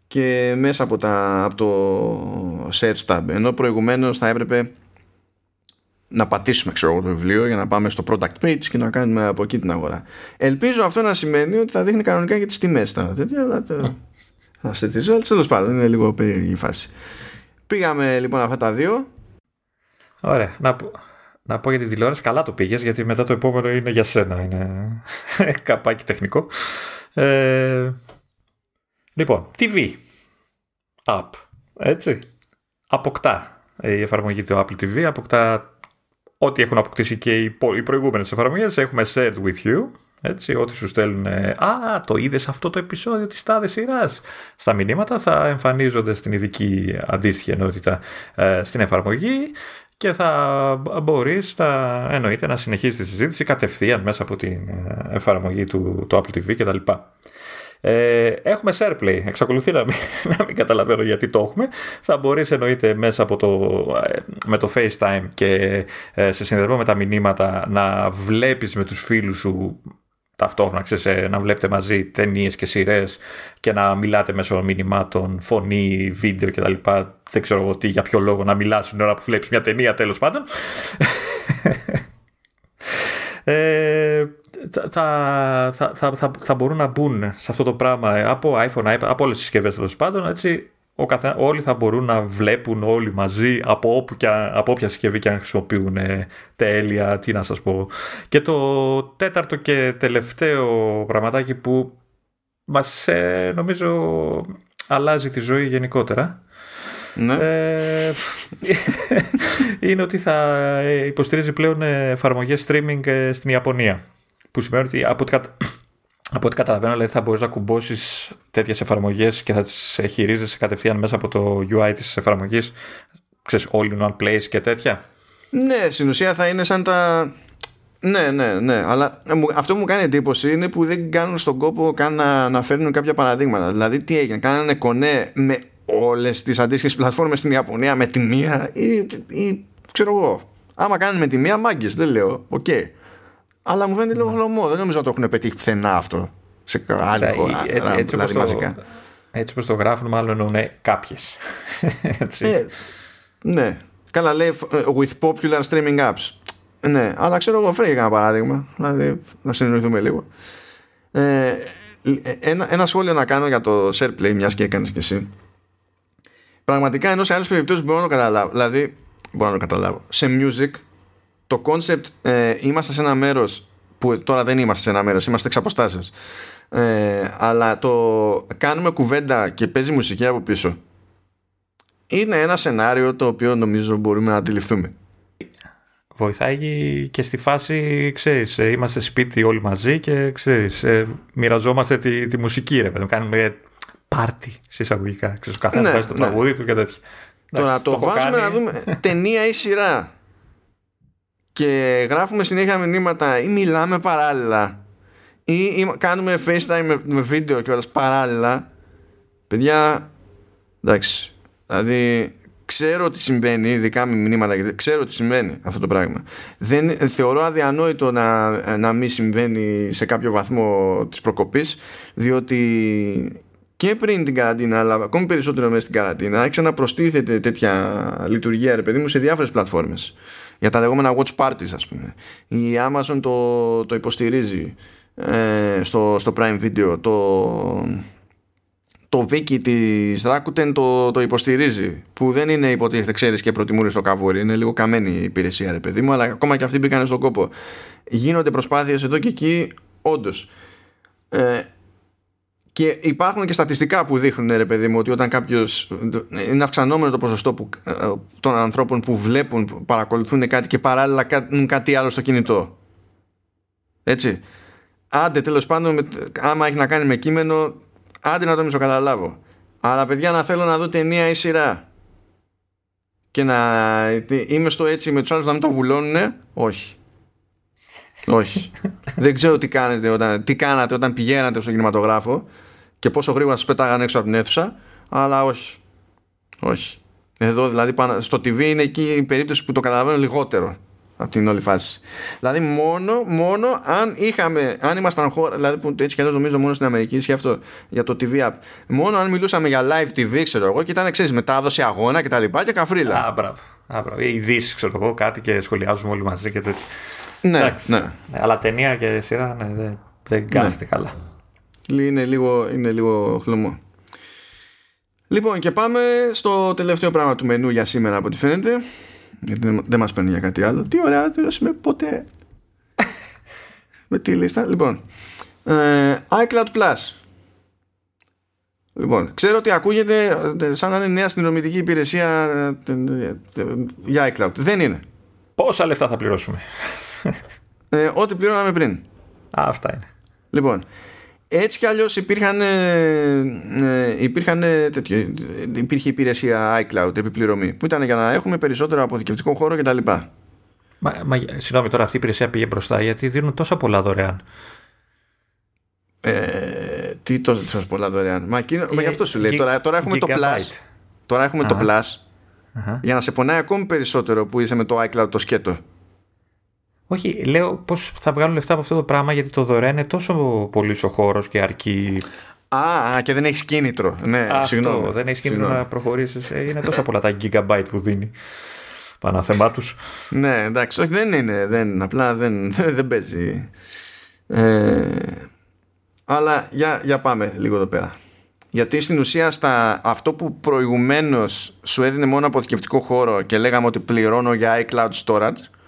και μέσα από, τα, από το search tab. Ενώ προηγουμένως θα έπρεπε να πατήσουμε ξέρω, το βιβλίο για να πάμε στο product page και να κάνουμε από εκεί την αγορά. Ελπίζω αυτό να σημαίνει ότι θα δείχνει κανονικά και τις τιμές τα τέτοια, αλλά το... σε results, τέλος πάντων, είναι λίγο περίεργη η φάση. Πήγαμε λοιπόν αυτά τα δύο. Ωραία. Να, να πω για την τηλεόραση, καλά το πήγες, γιατί μετά το επόμενο είναι για σένα. Είναι καπάκι τεχνικό. Ε, λοιπόν, TV. App. Έτσι. Αποκτά η εφαρμογή του Apple TV, αποκτά ό,τι έχουν αποκτήσει και οι, οι προηγούμενες εφαρμογές. Έχουμε Shared with You, έτσι, ό,τι σου στέλνουν. Α, το είδες αυτό το επεισόδιο της τάδε σειράς. Στα μηνύματα θα εμφανίζονται στην ειδική αντίστοιχη ενότητα ε, στην εφαρμογή και θα μπορείς να, εννοείται να συνεχίσεις τη συζήτηση κατευθείαν μέσα από την ε, εφαρμογή του, του Apple TV κτλ. Ε, έχουμε SharePlay. Εξακολουθεί να μην, να μην καταλαβαίνω γιατί το έχουμε. Θα μπορείς εννοείται μέσα από το, ε, με το FaceTime και ε, σε συνδεσμό με τα μηνύματα να βλέπεις με τους φίλους σου ταυτόχρονα, ξέρεις, ε, να βλέπετε μαζί ταινίες και σειρές και να μιλάτε μέσω μηνυμάτων, φωνή, βίντεο κτλ. Δεν ξέρω εγώ τι, για ποιο λόγο να μιλάς την ώρα που βλέπεις μια ταινία τέλος πάντων. ε, θα, θα, θα, θα, θα μπορούν να μπουν σε αυτό το πράγμα από iPhone, iPad, από όλες τις συσκευές τέλος πάντων, έτσι, ο καθένα, όλοι θα μπορούν να βλέπουν όλοι μαζί από, όπου και, από όποια συσκευή και αν χρησιμοποιούν ε, τέλεια, τι να σας πω. Και το τέταρτο και τελευταίο πραγματάκι που μας ε, νομίζω αλλάζει τη ζωή γενικότερα ναι. ε, είναι ότι θα υποστηρίζει πλέον εφαρμογές streaming ε, στην Ιαπωνία. Που σημαίνει ότι από ό,τι, από ό,τι καταλαβαίνω δηλαδή θα μπορείς να κουμπώσεις τέτοιες εφαρμογές και θα τις χειρίζεσαι κατευθείαν μέσα από το UI της εφαρμογής ξέρεις all in one place και τέτοια. Ναι, στην ουσία θα είναι σαν τα... Ναι, ναι, ναι. Αλλά αυτό που μου κάνει εντύπωση είναι που δεν κάνουν στον κόπο καν να, να φέρνουν κάποια παραδείγματα. Δηλαδή, τι έγινε, κάνανε κονέ με όλες τις αντίστοιχες πλατφόρμες στην Ιαπωνία με τη μία ή, ή ξέρω εγώ. Άμα κάνουν με τη μία, μάγκες, δεν λέω. OK. Okay. Αλλά μου φαίνεται λίγο χλωμό. Δεν νομίζω να το έχουν πετύχει πουθενά αυτό. Σε άλλη χώρα. Έτσι, έτσι, δηλαδή, το, έτσι όπως το γράφουν, μάλλον εννοούν κάποιες. ε, ναι. Καλά, λέει ε, with popular streaming apps. Ναι, αλλά ξέρω εγώ, φέρε ένα παράδειγμα. Δηλαδή, να συνεννοηθούμε λίγο. Ε, ένα, ένα σχόλιο να κάνω για το SharePlay, μιας και έκανες και εσύ. Πραγματικά ενώ σε άλλες περιπτώσεις μπορώ να το καταλάβω. Δηλαδή, μπορώ να το καταλάβω. Σε music το concept ε, είμαστε σε ένα μέρος που τώρα δεν είμαστε σε ένα μέρος, είμαστε εξ αποστάσεως ε, αλλά το κάνουμε κουβέντα και παίζει μουσική από πίσω είναι ένα σενάριο το οποίο νομίζω μπορούμε να αντιληφθούμε βοηθάει και στη φάση, ξέρεις, ε, είμαστε σπίτι όλοι μαζί και ξέρεις, ε, μοιραζόμαστε τη, τη μουσική, ρε παιδί, κάνουμε πάρτι συσσαγωγικά, ξέρεις, ο καθένας ναι, το ναι. τραγούδι του και τέτοια. Τώρα το, το βάζουμε κάνει... να δούμε ταινία ή σειρά και γράφουμε συνέχεια μηνύματα ή μιλάμε παράλληλα ή, ή κάνουμε FaceTime με, με βίντεο και όλα παράλληλα παιδιά εντάξει δηλαδή ξέρω ότι συμβαίνει ειδικά με μηνύματα ξέρω ότι συμβαίνει αυτό το πράγμα δεν θεωρώ αδιανόητο να, να μην συμβαίνει σε κάποιο βαθμό της προκοπής διότι και πριν την καραντίνα, αλλά ακόμη περισσότερο μέσα στην καραντίνα, έχει ξαναπροστίθεται τέτοια λειτουργία, ρε παιδί μου, σε διάφορες πλατφόρμες. Για τα λεγόμενα watch parties ας πούμε. Η Amazon το, το υποστηρίζει ε, στο, στο Prime Video. Το, το wiki της Rakuten το, το υποστηρίζει που δεν είναι υποτίθεται ξέρεις και προτιμούρι στο καβούρι. Είναι λίγο καμένη η υπηρεσία ρε παιδί μου αλλά ακόμα και αυτοί μπήκαν στον κόπο. Γίνονται προσπάθειες εδώ και εκεί όντως. Ε, και υπάρχουν και στατιστικά που δείχνουν, ρε παιδί μου, ότι όταν κάποιος. είναι αυξανόμενο το ποσοστό που, ε, των ανθρώπων που βλέπουν, παρακολουθούν κάτι και παράλληλα κάνουν κάτι άλλο στο κινητό. Έτσι. Άντε, τέλος πάντων, άμα έχει να κάνει με κείμενο, άντε να το καταλάβω. Αλλά παιδιά, να θέλω να δω ταινία ή σειρά. και να είμαι στο έτσι με τους άλλους να μην το βουλώνουν, όχι. όχι. Δεν ξέρω τι, κάνετε όταν, τι κάνατε όταν πηγαίνατε στο κινηματογράφο και πόσο γρήγορα σας πέταγαν έξω από την αίθουσα, αλλά όχι. Όχι. Εδώ δηλαδή στο TV είναι εκεί η περίπτωση που το καταλαβαίνω λιγότερο από την όλη φάση. Δηλαδή μόνο, μόνο αν είχαμε, αν ήμασταν χώρα, δηλαδή που έτσι κι νομίζω μόνο στην Αμερική ισχύει αυτό για το TV app. Μόνο αν μιλούσαμε για live TV, ξέρω εγώ, και ήταν ξέρεις μετάδοση αγώνα και τα λοιπά και καφρίλα. Α, μπράβο. Α, μπράβο. Ειδήσεις, ξέρω εγώ, κάτι και σχολιάζουμε όλοι μαζί και τέτοια. Ναι, ναι. ναι. Αλλά ταινία και σειρά ναι, δεν, δεν κάθεται ναι. καλά. Είναι λίγο, είναι λίγο χλωμό. Λοιπόν, και πάμε στο τελευταίο πράγμα του μενού για σήμερα από ό,τι φαίνεται. Γιατί δεν, δεν μας παίρνει για κάτι άλλο. Τι ωραία, δεν με ποτέ. με τη λίστα. Λοιπόν, ε, iCloud Plus. Λοιπόν, ξέρω ότι ακούγεται ε, σαν να είναι νέα συνδρομητική υπηρεσία ε, ε, για iCloud. Δεν είναι. Πόσα λεφτά θα πληρώσουμε; Ε, ό,τι πληρώναμε πριν. Α, αυτά είναι. Λοιπόν, έτσι κι αλλιώς υπήρχαν, ε, υπήρχαν τέτοιο, υπήρχε υπηρεσία iCloud επιπληρωμή που ήταν για να έχουμε περισσότερο αποθηκευτικό χώρο κτλ. Μα, μα, συγγνώμη τώρα αυτή η υπηρεσία πήγε μπροστά γιατί δίνουν τόσα πολλά δωρεάν. Ε, τι τόσο πολλά δωρεάν. Μα, εκείνο, μα γι' αυτό σου λέει. Τώρα, τώρα έχουμε το Plus. Τώρα έχουμε το Plus για να σε πονάει ακόμη περισσότερο που είσαι με το iCloud το σκέτο. Όχι, λέω πώς θα βγάλουν λεφτά από αυτό το πράγμα γιατί το δωρεάν είναι τόσο πολύς ο χώρος και αρκεί. Α, και δεν έχεις κίνητρο. Ναι, Αυτό, συγγνώμη. δεν έχεις κίνητρο να προχωρήσεις. Ε, είναι τόσα πολλά τα gigabyte που δίνει. Παναθεμά τους. Ναι, εντάξει, όχι, δεν είναι. Δεν, απλά δεν, δεν παίζει. Ε, αλλά για, για πάμε λίγο εδώ πέρα. Γιατί στην ουσία στα, αυτό που προηγουμένως σου έδινε μόνο αποθηκευτικό χώρο και λέγαμε ότι πληρώνω για iCloud storage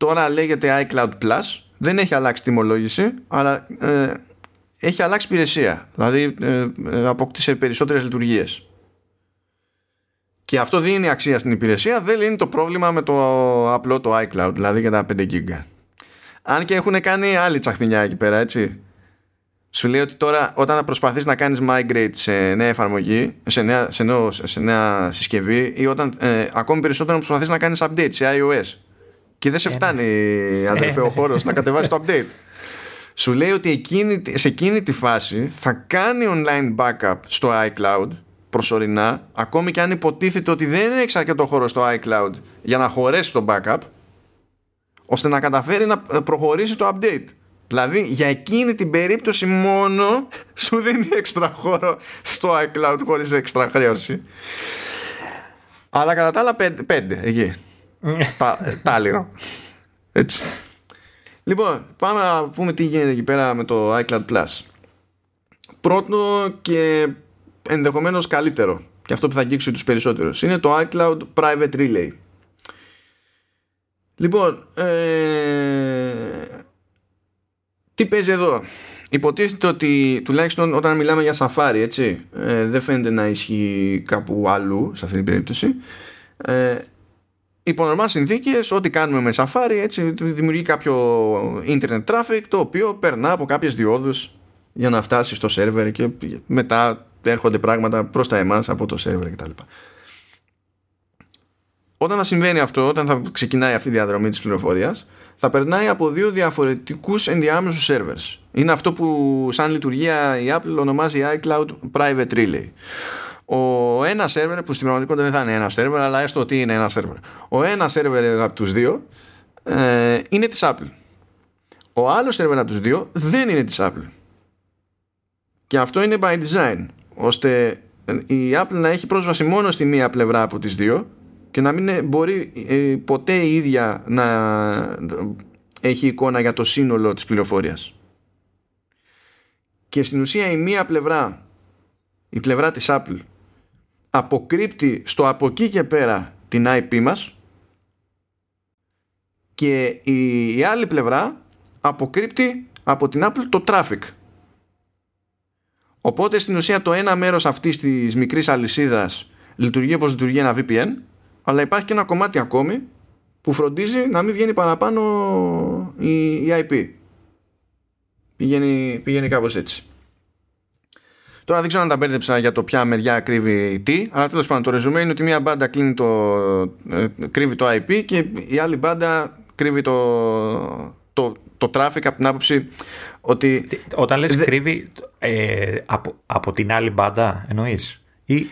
Τώρα λέγεται iCloud Plus. Δεν έχει αλλάξει τιμολόγηση, αλλά ε, έχει αλλάξει υπηρεσία. Δηλαδή ε, ε, αποκτήσε περισσότερες λειτουργίες. Και αυτό δίνει αξία στην υπηρεσία, δεν λύνει το πρόβλημα με το απλό το iCloud, δηλαδή για τα 5 GB. Αν και έχουν κάνει άλλη τσαχμινιά εκεί πέρα, έτσι. Σου λέει ότι τώρα όταν προσπαθείς να κάνεις migrate σε νέα εφαρμογή, σε νέα, σε νέο, σε νέα συσκευή ή όταν ε, ακόμη περισσότερο να προσπαθείς να κάνεις update σε iOS και δεν σε φτάνει αδερφέ ο χώρος να κατεβάσει το update. Σου λέει ότι εκείνη, σε εκείνη τη φάση θα κάνει online backup στο iCloud προσωρινά, ακόμη και αν υποτίθεται ότι δεν έχει αρκετό χώρο στο iCloud για να χωρέσει το backup, ώστε να καταφέρει να προχωρήσει το update. Δηλαδή για εκείνη την περίπτωση μόνο σου δίνει έξτρα χώρο στο iCloud χωρίς έξτρα χρέωση. Αλλά κατά τα άλλα πέντε, πέντε εκεί. Τάλιρο. Έτσι. Λοιπόν, πάμε να πούμε τι γίνεται εκεί πέρα με το iCloud Plus. Πρώτο και ενδεχομένως καλύτερο και αυτό που θα αγγίξει τους περισσότερους είναι το iCloud Private Relay. Λοιπόν, ε, τι παίζει εδώ; Υποτίθεται ότι τουλάχιστον όταν μιλάμε για Safari, έτσι, ε, δεν φαίνεται να ισχύει κάπου αλλού σε αυτή την περίπτωση. Ε, υπό νορμά συνθήκες ό,τι κάνουμε με Safari έτσι δημιουργεί κάποιο internet traffic το οποίο περνά από κάποιες διόδους για να φτάσει στο σερβερ και μετά έρχονται πράγματα προς τα εμάς από το σερβερ κτλ. Όταν θα συμβαίνει αυτό, όταν θα ξεκινάει αυτή η διαδρομή της πληροφορίας θα περνάει από δύο διαφορετικούς ενδιάμεσους servers. Είναι αυτό που σαν λειτουργία η Apple ονομάζει iCloud Private Relay ο ένα σερβερ που στην πραγματικότητα δεν θα είναι ένα σερβερ αλλά έστω ότι είναι ένα σερβερ. Ο ένα σερβερ από τους δύο ε, είναι της Apple. Ο άλλος σερβερ από τους δύο δεν είναι της Apple. Και αυτό είναι by design ώστε η Apple να έχει πρόσβαση μόνο στη μία πλευρά από τις δύο και να μην μπορεί ε, ποτέ η ίδια να έχει εικόνα για το σύνολο της πληροφορίας. Και στην ουσία η μία πλευρά η πλευρά της Apple αποκρύπτει στο από εκεί και πέρα την IP μας και η, άλλη πλευρά αποκρύπτει από την Apple το traffic. Οπότε στην ουσία το ένα μέρος αυτής της μικρής αλυσίδας λειτουργεί όπως λειτουργεί ένα VPN αλλά υπάρχει και ένα κομμάτι ακόμη που φροντίζει να μην βγαίνει παραπάνω η, η IP. Πηγαίνει, πηγαίνει κάπως έτσι. Τώρα δεν ξέρω αν τα μπέρδεψα για το ποια μεριά κρύβει τι, αλλά τέλος πάντων το ρεζουμέ είναι ότι μία μπάντα κλείνει το, ε, κρύβει το IP και η άλλη μπάντα κρύβει το, το, το traffic από την άποψη ότι. Όταν λες κρύβει ε, από, από την άλλη μπάντα, εννοείς;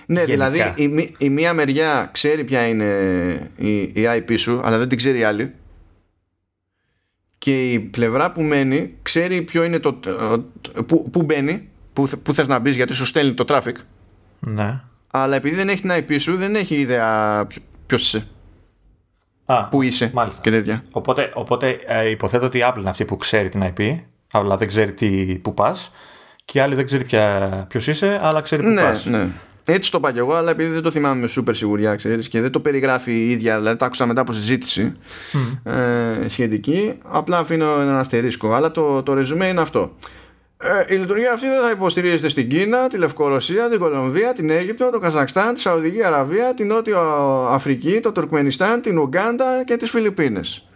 Ναι, δηλαδή η, η, μία μεριά ξέρει ποια είναι η, η IP σου, αλλά δεν την ξέρει η άλλη. Και η πλευρά που μένει ξέρει ποιο είναι το. που, που μπαίνει, που, που θες να μπεις γιατί σου στέλνει το traffic. Ναι. Αλλά επειδή δεν έχει την IP σου, δεν έχει ιδέα ποιο είσαι. Α, που είσαι μάλιστα. και τέτοια. Οπότε, οπότε ε, υποθέτω ότι η Apple είναι αυτή που ξέρει την IP, αλλά δεν ξέρει τι, που πας. Και η άλλη δεν ξέρει ποιος είσαι, αλλά ξέρει που ναι, πας. Ναι. Έτσι το είπα και εγώ, αλλά επειδή δεν το θυμάμαι με σούπερ σιγουριά, ξέρεις, και δεν το περιγράφει η ίδια, δηλαδή τα άκουσα μετά από συζήτηση ε, σχετική, απλά αφήνω ένα αστερίσκο. Αλλά το, το ρεζουμέ είναι αυτό. Ε, η λειτουργία αυτή δεν θα υποστηρίζεται στην Κίνα, τη Λευκορωσία, την Κολομβία, την Αίγυπτο, το Καζακστάν, τη Σαουδική Αραβία, την Νότιο Αφρική, το Τουρκμενιστάν, την Ουγκάντα και τις Φιλιππίνες.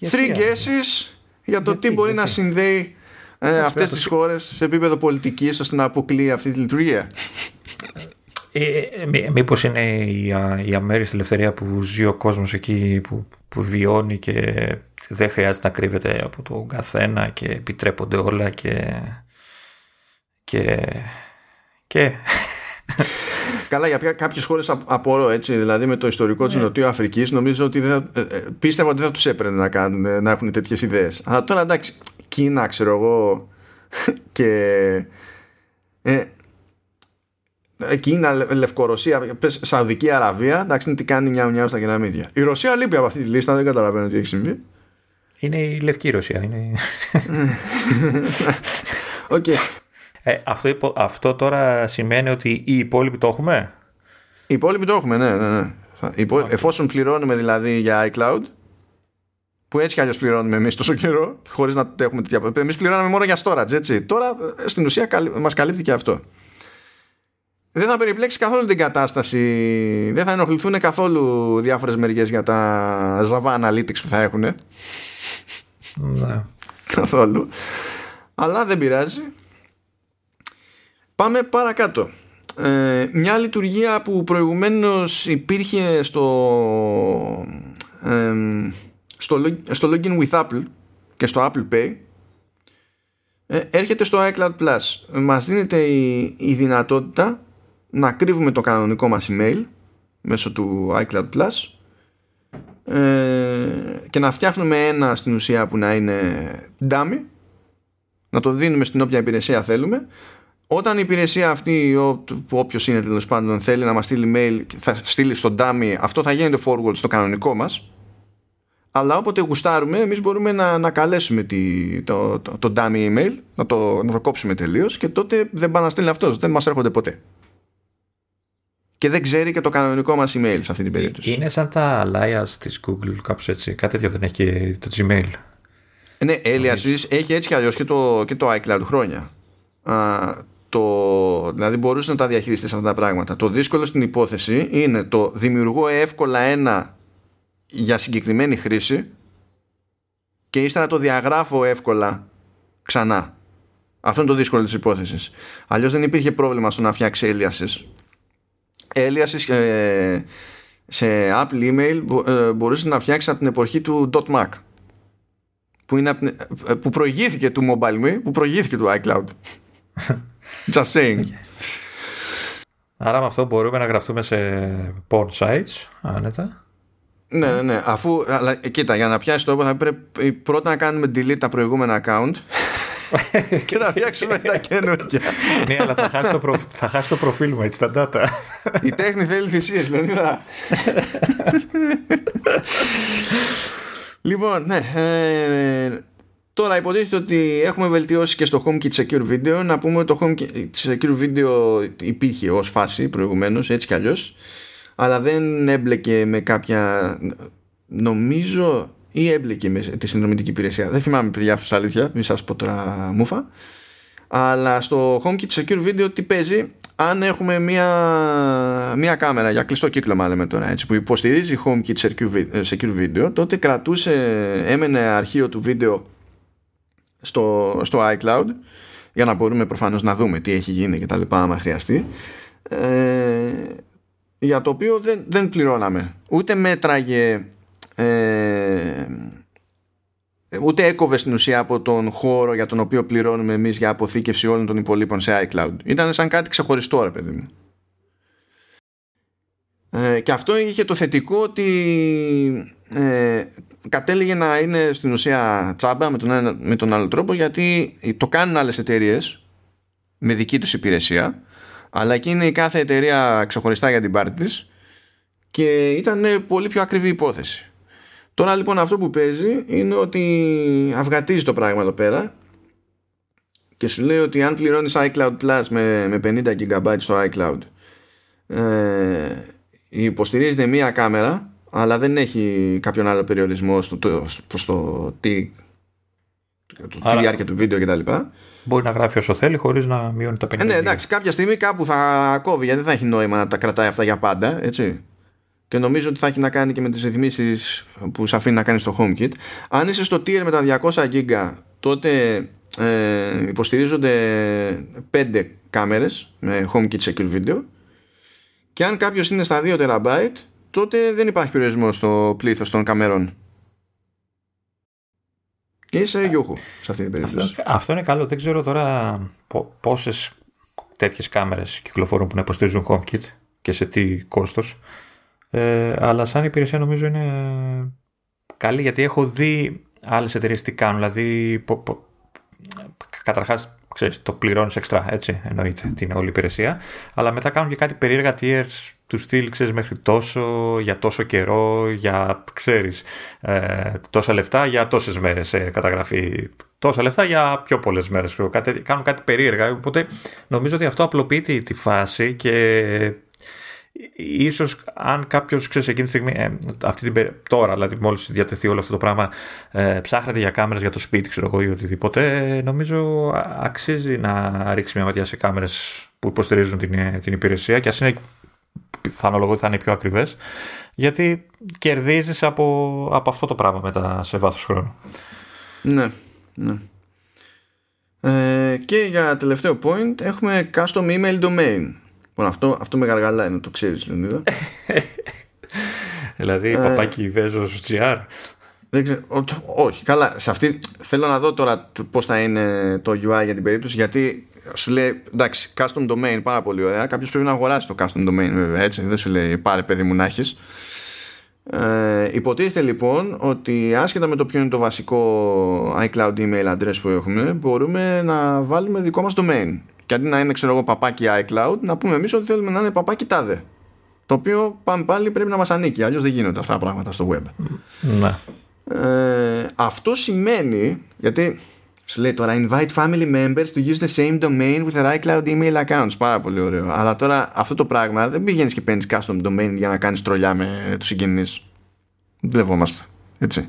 Three guesses για το τι μπορεί να συνδέει ε, αυτές τις χώρες σε επίπεδο πολιτικής ώστε να αποκλείει αυτή τη λειτουργία. Ε, ε Μήπως είναι η, η αμέριστη ελευθερία που ζει ο κόσμος εκεί που, που βιώνει και δεν χρειάζεται να κρύβεται από τον καθένα και επιτρέπονται όλα και. και. και. Καλά, για κάποιες χώρες απορώ έτσι, δηλαδή με το ιστορικό της ναι. Νοτιού Αφρικής, νομίζω ότι δεν, ε, ε, πίστευα ότι δεν θα τους έπαιρνε να, κάνουν, να έχουν τέτοιες ιδέες. Αλλά τώρα εντάξει, Κίνα, ξέρω εγώ, και. Ε, Κίνα, Λευκορωσία, Σαουδική Αραβία, εντάξει, είναι τι κάνει νιάου νιάου στα κεραμίδια. Η Ρωσία λείπει από αυτή τη λίστα, δεν καταλαβαίνω τι έχει συμβεί. Είναι η Λευκή Ρωσία. Είναι... okay. ε, αυτό, αυτό τώρα σημαίνει ότι οι υπόλοιποι το έχουμε; Οι υπόλοιποι το έχουμε, ναι. ναι, ναι. Εφόσον πληρώνουμε δηλαδή για iCloud, που έτσι κι αλλιώς πληρώνουμε εμείς τόσο καιρό, χωρίς να έχουμε τέτοια. Εμείς πληρώναμε μόνο για storage, έτσι. Τώρα ε, στην ουσία μας καλύπτει και αυτό δεν θα περιπλέξει καθόλου την κατάσταση. Δεν θα ενοχληθούν καθόλου διάφορες μεριές για τα Java Analytics που θα έχουν. Ναι. καθόλου. Αλλά δεν πειράζει. Πάμε παρακάτω. Ε, μια λειτουργία που προηγουμένως υπήρχε στο, ε, στο, στο login with Apple και στο Apple Pay ε, έρχεται στο iCloud Plus. Μας δίνεται η, η δυνατότητα να κρύβουμε το κανονικό μας email μέσω του iCloud Plus ε, και να φτιάχνουμε ένα στην ουσία που να είναι dummy. Να το δίνουμε στην όποια υπηρεσία θέλουμε. Όταν η υπηρεσία αυτή που όποιος είναι τέλος πάντων θέλει να μας στείλει mail θα στείλει στο dummy αυτό θα γίνεται forward στο κανονικό μας. Αλλά όποτε γουστάρουμε εμείς μπορούμε να, να καλέσουμε τη, το, το, το, dummy email να το, να το κόψουμε τελείως και τότε δεν πάει να στείλει αυτός δεν μας έρχονται ποτέ και δεν ξέρει και το κανονικό μας email σε αυτή την περίπτωση. Είναι σαν τα alias της Google κάπως έτσι. Κάτι τέτοιο δεν έχει και το Gmail. Ναι, aliases έχει έτσι κι αλλιώς και το, και το iCloud χρόνια. Α, το, δηλαδή μπορούσε να τα διαχειριστείς αυτά τα πράγματα. Το δύσκολο στην υπόθεση είναι το δημιουργώ εύκολα ένα για συγκεκριμένη χρήση και ύστερα το διαγράφω εύκολα ξανά. Αυτό είναι το δύσκολο της υπόθεσης. Αλλιώς δεν υπήρχε πρόβλημα στο να φτιάξει aliases Έλιασης ε, σε Apple email ε, μπορούσε να φτιάξεις από την εποχή του .Mac που, είναι, ε, που προηγήθηκε του MobileMe που προηγήθηκε του iCloud. Just saying. Άρα με αυτό μπορούμε να γραφτούμε σε porn sites άνετα. Ναι, ναι, ναι. Αφού, αλλά, κοίτα, για να πιάσει το θα πρέπει πρώτα να κάνουμε delete τα προηγούμενα account και να φτιάξουμε τα καινούργια. ναι, αλλά θα χάσει, το προ... θα χάσει το προφίλ μου έτσι, τα data. Η τέχνη θέλει θυσίες, δηλαδή. λοιπόν, ναι. Ε, τώρα υποτίθεται ότι έχουμε βελτιώσει και στο HomeKit Secure Video. Να πούμε ότι το HomeKit Secure Video υπήρχε ως φάση προηγουμένως, έτσι κι αλλιώς. Αλλά δεν έμπλεκε με κάποια... Νομίζω ή έμπλεκε με τη συνδρομητική υπηρεσία. Δεν θυμάμαι παιδιά αυτή αλήθεια, μην σας πω τώρα μούφα. Αλλά στο HomeKit Secure Video τι παίζει; Αν έχουμε μία, μία κάμερα για κλειστό κύκλωμα λέμε τώρα έτσι, που υποστηρίζει HomeKit Secure Video τότε κρατούσε, έμενε αρχείο του βίντεο στο, στο iCloud για να μπορούμε προφανώς να δούμε τι έχει γίνει και τα λοιπά άμα χρειαστεί ε, για το οποίο δεν, δεν πληρώναμε ούτε μέτραγε ε, ούτε έκοβε στην ουσία από τον χώρο για τον οποίο πληρώνουμε εμείς για αποθήκευση όλων των υπολείπων σε iCloud ήταν σαν κάτι ξεχωριστό ρε παιδί μου ε, και αυτό είχε το θετικό ότι ε, κατέληγε να είναι στην ουσία τσάμπα με τον, με τον άλλο τρόπο γιατί το κάνουν άλλες εταιρείες με δική τους υπηρεσία αλλά εκεί είναι η κάθε εταιρεία ξεχωριστά για την πάρτη της και ήταν πολύ πιο ακριβή υπόθεση. Τώρα λοιπόν αυτό που παίζει είναι ότι αυγατίζει το πράγμα εδώ πέρα και σου λέει ότι αν πληρώνεις iCloud Plus με, με 50 GB στο iCloud ε, υποστηρίζεται μία κάμερα αλλά δεν έχει κάποιον άλλο περιορισμό στο, το, προς το τι το, Άρα, τη διάρκεια του βίντεο κτλ. Μπορεί να γράφει όσο θέλει χωρίς να μειώνει τα 50. Ε, ναι, εντάξει, κάποια στιγμή κάπου θα κόβει γιατί δεν θα έχει νόημα να τα κρατάει αυτά για πάντα, έτσι. Και νομίζω ότι θα έχει να κάνει και με τις ρυθμίσεις που σε αφήνει να κάνεις στο HomeKit. Αν είσαι στο tier με τα 200 GB, τότε ε, υποστηρίζονται 5 κάμερες με HomeKit Secure Video και αν κάποιος είναι στα 2 TB τότε δεν υπάρχει περιορισμός στο πλήθος των καμερών. Και είσαι γιούχου σε αυτή την περίπτωση. Αυτό, αυτό είναι καλό. Δεν ξέρω τώρα πόσες τέτοιες κάμερες κυκλοφορούν που να υποστηρίζουν HomeKit και σε τι κόστος. Ε, αλλά σαν υπηρεσία νομίζω είναι καλή γιατί έχω δει άλλες εταιρείες τι κάνουν. Δηλαδή, καταρχάς ξέρεις, το πληρώνεις εξτρά, έτσι εννοείται την όλη υπηρεσία. Αλλά μετά κάνουν και κάτι περίεργα tiers του στυλ, ξέρεις, μέχρι τόσο, για τόσο καιρό, για, ξέρεις, ε, τόσα λεφτά για τόσες μέρες ε, καταγραφή, τόσα λεφτά για πιο πολλές μέρες. Κάτι, κάνουν κάτι περίεργα, οπότε νομίζω ότι αυτό απλοποιεί τη φάση και ίσως αν κάποιος ξέρεις εκείνη τη στιγμή ε, αυτή την, τώρα δηλαδή μόλις διατεθεί όλο αυτό το πράγμα ε, ψάχνεται για κάμερες για το σπίτι ξέρω εγώ ή οτιδήποτε ε, νομίζω αξίζει να ρίξει μια ματιά σε κάμερες που υποστηρίζουν την, ε, την υπηρεσία και ας είναι θα αναλογώ ότι θα είναι πιο ακριβές γιατί κερδίζεις από, από αυτό το πράγμα μετά σε βάθος χρόνου ναι, ναι. Ε, και για τελευταίο point έχουμε custom email domain Λοιπόν, αυτό, αυτό με γαργαλά είναι, το ξέρεις Λεωνίδα. δηλαδή, ε, παπάκι Βέζος GR. Δεν ξέρω, όχι, καλά. Σε αυτή θέλω να δω τώρα πώς θα είναι το UI για την περίπτωση, γιατί σου λέει, εντάξει, custom domain πάρα πολύ ωραία. Κάποιος πρέπει να αγοράσει το custom domain, βέβαια, έτσι. Δεν σου λέει, πάρε παιδί μου να έχεις. Ε, υποτίθεται λοιπόν ότι άσχετα με το ποιο είναι το βασικό iCloud email address που έχουμε μπορούμε να βάλουμε δικό μας domain και αντί να είναι ξέρω εγώ παπάκι iCloud να πούμε εμείς ότι θέλουμε να είναι παπάκι τάδε. Το οποίο πάμε πάλι πρέπει να μας ανήκει αλλιώς δεν γίνονται αυτά τα πράγματα στο web. Ναι. ε, αυτό σημαίνει γιατί σου λέει τώρα invite family members to use the same domain with their iCloud email accounts. Πάρα πολύ ωραίο. Αλλά τώρα αυτό το πράγμα δεν πηγαίνεις και παίρνεις custom domain για να κάνεις τρολιά με τους συγγενείς. Βλεβόμαστε έτσι.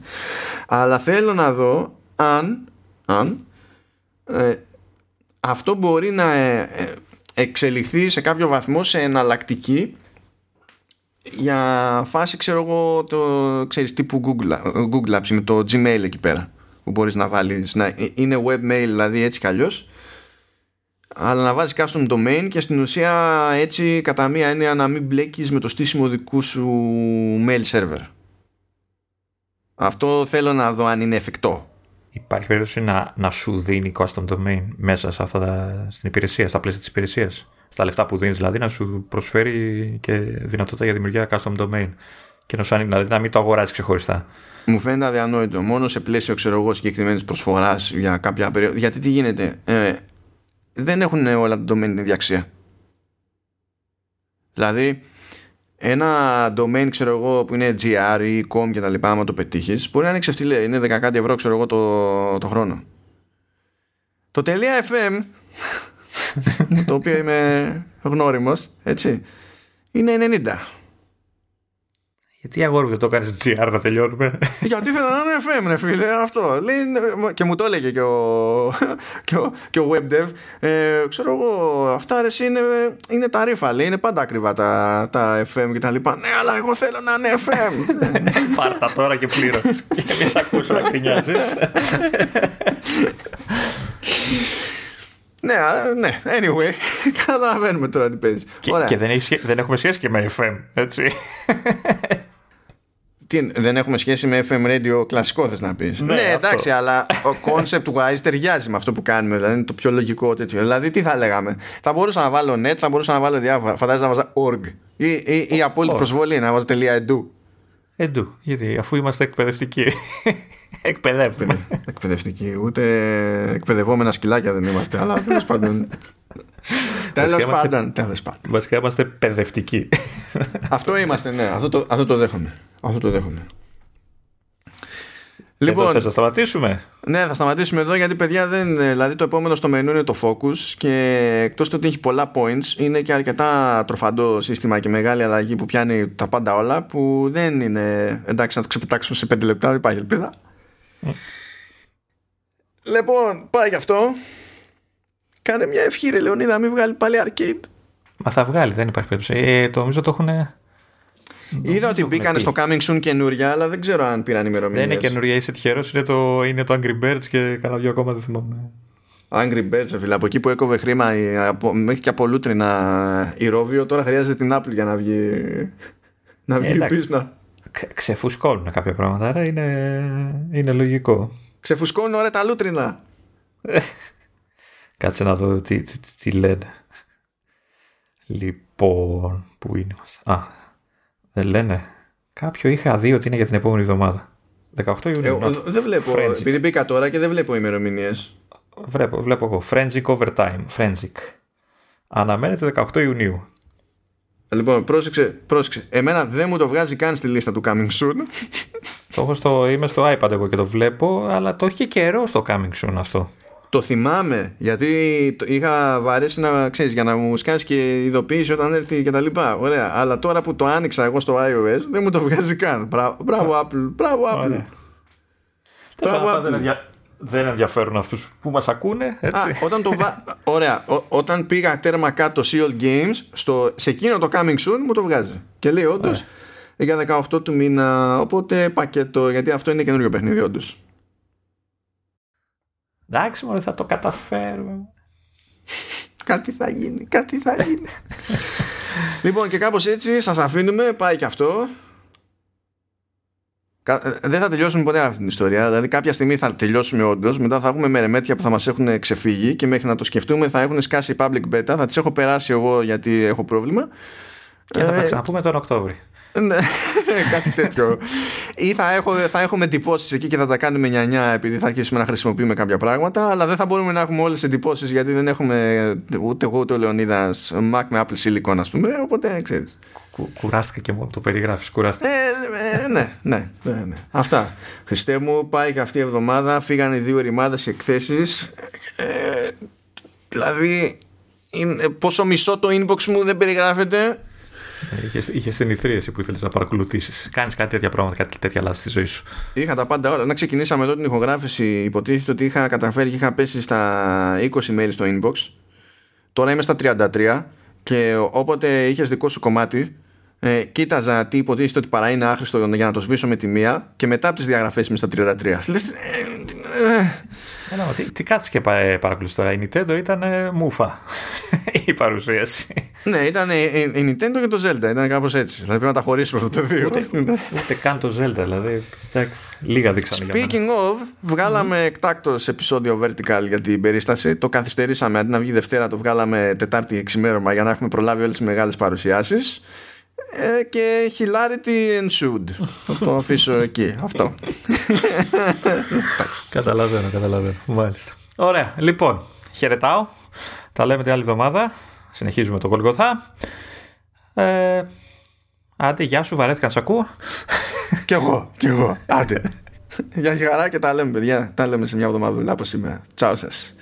Αλλά θέλω να δω αν, αν ε, αυτό μπορεί να ε, ε, εξελιχθεί σε κάποιο βαθμό σε εναλλακτική για φάση ξέρω εγώ το ξέρεις τύπου Google, Google Apps με το Gmail εκεί πέρα που μπορείς να βάλεις να είναι webmail δηλαδή έτσι κι αλλιώς. Αλλά να βάζεις custom domain και στην ουσία έτσι κατά μία έννοια να μην μπλέκεις με το στήσιμο δικού σου mail server. Αυτό θέλω να δω αν είναι εφικτό Υπάρχει περίπτωση να, να σου δίνει custom domain μέσα σε αυτά τα, στην υπηρεσία, στα πλαίσια της υπηρεσίας. Στα λεφτά που δίνεις δηλαδή να σου προσφέρει και δυνατότητα για δημιουργία custom domain. Και να σου ανοίγει, δηλαδή να μην το αγοράζεις ξεχωριστά. Μου φαίνεται αδιανόητο. Μόνο σε πλαίσιο ξέρω εγώ συγκεκριμένης προσφοράς για κάποια περίοδο. Γιατί τι γίνεται. Ε, δεν έχουν όλα τα domain την ίδια αξία. Δηλαδή, ένα domain ξέρω εγώ που είναι gr ή com και τα λοιπά άμα το πετύχεις μπορεί να είναι ξεφτυλέ είναι 10 κάτι ευρώ ξέρω εγώ το, το χρόνο. Το .fm το οποίο είμαι γνώριμος έτσι είναι 90 γιατί αγόρι δεν το κάνει GR να τελειώνουμε; Γιατί θέλω να είναι FM, ρε φίλε, αυτό. Λέει, και μου το έλεγε και ο, και ο, και ο WebDev. Ε, ξέρω εγώ, αυτά ρε, είναι, είναι τα ρήφα, λέει. Είναι πάντα ακριβά τα, τα FM και τα λοιπά. Ναι, αλλά εγώ θέλω να είναι FM. Πάρτα τώρα και πλήρω. και μη σε ακούσω να κρινιάζει. Ναι, ναι, anyway, καταλαβαίνουμε τώρα τι παίζεις. Και, και δεν, έχει, δεν έχουμε σχέση και με FM, έτσι. Τι, δεν έχουμε σχέση με FM radio κλασικό, θες να πεις; Ναι, ναι εντάξει, αλλά ο concept wise ταιριάζει με αυτό που κάνουμε. Δηλαδή είναι το πιο λογικό τέτοιο. Δηλαδή, τι θα λέγαμε; Θα μπορούσα να βάλω net, θα μπορούσα να βάλω διάφορα. Φαντάζομαι να βάζα org. Ή, ή, ή απόλυτη προσβολή να βάζω τελεία edu. Εντού, γιατί αφού είμαστε εκπαιδευτικοί. Εκπαιδεύουμε. εκπαιδευτικοί, ούτε εκπαιδευόμενα σκυλάκια δεν είμαστε, αλλά τέλος πάντων. Τέλος πάντων. Βασικά είμαστε παιδευτικοί. Αυτό είμαστε, ναι. Αυτό το, αυτό το δέχομαι. Αυτό το δέχομαι. Λοιπόν, εδώ θες να σταματήσουμε; Ναι, θα σταματήσουμε εδώ γιατί παιδιά δεν. Δηλαδή το επόμενο στο μενού είναι το Focus και εκτός του ότι έχει πολλά points, είναι και αρκετά τροφαντό σύστημα και μεγάλη αλλαγή που πιάνει τα πάντα όλα που δεν είναι εντάξει να το ξεπετάξουμε σε 5 λεπτά, δεν υπάρχει ελπίδα. Mm. Λοιπόν, πάει γι' αυτό. Κάνε μια ευχή, ρε Λεωνίδα, μην βγάλει πάλι arcade. Μα θα βγάλει, δεν υπάρχει περίπτωση. Ε, το νομίζω το έχουν Είδα ότι μπήκαν στο Coming Soon καινούρια, αλλά δεν ξέρω αν πήραν ημερομηνίες. Δεν είναι καινούρια, είσαι τυχερός. Είναι το, είναι το Angry Birds και κάνα δύο ακόμα δεν θυμάμαι. Angry Birds, φίλε. Από εκεί που έκοβε χρήμα μέχρι και από λούτρινα η Ρόβιο, τώρα χρειάζεται την Apple για να βγει. να βγει ε, πίσνα. Ξεφουσκώνουν κάποια πράγματα, άρα είναι, είναι λογικό. Ξεφουσκώνουν ωραία τα λούτρινα. Κάτσε να δω τι, τι, τι λένε. Λοιπόν, πού είναι μας; Α, δεν λένε. Κάποιο είχα δει ότι είναι για την επόμενη εβδομάδα. 18 Ιουνίου. Ε, δεν βλέπω. Frenzic. Επειδή μπήκα τώρα και δεν βλέπω ημερομηνίες. Βλέπω, βλέπω εγώ. Frenzic Overtime. Frenzic. Αναμένεται 18 Ιουνίου. Λοιπόν, πρόσεξε, πρόσεξε. Εμένα δεν μου το βγάζει καν στη λίστα του Coming Soon. Το έχω στο, είμαι στο iPad εγώ και το βλέπω, αλλά το έχει και καιρό στο Coming Soon αυτό. Το θυμάμαι γιατί είχα βαρέσει να ξέρεις για να μου σκάσεις και ειδοποίηση όταν έρθει και τα λοιπά. Ωραία. Αλλά τώρα που το άνοιξα εγώ στο iOS δεν μου το βγάζει καν. Μπράβο, Apple. Μπράβο Apple. Μπράβο Apple. Δεν ενδιαφέρουν αυτούς που μας ακούνε. Έτσι. Α, όταν, το βα... Ωραία. όταν πήγα τέρμα κάτω Seal Games, στο... σε εκείνο το Coming Soon μου το βγάζει. Και λέει όντως για 18 του μήνα. Οπότε πακέτο, γιατί αυτό είναι καινούριο παιχνίδι, όντως. Εντάξει, μόνο θα το καταφέρουμε. κάτι θα γίνει, κάτι θα γίνει. λοιπόν, και κάπως έτσι σας αφήνουμε, πάει και αυτό. Ε, δεν θα τελειώσουμε ποτέ αυτή την ιστορία. Δηλαδή, κάποια στιγμή θα τελειώσουμε όντως. Μετά θα έχουμε μερεμέτια που θα μας έχουν ξεφύγει και μέχρι να το σκεφτούμε θα έχουν σκάσει public beta. Θα τις έχω περάσει εγώ γιατί έχω πρόβλημα. Και θα τα ε, ξαναπούμε τον Οκτώβρη. Ναι, κάτι τέτοιο. Ή θα, έχω, θα έχουμε εντυπώσεις εκεί και θα τα κάνουμε νιανιά επειδή θα αρχίσουμε να χρησιμοποιούμε κάποια πράγματα, αλλά δεν θα μπορούμε να έχουμε όλες τι εντυπώσεις γιατί δεν έχουμε ούτε εγώ ούτε ο Λεωνίδας Mac με Apple Silicon, ας πούμε. Οπότε ξέρεις. κουράστηκα και μόνο το περιγράφεις. Κουράστηκα. Ε, ε, ναι, ναι, ναι, ναι. Αυτά. Χριστέ μου, πάει και αυτή η εβδομάδα. Φύγανε δύο ρημάδες εκθέσεις. Ε, δηλαδή, είναι, πόσο μισό το inbox μου δεν περιγράφεται Είχες είχες συνηθρίαση που ήθελες να παρακολουθήσεις. Κάνεις κάτι τέτοια πράγματα, κάτι τέτοια λάθη στη ζωή σου. Είχα τα πάντα όλα. Να ξεκινήσαμε εδώ την ηχογράφηση. Υποτίθεται ότι είχα καταφέρει και είχα πέσει στα 20 mail στο inbox. Τώρα είμαι στα 33 και όποτε είχες δικό σου κομμάτι, ε, κοίταζα τι υποτίθεται ότι παρά είναι άχρηστο για να το σβήσω με τη μία και μετά από τις διαγραφές είμαι στα 33. Λες, Έλα, τι, τι κάτσε και παρακολουθείς τώρα. Η Nintendo ήταν μούφα η παρουσίαση. Ναι, ήταν η, Nintendo και το Zelda. Ήταν κάπως έτσι. Δηλαδή πρέπει να τα χωρίσουμε αυτό το δύο. Ούτε, ούτε καν το Zelda. Δηλαδή, εντάξει, λίγα δείξανε Speaking of, βγάλαμε mm. εκτάκτος επεισόδιο Vertical για την περίσταση. Το καθυστερήσαμε αντί να βγει Δευτέρα, το βγάλαμε Τετάρτη εξημέρωμα για να έχουμε προλάβει όλες τις μεγάλες παρουσιάσεις. Ε, και hilarity ensued. Θα το αφήσω εκεί. Αυτό. καταλαβαίνω, καταλαβαίνω. Μάλιστα. Ωραία. Λοιπόν, χαιρετάω. Τα λέμε την άλλη εβδομάδα. Συνεχίζουμε το Κολγοθά. Ε, άντε, γεια σου, βαρέθηκα να σ' ακούω. κι εγώ, κι εγώ. Άντε. Γεια χαρά και τα λέμε, παιδιά. Τα λέμε σε μια εβδομάδα από σήμερα. Τσάου σας.